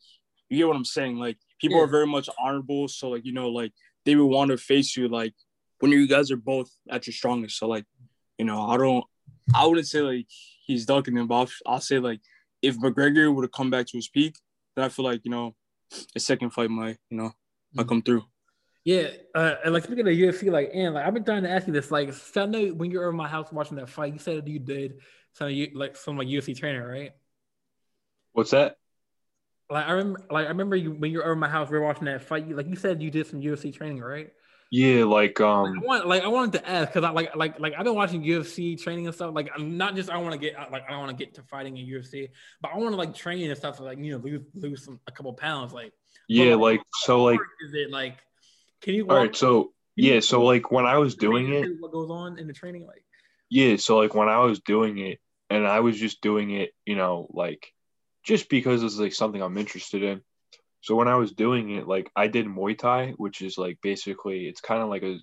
you get what I'm saying. Like people yeah. are very much honorable. So like, you know, like they would want to face you like when you guys are both at your strongest. So like, you know, I don't, I wouldn't say like he's ducking him, but I'll, I'll say like if McGregor would have come back to his peak, then I feel like you know, a second fight might, you know, mm-hmm. come through. Yeah, uh, and like speaking of UFC, like and like I've been trying to ask you this. Like, so I know when you were in my house watching that fight, you said you did some you like some like UFC trainer, right? What's that? Like I remember, like I remember you when you were in my house, we were watching that fight. You, like you said, you did some UFC training, right? Yeah, like um, I want, like I wanted to ask because I like like like I've been watching UFC training and stuff. Like I'm not just I want to get like I don't want to get to fighting in UFC, but I want to like train and stuff. like you know lose lose some a couple pounds. Like yeah, but, like, like so like is it like can you? All right, so yeah, so like when I was doing it, what goes on in the training, like yeah, so like when I was doing it, and I was just doing it, you know, like just because it's like something I'm interested in. So when I was doing it, like I did Muay Thai, which is like basically it's kind of like a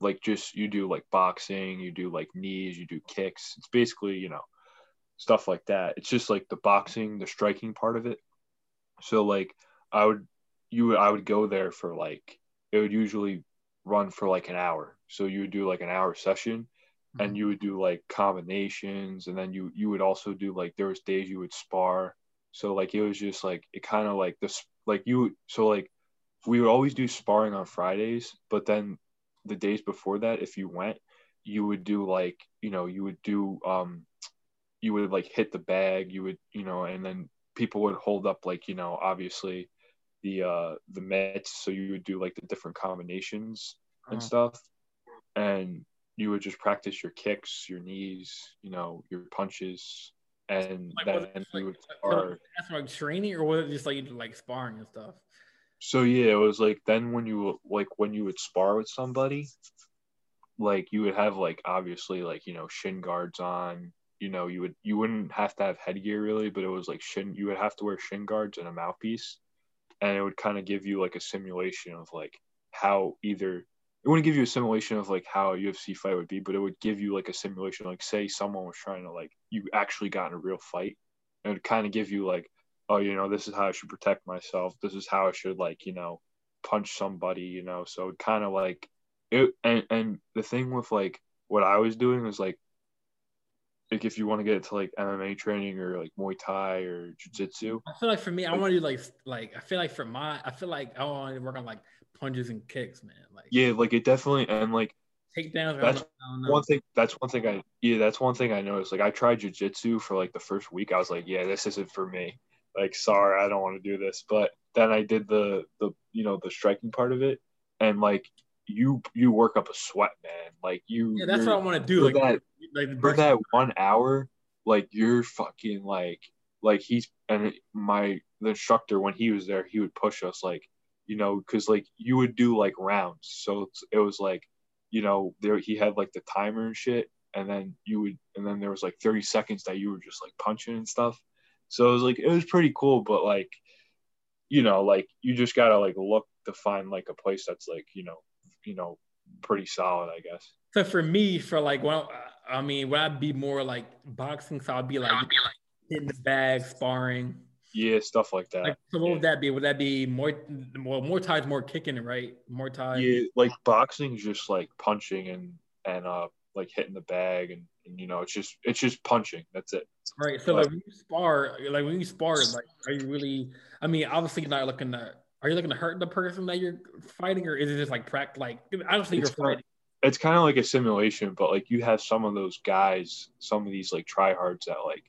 like just you do like boxing, you do like knees, you do kicks. It's basically, you know, stuff like that. It's just like the boxing, the striking part of it. So like I would you would I would go there for like it would usually run for like an hour. So you would do like an hour session mm-hmm. and you would do like combinations and then you you would also do like there was days you would spar. So like it was just like it kind of like this like you so like we would always do sparring on Fridays, but then the days before that, if you went, you would do like you know you would do um you would like hit the bag, you would you know, and then people would hold up like you know obviously the uh the mitts, so you would do like the different combinations and uh-huh. stuff, and you would just practice your kicks, your knees, you know, your punches, and like, then like, would spar. That's like training, or was it just like like sparring and stuff? So yeah, it was like then when you like when you would spar with somebody, like you would have like obviously like you know shin guards on. You know, you would you wouldn't have to have headgear really, but it was like shin. You would have to wear shin guards and a mouthpiece, and it would kind of give you like a simulation of like how either it wouldn't give you a simulation of like how a UFC fight would be, but it would give you like a simulation. Like say someone was trying to like you actually got in a real fight, and it would kind of give you like, oh, you know, this is how I should protect myself. This is how I should like you know punch somebody. You know, so it kind of like it. And and the thing with like what I was doing was like like if you want to get into like MMA training or like Muay Thai or Jiu-Jitsu. I feel like for me, I want to do like like I feel like for my I feel like I want to work on like punches and kicks, man. Like Yeah, like it definitely and like takedowns. That's I don't know. one thing that's one thing I yeah, that's one thing I noticed. Like I tried jujitsu for like the first week. I was like, yeah, this isn't for me. Like, sorry, I don't want to do this. But then I did the the you know the striking part of it, and like you you work up a sweat, man. Like you Yeah, that's what I want to do. Like, that- like for that one hour, like you're fucking like like he's and my the instructor when he was there, he would push us like you know because like you would do like rounds, so it was like you know there he had like the timer and shit, and then you would and then there was like 30 seconds that you were just like punching and stuff. So it was like it was pretty cool, but like you know like you just gotta like look to find like a place that's like you know you know pretty solid, I guess. So for me, for like, well, I mean, would I be more like boxing? So I'd be like in the bag, sparring. Yeah, stuff like that. Like, so what yeah. would that be? Would that be more? Well, more times, more kicking, right? More times. Yeah, like boxing's just like punching and and uh like hitting the bag and, and you know it's just it's just punching. That's it. Right. So like when you spar, like when you spar, like are you really? I mean, obviously you're not looking to. Are you looking to hurt the person that you're fighting, or is it just like practice? Like obviously you're fighting. It's kind of like a simulation, but like you have some of those guys, some of these like tryhards that like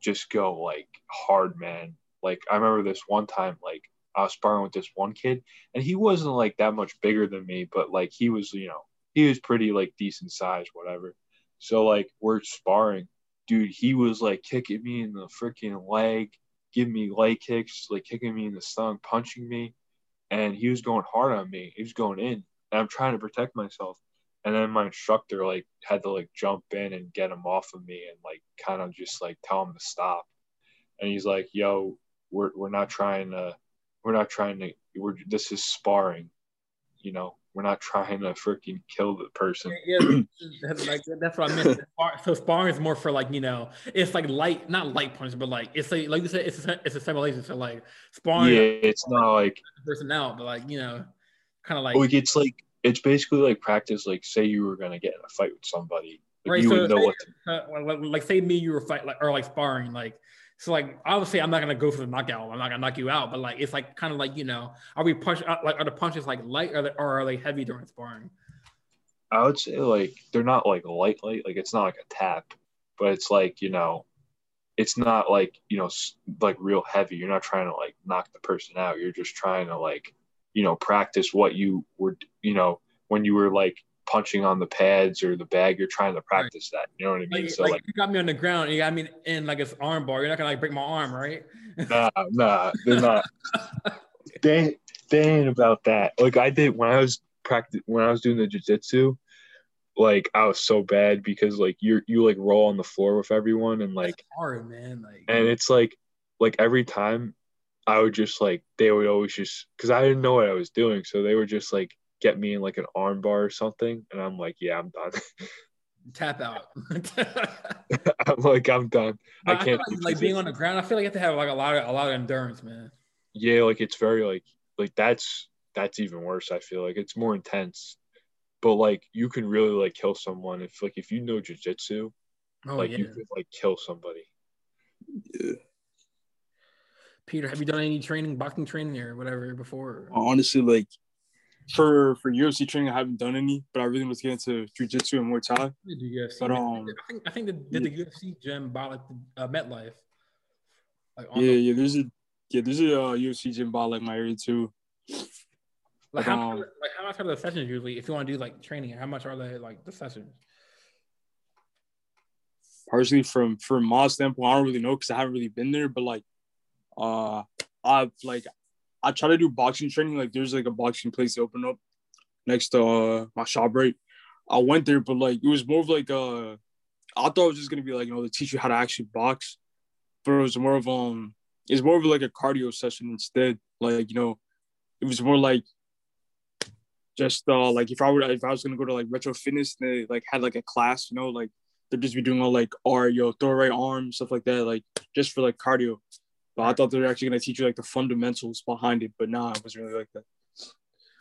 just go like hard, man. Like I remember this one time, like I was sparring with this one kid, and he wasn't like that much bigger than me, but like he was, you know, he was pretty like decent size, whatever. So like we're sparring, dude. He was like kicking me in the freaking leg, giving me leg kicks, like kicking me in the stomach, punching me, and he was going hard on me. He was going in, and I'm trying to protect myself. And then my instructor like had to like jump in and get him off of me and like kind of just like tell him to stop. And he's like, "Yo, we're we're not trying to, we're not trying to, we're this is sparring, you know. We're not trying to freaking kill the person." Yeah, that's, like, that's what I meant. So sparring is more for like you know, it's like light, not light punch, but like it's like like you said, it's a, it's a simulation. So like sparring Yeah, it's not like the person out, but like you know, kind of oh, like like it's like it's basically like practice. Like say you were gonna get in a fight with somebody, like, Right, you so would know say- what. To, uh, like, say me, you were fight like or like sparring, like so like obviously I'm not gonna go for the knockout. I'm not gonna knock you out, but like it's like kind of like you know, are we punch uh, like are the punches like light or, or are they heavy during sparring? I would say like they're not like light light. Like it's not like a tap, but it's like you know, it's not like you know like real heavy. You're not trying to like knock the person out. You're just trying to like you know practice what you were you know when you were like punching on the pads or the bag. You're trying to practice that. You know what I mean? Like, so like, like you got me on the ground, you got me in like it's arm bar. You're not gonna like break my arm, right? nah, nah, they're not. they they ain't about that. Like I did when I was practice when I was doing the jujitsu. Like I was so bad because like you you like roll on the floor with everyone and like That's hard, man. Like and it's like like every time I would just like they would always just because I didn't know what I was doing, so they would just like get me in like an arm bar or something, and I'm like, yeah, I'm done. tap out. I'm like, I'm done. I I, can't. like, like being on the ground. I feel like you have to have like a lot of a lot of endurance, man. yeah, like it's very like like that's that's even worse. I feel like it's more intense, but like you can really like kill someone if like if you know jujitsu, Oh like yeah. you could like kill somebody. Yeah. Peter, have you done any training, boxing training or whatever before? Honestly, like for for UFC training, I haven't done any, but I really was getting into jujitsu and Muay Thai. UFC. But, um, I think I think did the UFC gym by like the, uh, MetLife. Like, Yeah, the- yeah. There's a yeah, there's a uh, UFC gym by like my area too. like how um, much, like how much are the sessions usually? If you want to do like training, how much are they like the sessions? Partially from from my standpoint, I don't really know because I haven't really been there, but like, uh, I've like I try to do boxing training. Like, there's like a boxing place to open up next to uh, my shop, right? I went there, but like it was more of like uh, I thought it was just gonna be like you know to teach you how to actually box, but it was more of um, it's more of like a cardio session instead. Like you know, it was more like just uh like if I were if I was gonna go to like retro fitness, they like had like a class, you know, like they'd just be doing all like or yo throw right arm stuff like that, like just for like cardio. But I thought they were actually gonna teach you like the fundamentals behind it, but nah, it wasn't really like that.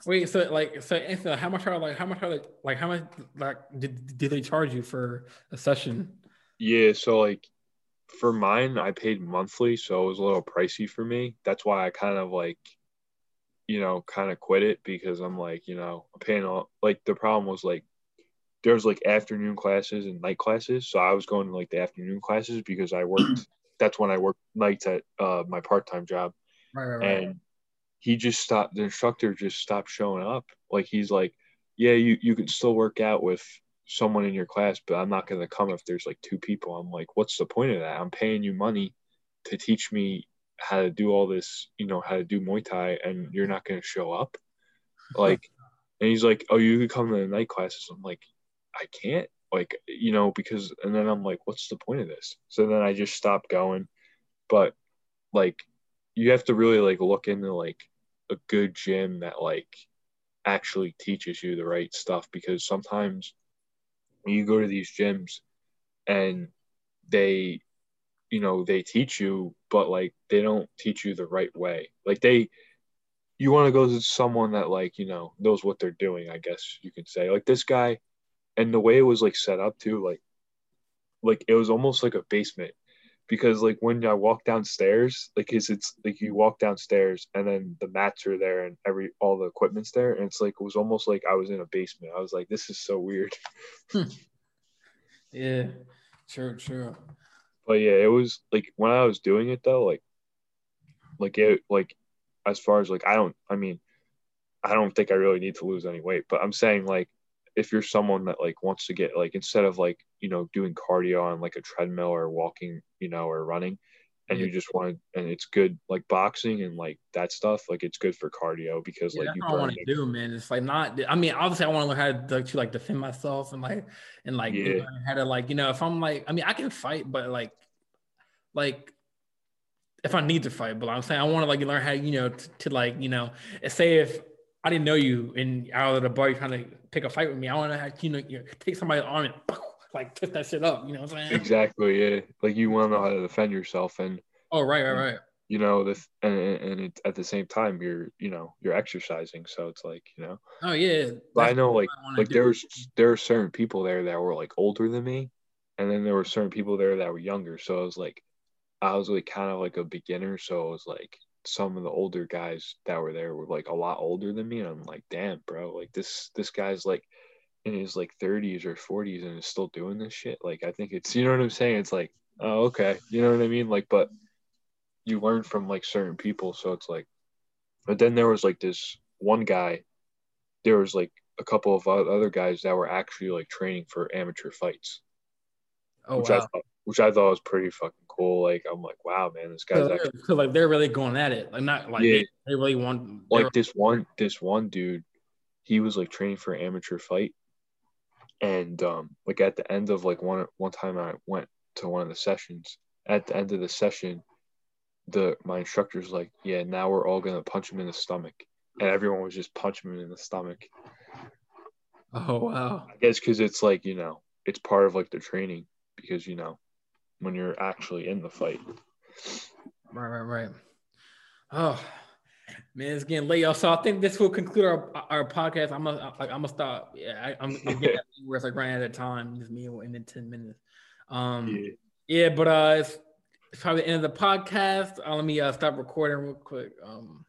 Wait, so like so Anthony, uh, how much are like how much are they like how much like did, did they charge you for a session? Yeah, so like for mine, I paid monthly, so it was a little pricey for me. That's why I kind of like, you know, kind of quit it because I'm like, you know, I'm paying all like the problem was like there was like afternoon classes and night classes. So I was going to like the afternoon classes because I worked that's when I worked nights at uh, my part time job. Right, right, right. And he just stopped the instructor just stopped showing up. Like he's like, Yeah, you, you can still work out with someone in your class, but I'm not gonna come if there's like two people. I'm like, what's the point of that? I'm paying you money to teach me how to do all this, you know, how to do Muay Thai and you're not gonna show up. Like and he's like, Oh, you could come to the night classes. I'm like, I can't like you know because and then i'm like what's the point of this? So then i just stopped going. But like you have to really like look into like a good gym that like actually teaches you the right stuff. Because sometimes you go to these gyms and they you know they teach you but like they don't teach you the right way. Like they you want to go to someone that like you know knows what they're doing i guess you can say. Like this guy and the way it was like set up too, like like it was almost like a basement because like when I walk downstairs, like is it's like you walk downstairs and then the mats are there and every all the equipment's there and it's like it was almost like I was in a basement. I was like, this is so weird. Hmm. yeah, true, true. But yeah, it was like when I was doing it though, like like it like as far as like I don't I mean I don't think I really need to lose any weight, but I'm saying like if you're someone that like wants to get like instead of like you know doing cardio on like a treadmill or walking you know or running and you just want to and it's good like boxing and like that stuff like it's good for cardio because yeah, like you I want to do man. It's like not I mean obviously I want to learn how to, to like defend myself and like and like yeah. how to like you know if I'm like I mean I can fight but like like if I need to fight but I'm saying I want to like learn how you know to, to like you know say if I didn't know you and out of the bar you trying to pick a fight with me. I want to have you know you take somebody's arm and like twist that shit up. You know what I'm saying? Exactly. Yeah. Like you want to know how to defend yourself and. Oh right, right, right. You know this, and and it, at the same time you're you know you're exercising, so it's like you know. Oh yeah. But I know like I like there's there are certain people there that were like older than me, and then there were certain people there that were younger. So I was like, I was like kind of like a beginner, so I was like some of the older guys that were there were like a lot older than me. And I'm like, damn, bro, like this this guy's like in his like 30s or 40s and is still doing this shit. Like I think it's you know what I'm saying? It's like, oh, okay. You know what I mean? Like, but you learn from like certain people, so it's like but then there was like this one guy, there was like a couple of other guys that were actually like training for amateur fights. Oh which wow. I thought, which I thought was pretty fucking cool. Like I'm like, wow, man, this guy's so actually so like they're really going at it. Like not like yeah. they, they really want like this one this one dude, he was like training for amateur fight. And um like at the end of like one one time I went to one of the sessions, at the end of the session, the my instructor's like, Yeah, now we're all gonna punch him in the stomach. And everyone was just punching him in the stomach. Oh wow. I guess because it's like, you know, it's part of like the training because you know when you're actually in the fight. Right, right, right. Oh man, it's getting late, y'all. So I think this will conclude our our podcast. I'm gonna like I'm gonna stop. Yeah, I, am getting where it's like running out of time. Just me in ten minutes. Um, yeah, yeah but uh, it's, it's probably the end of the podcast. Uh, let me uh, stop recording real quick. Um.